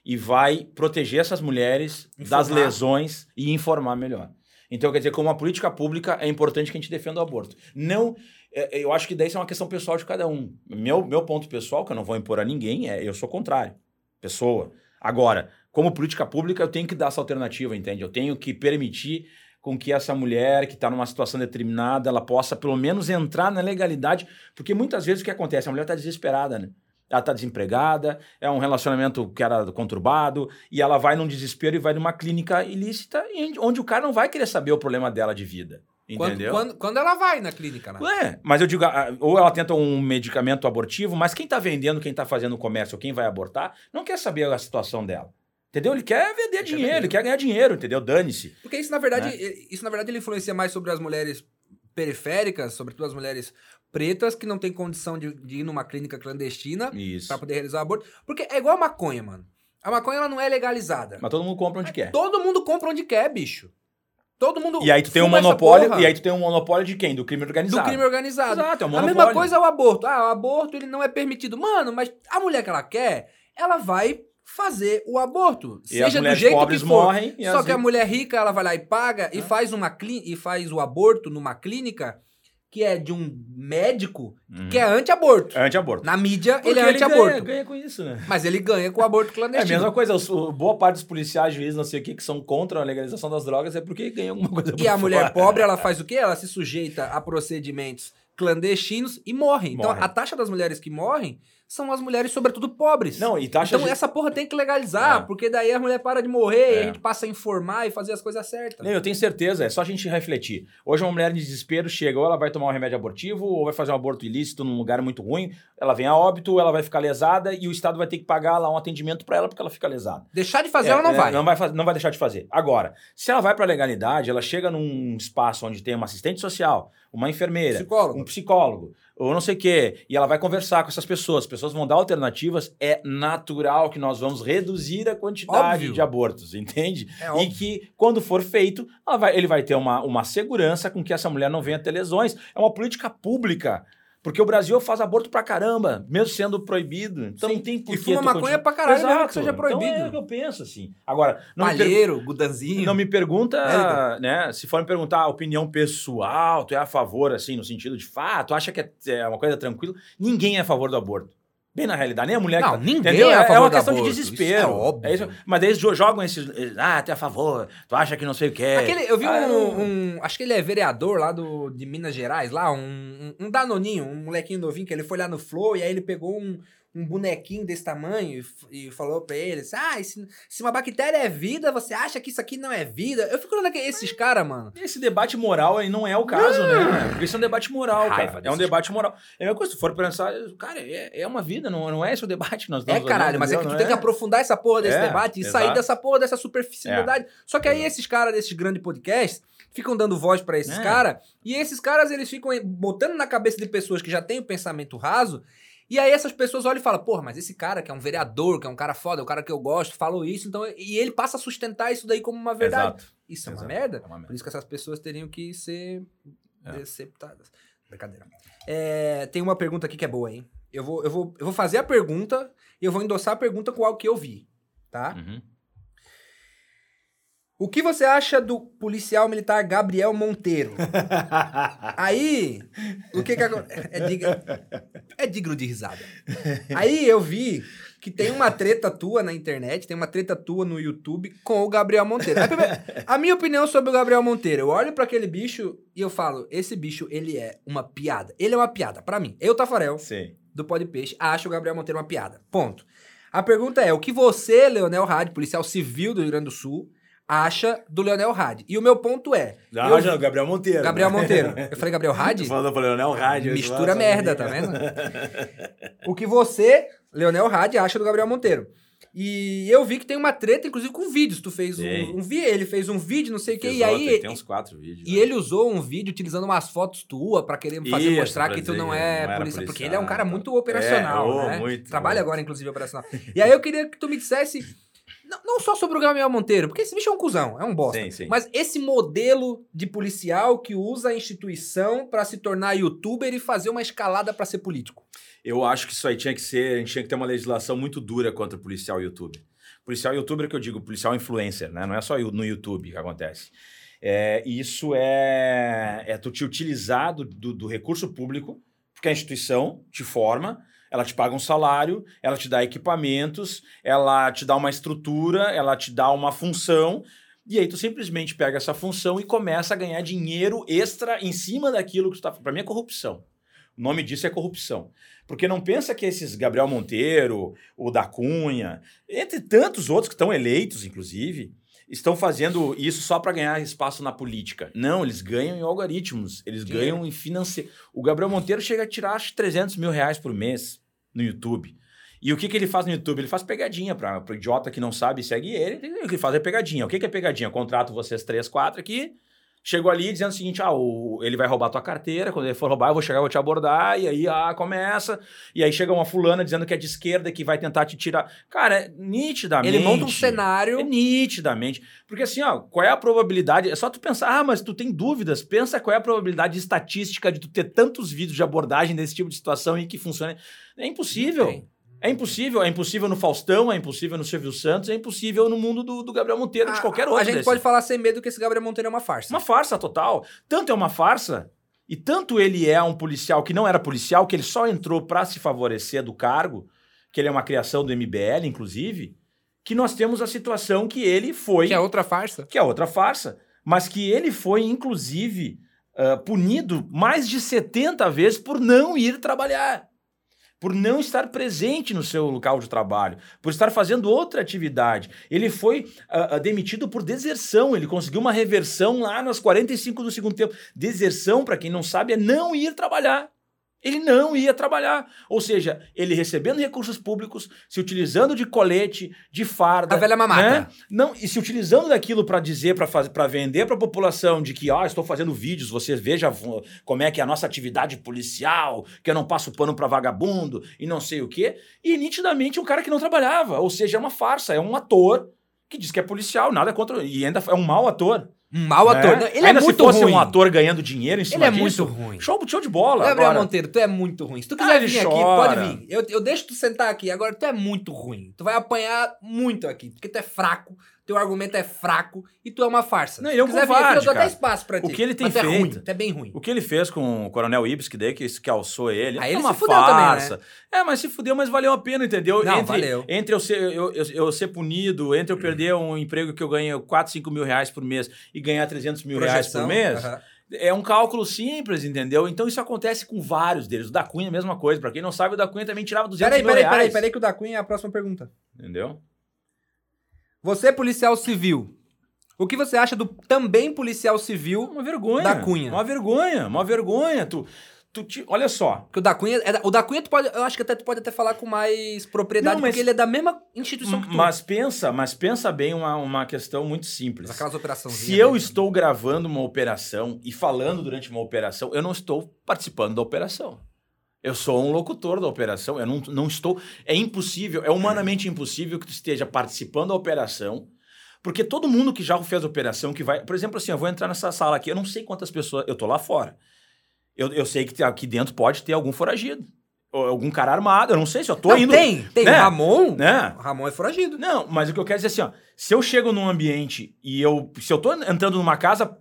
E vai proteger essas mulheres informar. das lesões e informar melhor. Então, quer dizer, como uma política pública, é importante que a gente defenda o aborto. Não, é, é, eu acho que daí isso é uma questão pessoal de cada um. Meu, meu ponto pessoal, que eu não vou impor a ninguém, é eu sou contrário. Pessoa. Agora, como política pública, eu tenho que dar essa alternativa, entende? Eu tenho que permitir com que essa mulher que está numa situação determinada, ela possa pelo menos entrar na legalidade, porque muitas vezes o que acontece? A mulher está desesperada, né? Ela está desempregada, é um relacionamento que era conturbado, e ela vai num desespero e vai numa clínica ilícita, onde o cara não vai querer saber o problema dela de vida. Entendeu? Quando, quando, quando ela vai na clínica, né? É, mas eu digo, ou ela tenta um medicamento abortivo, mas quem está vendendo, quem está fazendo o comércio, quem vai abortar, não quer saber a situação dela. Entendeu? Ele quer vender ele dinheiro, quer ele quer ganhar dinheiro, entendeu? Dane-se. Porque isso, na verdade, né? isso, na verdade, ele influencia mais sobre as mulheres periféricas, sobretudo as mulheres pretas que não têm condição de, de ir numa clínica clandestina para poder realizar o aborto. Porque é igual a maconha, mano. A maconha ela não é legalizada. Mas todo mundo compra onde quer. Todo mundo compra onde quer, bicho. Todo mundo. E aí tu tem um monopólio. E aí tu tem um monopólio de quem? Do crime organizado. Do crime organizado. Exato, é um monopólio. A mesma coisa é o aborto. Ah, o aborto ele não é permitido. Mano, mas a mulher que ela quer, ela vai fazer o aborto. E seja do jeito que for. Morrem, Só que a mulher rica, ela vai lá e paga e faz uma e faz o aborto numa clínica que é de um médico uhum. que é anti-aborto. É anti-aborto. Na mídia, Porque ele é anti-aborto. Ele ganha, ganha, com isso, né? Mas ele ganha com o aborto clandestino. É a mesma coisa. Boa parte dos policiais, juízes, não sei o que, que são contra a legalização das drogas é porque ganha alguma coisa E a mulher pobre, ela faz o quê? Ela se sujeita a procedimentos clandestinos e morre. Então, a taxa das mulheres que morrem são as mulheres, sobretudo, pobres. Não, e taxa Então, de... essa porra tem que legalizar, é. porque daí a mulher para de morrer é. e a gente passa a informar e fazer as coisas certas. Não, eu tenho certeza, é só a gente refletir. Hoje, uma mulher em desespero chega, ou ela vai tomar um remédio abortivo, ou vai fazer um aborto ilícito num lugar muito ruim, ela vem a óbito, ela vai ficar lesada e o Estado vai ter que pagar lá um atendimento para ela porque ela fica lesada. Deixar de fazer, é, ela não é, vai. Não vai, não vai deixar de fazer. Agora, se ela vai para a legalidade, ela chega num espaço onde tem uma assistente social, uma enfermeira, psicólogo. um psicólogo, ou não sei o quê, e ela vai conversar com essas pessoas, as pessoas vão dar alternativas, é natural que nós vamos reduzir a quantidade Óbvio. de abortos, entende? É e que, quando for feito, vai, ele vai ter uma, uma segurança com que essa mulher não venha ter lesões. É uma política pública. Porque o Brasil faz aborto pra caramba, mesmo sendo proibido. Então Sim. não tem porquê. E fuma maconha continu... pra caralho, Exato. mesmo que seja proibido. Então é o que eu penso, assim. Agora, não Palheiro, gudanzinho. Não me pergunta, é, né? Se for me perguntar a opinião pessoal, tu é a favor, assim, no sentido de fato, acha que é, é uma coisa tranquila? Ninguém é a favor do aborto. Bem na realidade, nem a mulher Não, que ninguém entendeu? é É, favor uma do questão de aborto, desespero. isso é óbvio. É isso. Mas eles jo- jogam esses. Ah, tu é a favor, tu acha que não sei o que. Aquele, eu vi Ah, um, um- Acho que ele é vereador lá do, de Minas Gerais, lá, um, um, um Danoninho, um molequinho novinho, que ele foi lá no Flow e aí ele pegou um, um bonequinho desse tamanho e, e falou pra ele: assim, Ah, se, se uma bactéria é vida, você acha que isso aqui não é vida? Eu fico olhando aqui, esses caras, mano. Esse debate moral aí não é o caso, né? Porque isso é um debate moral, Raiva cara. É um debate moral. É a mesma coisa, se for pensar, cara, é, é uma vida, não, não é esse o debate que nós É estamos caralho, olhando, mas é que tu entendeu? tem que Não aprofundar essa porra desse É, debate e exato. sair dessa porra, dessa superficialidade. Só que aí esses caras desses grandes podcasts ficam dando voz pra esses É. caras e esses caras eles ficam botando na cabeça de pessoas que já têm o pensamento raso e aí essas pessoas olham e falam, porra, mas esse cara que é um vereador, que é um cara foda, é um cara que eu gosto, falou isso, então e ele passa a sustentar isso daí como uma verdade. Exato. Isso é uma. É uma merda. Por isso que essas pessoas teriam que ser É. deceptadas. Brincadeira. É, tem uma pergunta aqui que é boa, hein? Eu vou, eu, vou, eu vou fazer a pergunta e eu vou endossar a pergunta com algo que eu vi, tá? Uhum. O que você acha do policial militar Gabriel Monteiro? Aí, o que que acontece? É, dig- é digno de risada. Aí eu vi que tem uma treta tua na internet, tem uma treta tua no YouTube com o Gabriel Monteiro. A minha opinião sobre o Gabriel Monteiro, eu olho pra aquele bicho e eu falo, esse bicho, ele é uma piada. Ele é uma piada, pra mim. Eu, Tafarel, Sim. do Pó de Peixe, acho o Gabriel Monteiro uma piada. Ponto. A pergunta é, o que você, Leonel Hadi, policial civil do Rio Grande do Sul, acha do Leonel Hadi? E o meu ponto é... Já, eu- já, Gabriel Monteiro. Gabriel né? Monteiro. Eu falei Gabriel Hadi? Falando, falei, Leonel Rádio. Mistura merda, tá vendo? o que você, Leonel Hadi, acha do Gabriel Monteiro. E eu vi que tem uma treta, inclusive, com vídeos. Tu fez um, um vídeo, ele fez um vídeo, não sei o quê, Fiz e aí... Tem uns quatro vídeos. E né? ele usou um vídeo utilizando umas fotos tuas pra querer fazer Isso, mostrar que tu não que é não polícia. Porque ele é um cara tá. muito operacional, É, oh, né? muito, Trabalha muito. agora, inclusive, operacional. E aí eu queria que tu me dissesse, não, não só sobre o Gabriel Monteiro, porque esse bicho é um cuzão, é um bosta. Sim, sim. Mas esse modelo de policial que usa a instituição pra se tornar youtuber e fazer uma escalada pra ser político. Eu acho que isso aí tinha que ser, a gente tinha que ter uma legislação muito dura contra o policial youtuber. Policial youtuber que eu digo, policial influencer, né? Não é só no YouTube que acontece. É, isso é, é tu te utilizar do, do, do recurso público, porque a instituição te forma, ela te paga um salário, ela te dá equipamentos, ela te dá uma estrutura, ela te dá uma função, e aí tu simplesmente pega essa função e começa a ganhar dinheiro extra em cima daquilo que tu tá... Pra mim é corrupção. O nome disso é corrupção. Porque não pensa que esses Gabriel Monteiro, o da Cunha, entre tantos outros que estão eleitos, inclusive, estão fazendo isso só para ganhar espaço na política. Não, eles ganham em algoritmos, eles ganham em financeiro. O Gabriel Monteiro chega a tirar acho, 300 mil reais por mês no YouTube. E o que, que ele faz no YouTube? Ele faz pegadinha para o idiota que não sabe segue ele. O que ele faz é pegadinha. O que, que é pegadinha? Eu contrato vocês três, quatro aqui. Chegou ali dizendo o seguinte: ah, o- ele vai roubar tua carteira. Quando ele for roubar, eu vou chegar, eu vou te abordar. E aí, ah, começa. E aí chega uma fulana dizendo que é de esquerda, que vai tentar te tirar. Cara, é nitidamente. Ele monta um cenário. É nitidamente. Porque assim, ó, qual é a probabilidade? É só tu pensar, ah, mas tu tem dúvidas. Pensa qual é a probabilidade estatística de tu ter tantos vídeos de abordagem desse tipo de situação e que funcione. É impossível. É impossível. É impossível no Faustão, é impossível no Silvio Santos, é impossível no mundo do, do Gabriel Monteiro, de A- qualquer a, outro. A gente desse. pode falar sem medo que esse Gabriel Monteiro é uma farsa. Uma farsa total. Tanto é uma farsa, e tanto ele é um policial que não era policial, que ele só entrou para se favorecer do cargo, que ele é uma criação do MBL, inclusive, que nós temos a situação que ele foi. Que é outra farsa. que é outra farsa, mas que ele foi, inclusive, ah, punido mais de 70 vezes por não ir trabalhar. Por não estar presente no seu local de trabalho, por estar fazendo outra atividade. Ele foi ah, demitido por deserção, ele conseguiu uma reversão lá nos 45 do segundo tempo. Deserção, para quem não sabe, é não ir trabalhar. Ele não ia trabalhar. Ou seja, ele recebendo recursos públicos, se utilizando de colete, de farda. A velha mamata. né? Não, e se utilizando daquilo para dizer, para vender para a população de que, ó, estou fazendo vídeos, você veja vo- como é que é a nossa atividade policial, que eu não passo pano para vagabundo e não sei o quê. E nitidamente um cara que não trabalhava, ou seja, é uma farsa, é um ator que diz que é policial, nada contra, e ainda é um mau ator. Um mau né? ator. Ele ainda é muito se fosse ruim. um ator ganhando dinheiro em Ele cima é disso, muito ruim. Show, show de bola. Gabriel agora. Monteiro, tu é muito ruim. Se tu Ah, quiser ele vir aqui, chora. pode vir. Eu, eu deixo tu sentar aqui. Agora, tu é muito ruim. Tu vai apanhar muito aqui, porque tu é fraco, teu argumento é fraco e tu é uma farsa. Não, ele é um Se quiser vir covarde, aqui, eu dou até espaço pra ti. O que ele tem mas tu é feito- ruim, é bem ruim. O que ele fez com o Coronel Ibis, que daí que, que alçou ele, Aí é ele uma fudeu também, né? farsa. É, mas se fudeu, mas valeu a pena, entendeu? Não, entre, valeu. Entre eu ser, eu, eu, eu ser punido, entre eu perder um emprego que eu ganho 4, 5 mil reais por mês e ganhar 300 mil reais por Projeção, mês, aham. é um cálculo simples, entendeu? Então isso acontece com vários deles. O da Cunha, a mesma coisa. Pra quem não sabe, o da Cunha também tirava 200 Peraí, mil peraí, reais. peraí, peraí, que o da Cunha é a próxima pergunta. Entendeu? Você, policial civil, o que você acha do também policial civil? Uma vergonha. Da Cunha. Uma vergonha, uma vergonha. Tu, tu te, olha só, Porque o da Cunha, é o da Cunha tu pode, eu acho que até tu pode até falar com mais propriedade, Não, mas- porque ele é da mesma instituição que tu. mas pensa, mas pensa bem uma, uma questão muito simples. Aquelas operações. Se eu estou gravando uma operação e falando durante uma operação, eu não estou participando da operação. Eu sou um locutor da operação, eu não, não estou. É impossível, é humanamente impossível que tu esteja participando da operação, porque todo mundo que já fez a operação, que vai. Por exemplo, assim, eu vou entrar nessa sala aqui, eu não sei quantas pessoas. Eu tô lá fora. Eu, eu sei que aqui dentro pode ter algum foragido. Ou algum cara armado. Eu não sei se eu tô Não, indo. tem, tem. né? Ramon, Né? Ramon é foragido. Não, mas o que eu quero dizer é assim, ó, se eu chego num ambiente e eu, se eu tô entrando numa casa,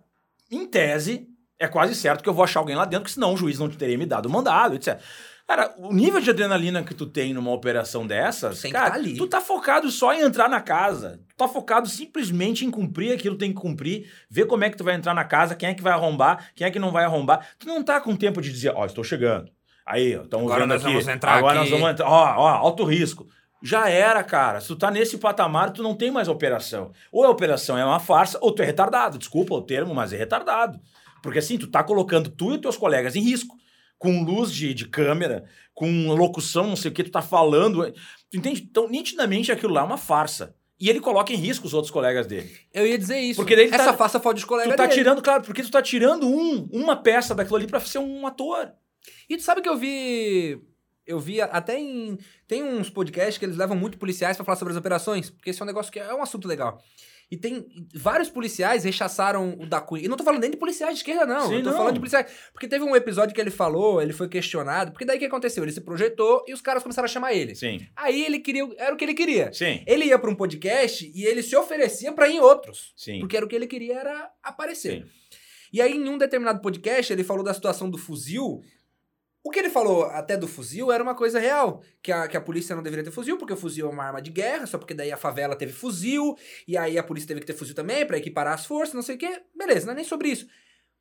em tese, é quase certo que eu vou achar alguém lá dentro, porque senão o juiz não teria me dado o mandado, etc. Cara, o nível de adrenalina que tu tem numa operação dessas, tem que cara, tá ali. tu tá focado só em entrar na casa. Tu tá focado simplesmente em cumprir aquilo que tem que cumprir, ver como é que tu vai entrar na casa, quem é que vai arrombar, quem é que não vai arrombar. Tu não tá com tempo de dizer, ó, estou chegando. Aí, estamos Agora vendo nós aqui. vamos entrar agora aqui. nós vamos entrar. Ó, ó, alto risco. Já era, cara. Se tu tá nesse patamar, tu não tem mais operação. Ou a operação é uma farsa, ou tu é retardado. Desculpa o termo, mas é retardado. Porque assim, tu tá colocando tu e teus colegas em risco. Com luz de, de câmera, com locução, não sei o que, tu tá falando. Tu entende? Então, nitidamente, aquilo lá é uma farsa. E ele coloca em risco os outros colegas dele. Eu ia dizer isso. Porque ele Essa tá- farsa fode os colegas Tu tá dele. tirando, claro, porque tu tá tirando um, uma peça daquilo ali pra ser um ator. E tu sabe que eu vi. Eu vi até em. Tem uns podcasts que eles levam muito policiais pra falar sobre as operações, porque esse é um negócio que é um assunto legal. E tem. Vários policiais rechaçaram o da Cunha. E não tô falando nem de policiais de esquerda, não. Sim, eu tô não. falando de policiais. Porque teve um episódio que ele falou, ele foi questionado. Porque daí o que aconteceu? Ele se projetou e os caras começaram a chamar ele. Sim. Aí ele queria. Era o que ele queria. Sim. Ele ia pra um podcast e ele se oferecia pra ir em outros. Sim. Porque era o que ele queria era aparecer. Sim. E aí, em um determinado podcast, ele falou da situação do fuzil. O que ele falou até do fuzil era uma coisa real. Que a, que a polícia não deveria ter fuzil, porque o fuzil é uma arma de guerra, só porque daí a favela teve fuzil, e aí a polícia teve que ter fuzil também pra equiparar as forças, não sei o quê. Beleza, não é nem sobre isso.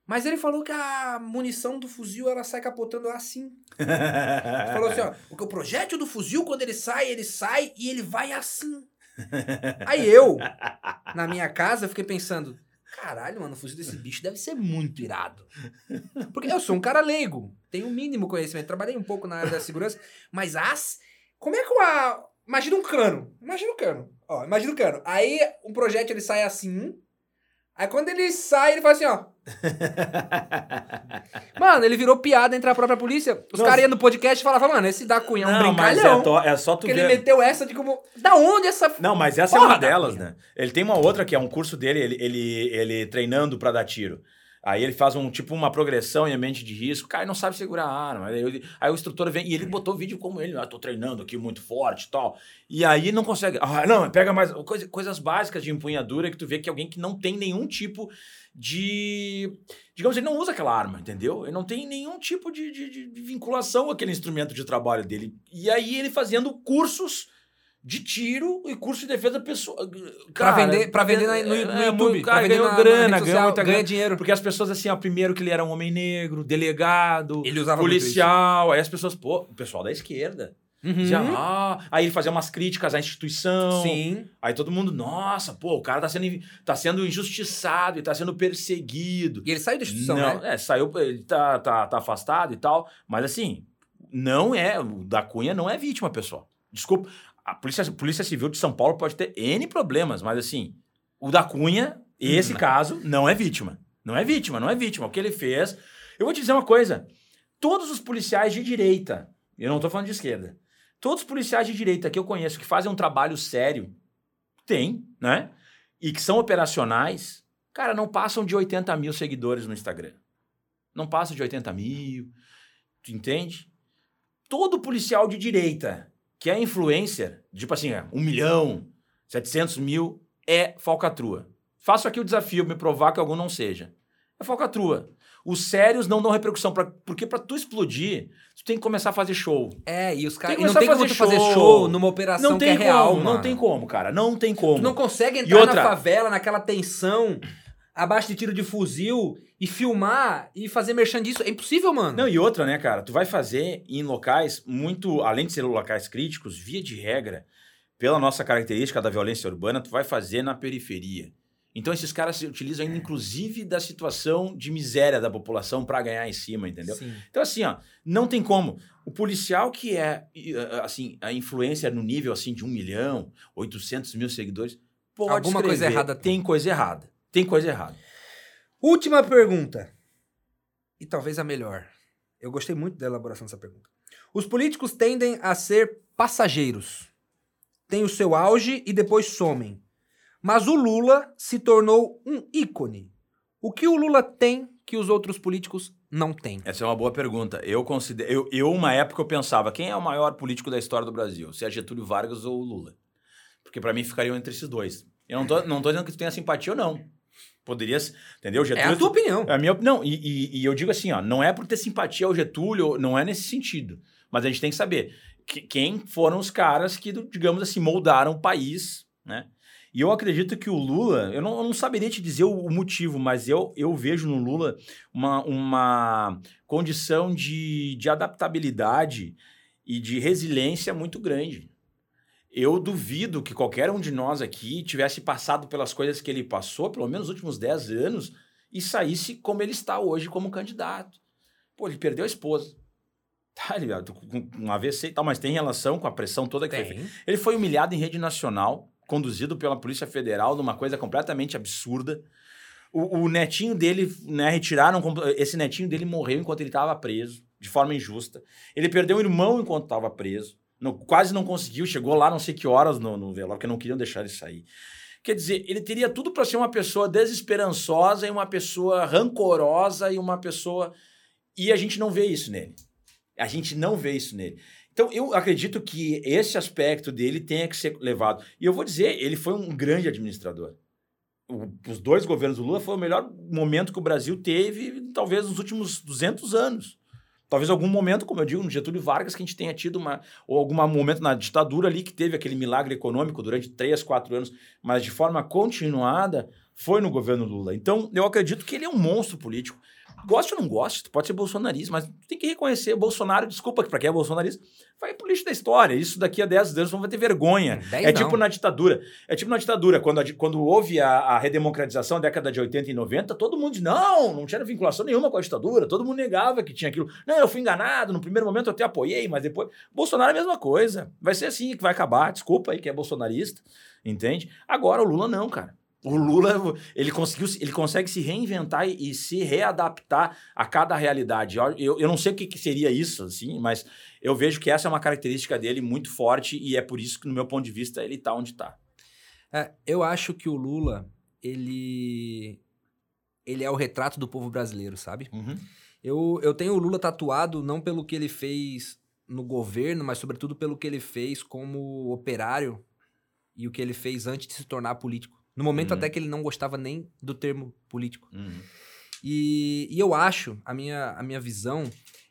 Mas ele falou que a munição do fuzil ela sai capotando assim. Ele falou assim, ó, porque o projétil do fuzil, quando ele sai, ele sai e ele vai assim. Aí eu, na minha casa, fiquei pensando, caralho, mano, o fuzil desse bicho deve ser muito irado. Porque eu sou um cara leigo, tenho o mínimo conhecimento, trabalhei um pouco na área da segurança, mas as... Como é que uma... Imagina um cano, imagina um cano, ó, imagina um cano. Aí um projétil ele sai assim, aí quando ele sai, ele faz assim, ó. Mano, ele virou piada entre a própria polícia. Os caras iam no podcast e falavam, mano, esse da Cunha é um Não, mas brincalhão. é, to- é só tu Porque ver. ele meteu essa de como. Da onde essa. Não, mas essa Porra é uma delas, né? Ele tem uma outra que é um curso dele, ele, ele, ele treinando pra dar tiro. Aí ele faz um tipo uma progressão em ambiente de risco, o cara não sabe segurar a arma. Aí, ele- aí o instrutor vem e ele botou vídeo como ele, ah, tô treinando aqui muito forte e tal. E aí não consegue. Ah, não, pega mais coisa- coisas básicas de empunhadura que tu vê que alguém que não tem nenhum tipo de. Digamos, ele não usa aquela arma, entendeu? Ele não tem nenhum tipo de, de- de- vinculação com aquele instrumento de trabalho dele. E aí ele fazendo cursos de tiro e curso de defesa pessoal. Pra vender, pra vender na- no, no YouTube. vender ganhou na, grana, na ganhou muita ganha grana. dinheiro. Porque as pessoas, assim, ó, primeiro que ele era um homem negro, delegado, Ele usava muito policial. Aí as pessoas, pô, o pessoal da esquerda. Uhum. Dizia, ah, aí ele fazia umas críticas à instituição. Sim. Aí todo mundo, nossa, pô, o cara tá sendo, tá sendo injustiçado e tá sendo perseguido. E ele saiu da instituição, não, né? é, saiu, ele tá, tá, tá afastado e tal, mas assim, não é, o da Cunha não é vítima, pessoal. Desculpa, a polícia, polícia Civil de São Paulo pode ter N problemas, mas assim, o da Cunha, esse Não. caso, não é vítima. Não é vítima, não é vítima. O que ele fez. Eu vou te dizer uma coisa: todos os policiais de direita, eu não tô falando de esquerda, todos os policiais de direita que eu conheço que fazem um trabalho sério, tem, né? E que são operacionais, cara, não passam de 80 mil seguidores no Instagram. Não passam de 80 mil. Tu entende? Todo policial de direita que é influencer, tipo assim, é, um milhão, 700 mil, é falcatrua. Faço aqui o desafio, me provar que algum não seja. É falcatrua. Os sérios não dão repercussão, pra, porque para tu explodir, tu tem que começar a fazer show. É, e os caras. Não tem como tu fazer show numa operação não tem que é real, como, mano. Não tem como, cara. Não tem como. Tu não consegue entrar outra... na favela, naquela tensão, abaixo de tiro de fuzil, e filmar e fazer merchan disso. É impossível, mano. Não, e outra, né, cara? Tu vai fazer em locais muito. Além de ser locais críticos, via de regra, pela nossa característica da violência urbana, tu vai fazer na periferia. Então esses caras se utilizam ainda, inclusive, da situação de miséria da população para ganhar em cima, entendeu? Sim. Então, assim, ó, não tem como. O policial que é, assim, a influência no nível, assim, de um milhão, 800 mil seguidores, pode Alguma coisa errada. Tem coisa errada. Tem coisa errada. Última pergunta. E talvez a melhor. Eu gostei muito da elaboração dessa pergunta. Os políticos tendem a ser passageiros. Têm o seu auge e depois somem mas o Lula se tornou um ícone. O que o Lula tem que os outros políticos não têm? Essa é uma boa pergunta. Eu considero, eu, eu uma época eu pensava, quem é o maior político da história do Brasil? Se é Getúlio Vargas ou o Lula? Porque para mim ficariam entre esses dois. Eu não tô, não tô dizendo que tu tenha simpatia ou não. Poderia, entendeu? Getúlio, é a tua opinião. É a minha opinião. E, e, e, eu digo assim, ó, não é por ter simpatia ao Getúlio, não é nesse sentido. Mas a gente tem que saber que, quem foram os caras que, digamos assim, moldaram o país, né? E eu acredito que o Lula, eu não, eu não saberia te dizer o, o, motivo, mas eu, eu vejo no Lula uma, uma condição de, de adaptabilidade e de resiliência muito grande. Eu duvido que qualquer um de nós aqui tivesse passado pelas coisas que ele passou, pelo menos nos últimos 10 anos, e saísse como ele está hoje como candidato. Pô, ele perdeu a esposa. Tá ligado? Com um AVC e tal, mas tem relação com a pressão toda que tem. foi feita. Ele foi humilhado em rede nacional conduzido pela Polícia Federal numa coisa completamente absurda. O, o netinho dele, né, retiraram. Esse netinho dele morreu enquanto ele estava preso, de forma injusta. Ele perdeu um irmão enquanto estava preso. No, quase não conseguiu, chegou lá não sei que horas no, no velório, porque não queriam deixar ele sair. Quer dizer, ele teria tudo para ser uma pessoa desesperançosa e uma pessoa rancorosa e uma pessoa. E a gente não vê isso nele. A gente não vê isso nele. Então, eu acredito que esse aspecto dele tenha que ser levado. E eu vou dizer, ele foi um grande administrador. O, os dois governos do Lula foi o melhor momento que o Brasil teve, talvez, nos últimos 200 anos. Talvez algum momento, como eu digo, no Getúlio Vargas, que a gente tenha tido uma. Ou algum momento na ditadura ali que teve aquele milagre econômico durante três, quatro anos, mas de forma continuada, foi no governo Lula. Então, eu acredito que ele é um monstro político. Goste ou não goste, tu pode ser bolsonarista, mas tem que reconhecer, Bolsonaro, desculpa, para quem é bolsonarista, vai pro lixo da história. Isso daqui a 10 anos não vai ter vergonha. é não. tipo na ditadura. É tipo na ditadura, quando, a, quando houve a, a redemocratização, década de 80 e 90, todo mundo disse, não, não tinha vinculação nenhuma com a ditadura, todo mundo negava que tinha aquilo. Não, eu fui enganado, no primeiro momento eu até apoiei, mas depois... Bolsonaro é a mesma coisa. Vai ser assim que vai acabar, desculpa aí que é bolsonarista, entende? Agora o Lula não, cara. O Lula, ele conseguiu, ele consegue se reinventar e, e se readaptar a cada realidade. Eu, eu não sei o que, que, seria isso, assim, mas eu vejo que essa é uma característica dele muito forte e é por isso que, no meu ponto de vista, ele está onde está. É, eu acho que o Lula, ele, ele é o retrato do povo brasileiro, sabe? Uhum. Eu, eu tenho o Lula tatuado não pelo que ele fez no governo, mas sobretudo pelo que ele fez como operário e o que ele fez antes de se tornar político. No momento uhum. até que ele não gostava nem do termo político. Uhum. E, e, eu acho, a minha, a minha visão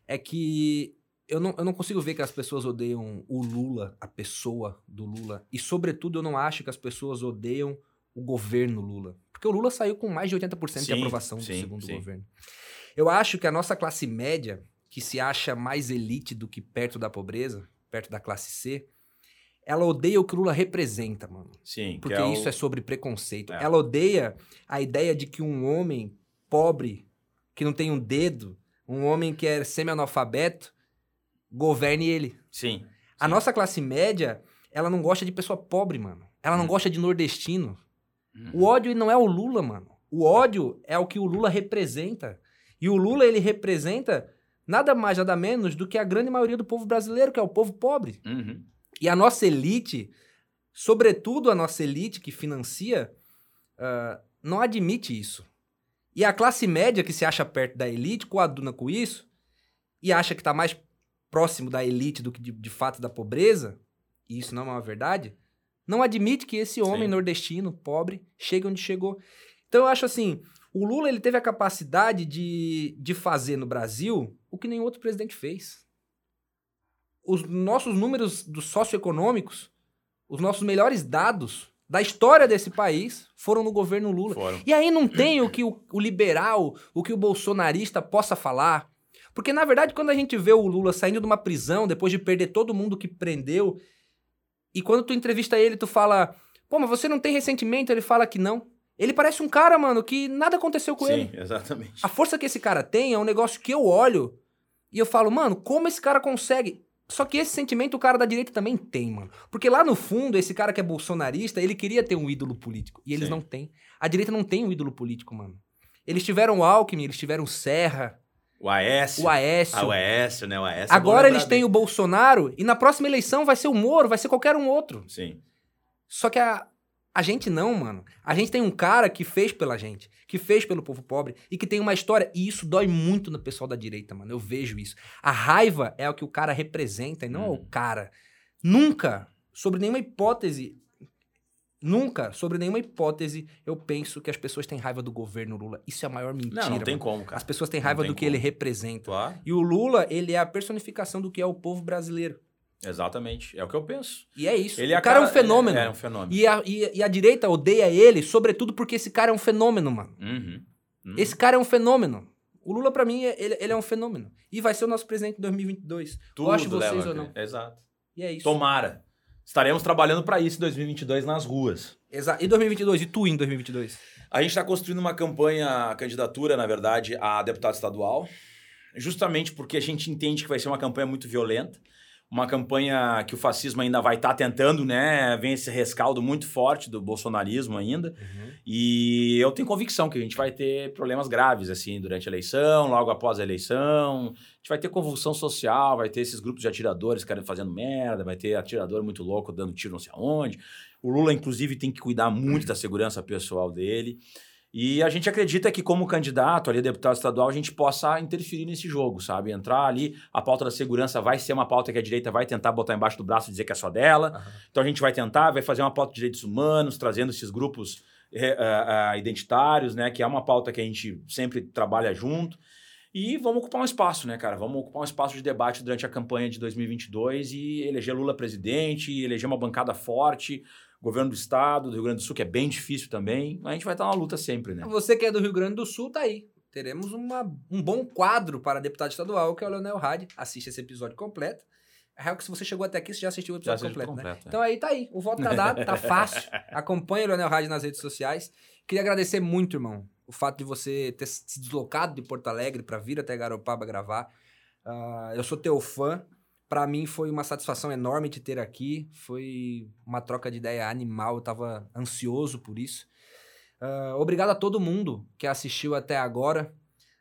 é que eu não, eu não consigo ver que as pessoas odeiam o Lula, a pessoa do Lula. E, sobretudo, eu não acho que as pessoas odeiam o governo Lula. Porque o Lula saiu com mais de 80% sim, de aprovação sim, do segundo sim. governo. Eu acho que a nossa classe média, que se acha mais elite do que perto da pobreza, perto da classe C, ela odeia o que o Lula representa, mano. Sim. Porque é isso o... é sobre preconceito. É. Ela odeia a ideia de que um homem pobre, que não tem um dedo, um homem que é semi-analfabeto, governe ele. Sim. A sim. nossa classe média, ela não gosta de pessoa pobre, mano. Ela não hum. gosta de nordestino. Hum. O ódio não é o Lula, mano. O ódio é o que o Lula representa. E o Lula, ele representa nada mais, nada menos do que a grande maioria do povo brasileiro, que é o povo pobre. Uhum. E a nossa elite, sobretudo a nossa elite que financia, uh, não admite isso. E a classe média que se acha perto da elite coaduna com isso e acha que está mais próximo da elite do que de, de fato da pobreza, e isso não é uma verdade, Não admite que esse homem Sim. nordestino, pobre, chegue onde chegou. Então eu acho assim, o Lula ele teve a capacidade de, de fazer no Brasil o que nenhum outro presidente fez. Os nossos números dos socioeconômicos, os nossos melhores dados da história desse país foram no governo Lula. Foram. E aí não tem o que o, o liberal, o que o bolsonarista possa falar. Porque, na verdade, quando a gente vê o Lula saindo de uma prisão, depois de perder todo mundo que prendeu, e quando tu entrevista ele, tu fala, pô, mas você não tem ressentimento? Ele fala que não. Ele parece um cara, mano, que nada aconteceu com Sim, ele. Sim, exatamente. A força que esse cara tem é um negócio que eu olho e eu falo, mano, como esse cara consegue? Só que esse sentimento o cara da direita também tem, mano. Porque lá no fundo, esse cara que é bolsonarista, ele queria ter um ídolo político. E eles Sim. não têm. A direita não tem um ídolo político, mano. Eles tiveram o Alckmin, eles tiveram o Serra. O Aécio. O Aécio. Ah, o Aécio, né? O Aécio. Agora eles têm o Bolsonaro e na próxima eleição vai ser o Moro, vai ser qualquer um outro. Sim. Só que a, a gente não, mano. A gente tem um cara que fez pela gente, que fez pelo povo pobre e que tem uma história. E isso dói muito no pessoal da direita, mano. Eu vejo isso. A raiva é o que o cara representa e não hum. é o uhum. cara. Nunca, sobre nenhuma hipótese, nunca, sobre nenhuma hipótese, eu penso que as pessoas têm raiva do governo Lula. Isso é a maior mentira. Não, não tem mano. como, cara. As pessoas têm raiva do que como. ele representa. Claro. E o Lula, ele é a personificação do que é o povo brasileiro. Exatamente, é o que eu penso. E é isso. Ele o cara, é um fenômeno. É, é um fenômeno. E a, e, e, a direita odeia ele, sobretudo porque esse cara é um fenômeno, mano. Uhum, uhum. Esse cara é um fenômeno. O Lula, para mim, ele, ele, é um fenômeno. E vai ser o nosso presidente em 2022. Tudo Goste vocês leva, ou não. Exato. E é isso. Tomara. Estaremos trabalhando para isso em 2022 nas ruas. Exato. E 2022? E tu em 2022? A gente está construindo uma campanha, candidatura, na verdade, a deputado estadual. Justamente porque a gente entende que vai ser uma campanha muito violenta uma campanha que o fascismo ainda vai estar tá tentando, né? Vem esse rescaldo muito forte do bolsonarismo ainda. Uhum. E eu tenho convicção que a gente vai ter problemas graves, assim, durante a eleição, logo após a eleição. A gente vai ter convulsão social, vai ter esses grupos de atiradores querendo fazendo merda, vai ter atirador muito louco dando tiro não sei aonde. O Lula, inclusive, tem que cuidar muito da segurança pessoal dele. E a gente acredita que, como candidato ali, deputado estadual, a gente possa interferir nesse jogo, sabe? Entrar ali, a pauta da segurança vai ser uma pauta que a direita vai tentar botar embaixo do braço e dizer que é só dela. Uhum. Então a gente vai tentar, vai fazer uma pauta de direitos humanos, trazendo esses grupos uh, uh, identitários, né? Que é uma pauta que a gente sempre trabalha junto. E vamos ocupar um espaço, né, cara? Vamos ocupar um espaço de debate durante a campanha de 2022 e eleger Lula presidente, eleger uma bancada forte, governo do estado, do Rio Grande do Sul, que é bem difícil também. A gente vai estar na luta sempre, né? Você que é do Rio Grande do Sul, tá aí. Teremos uma, um bom quadro para deputado estadual, que é o Leonel Hadi. Assiste esse episódio completo. É real que se você chegou até aqui, você já assistiu o episódio completo, completo, né? É. Então aí tá aí. O voto tá dado, tá fácil. Acompanhe o Leonel Hadi nas redes sociais. Queria agradecer muito, irmão, o fato de você ter se deslocado de Porto Alegre para vir até Garopaba gravar. Uh, eu sou teu fã. Para mim foi uma satisfação enorme te ter aqui. Foi uma troca de ideia animal. Eu tava ansioso por isso. Uh, obrigado a todo mundo que assistiu até agora.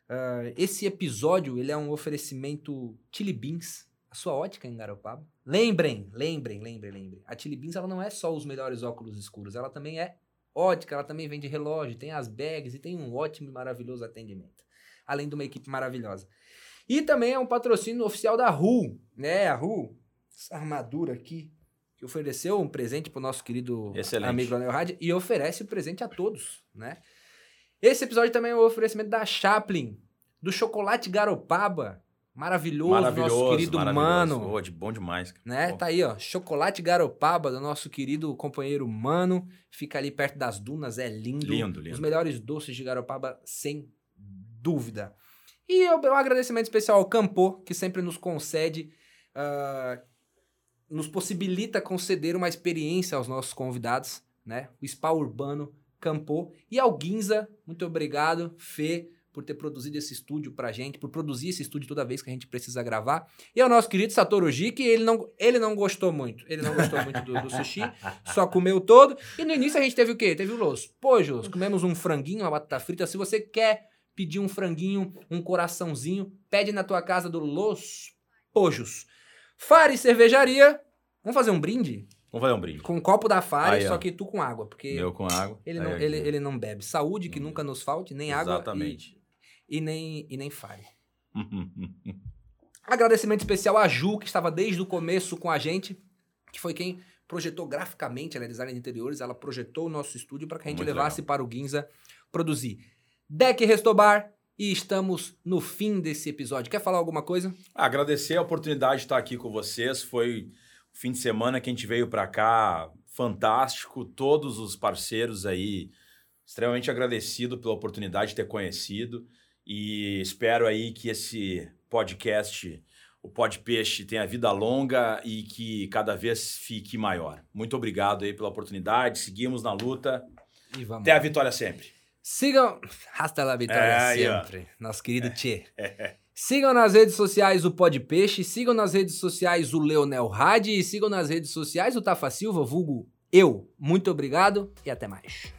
Uh, esse episódio ele é um oferecimento Chili Beans, a sua ótica em Garopaba. Lembrem, lembrem, lembrem, lembrem. A Chili Beans ela não é só os melhores óculos escuros, ela também é ótica, ela também vende relógio, tem as bags e tem um ótimo e maravilhoso atendimento. Além de uma equipe maravilhosa. E também é um patrocínio oficial da RU, né? A RU, essa armadura aqui, que ofereceu um presente pro nosso querido Excelente. amigo Anel Rádio e oferece o presente a todos, né? Esse episódio também é um oferecimento da Chaplin, do chocolate Garopaba, maravilhoso, maravilhoso nosso querido maravilhoso. mano. Oh, de bom demais. Né? Oh. Tá aí, ó, chocolate Garopaba do nosso querido companheiro Mano, fica ali perto das dunas, é lindo. Lindo, lindo. Os melhores doces de Garopaba, sem dúvida. E um agradecimento especial ao Campo, que sempre nos concede, uh, nos possibilita conceder uma experiência aos nossos convidados, né? O Spa Urbano Campo. E ao Guinza, muito obrigado, Fê, por ter produzido esse estúdio pra gente, por produzir esse estúdio toda vez que a gente precisa gravar. E ao nosso querido Satoru G, que ele não, ele não gostou muito. Ele não gostou muito do, do, sushi, só comeu todo. E no início a gente teve o quê? Teve o Los Pojos. Comemos um franguinho, uma batata frita. Se você quer pedir um franguinho, um coraçãozinho, pede na tua casa do Los Pojos. Fare Cervejaria. Vamos fazer um brinde? Vamos fazer um brinde. Com um copo da Fare, só que tu com água. Porque Eu com água. Ele não, ele, ele não bebe. Saúde, que hum. nunca nos falte, nem Exatamente. água. Exatamente. E, e, nem, e nem Fare. Agradecimento especial a Ju, que estava desde o começo com a gente, que foi quem projetou graficamente, ela é designer de interiores, ela projetou o nosso estúdio para que a gente Muito levasse para o Ginza produzir. Deck Restobar, e estamos no fim desse episódio. Quer falar alguma coisa? Agradecer a oportunidade de estar aqui com vocês. Foi o fim de semana que a gente veio para cá, fantástico. Todos os parceiros aí, extremamente agradecido pela oportunidade de ter conhecido. E espero aí que esse podcast, o Pod Peixe, tenha vida longa e que cada vez fique maior. Muito obrigado aí pela oportunidade. Seguimos na luta. E. Até a vitória sempre. Sigam. Hasta la vitória É, ó. sempre. Nosso querido Tchê. Sigam nas redes sociais o Pod Peixe, sigam nas redes sociais o Leonel Hadi e sigam nas redes sociais o Tafa Silva, vulgo eu. Muito obrigado e até mais.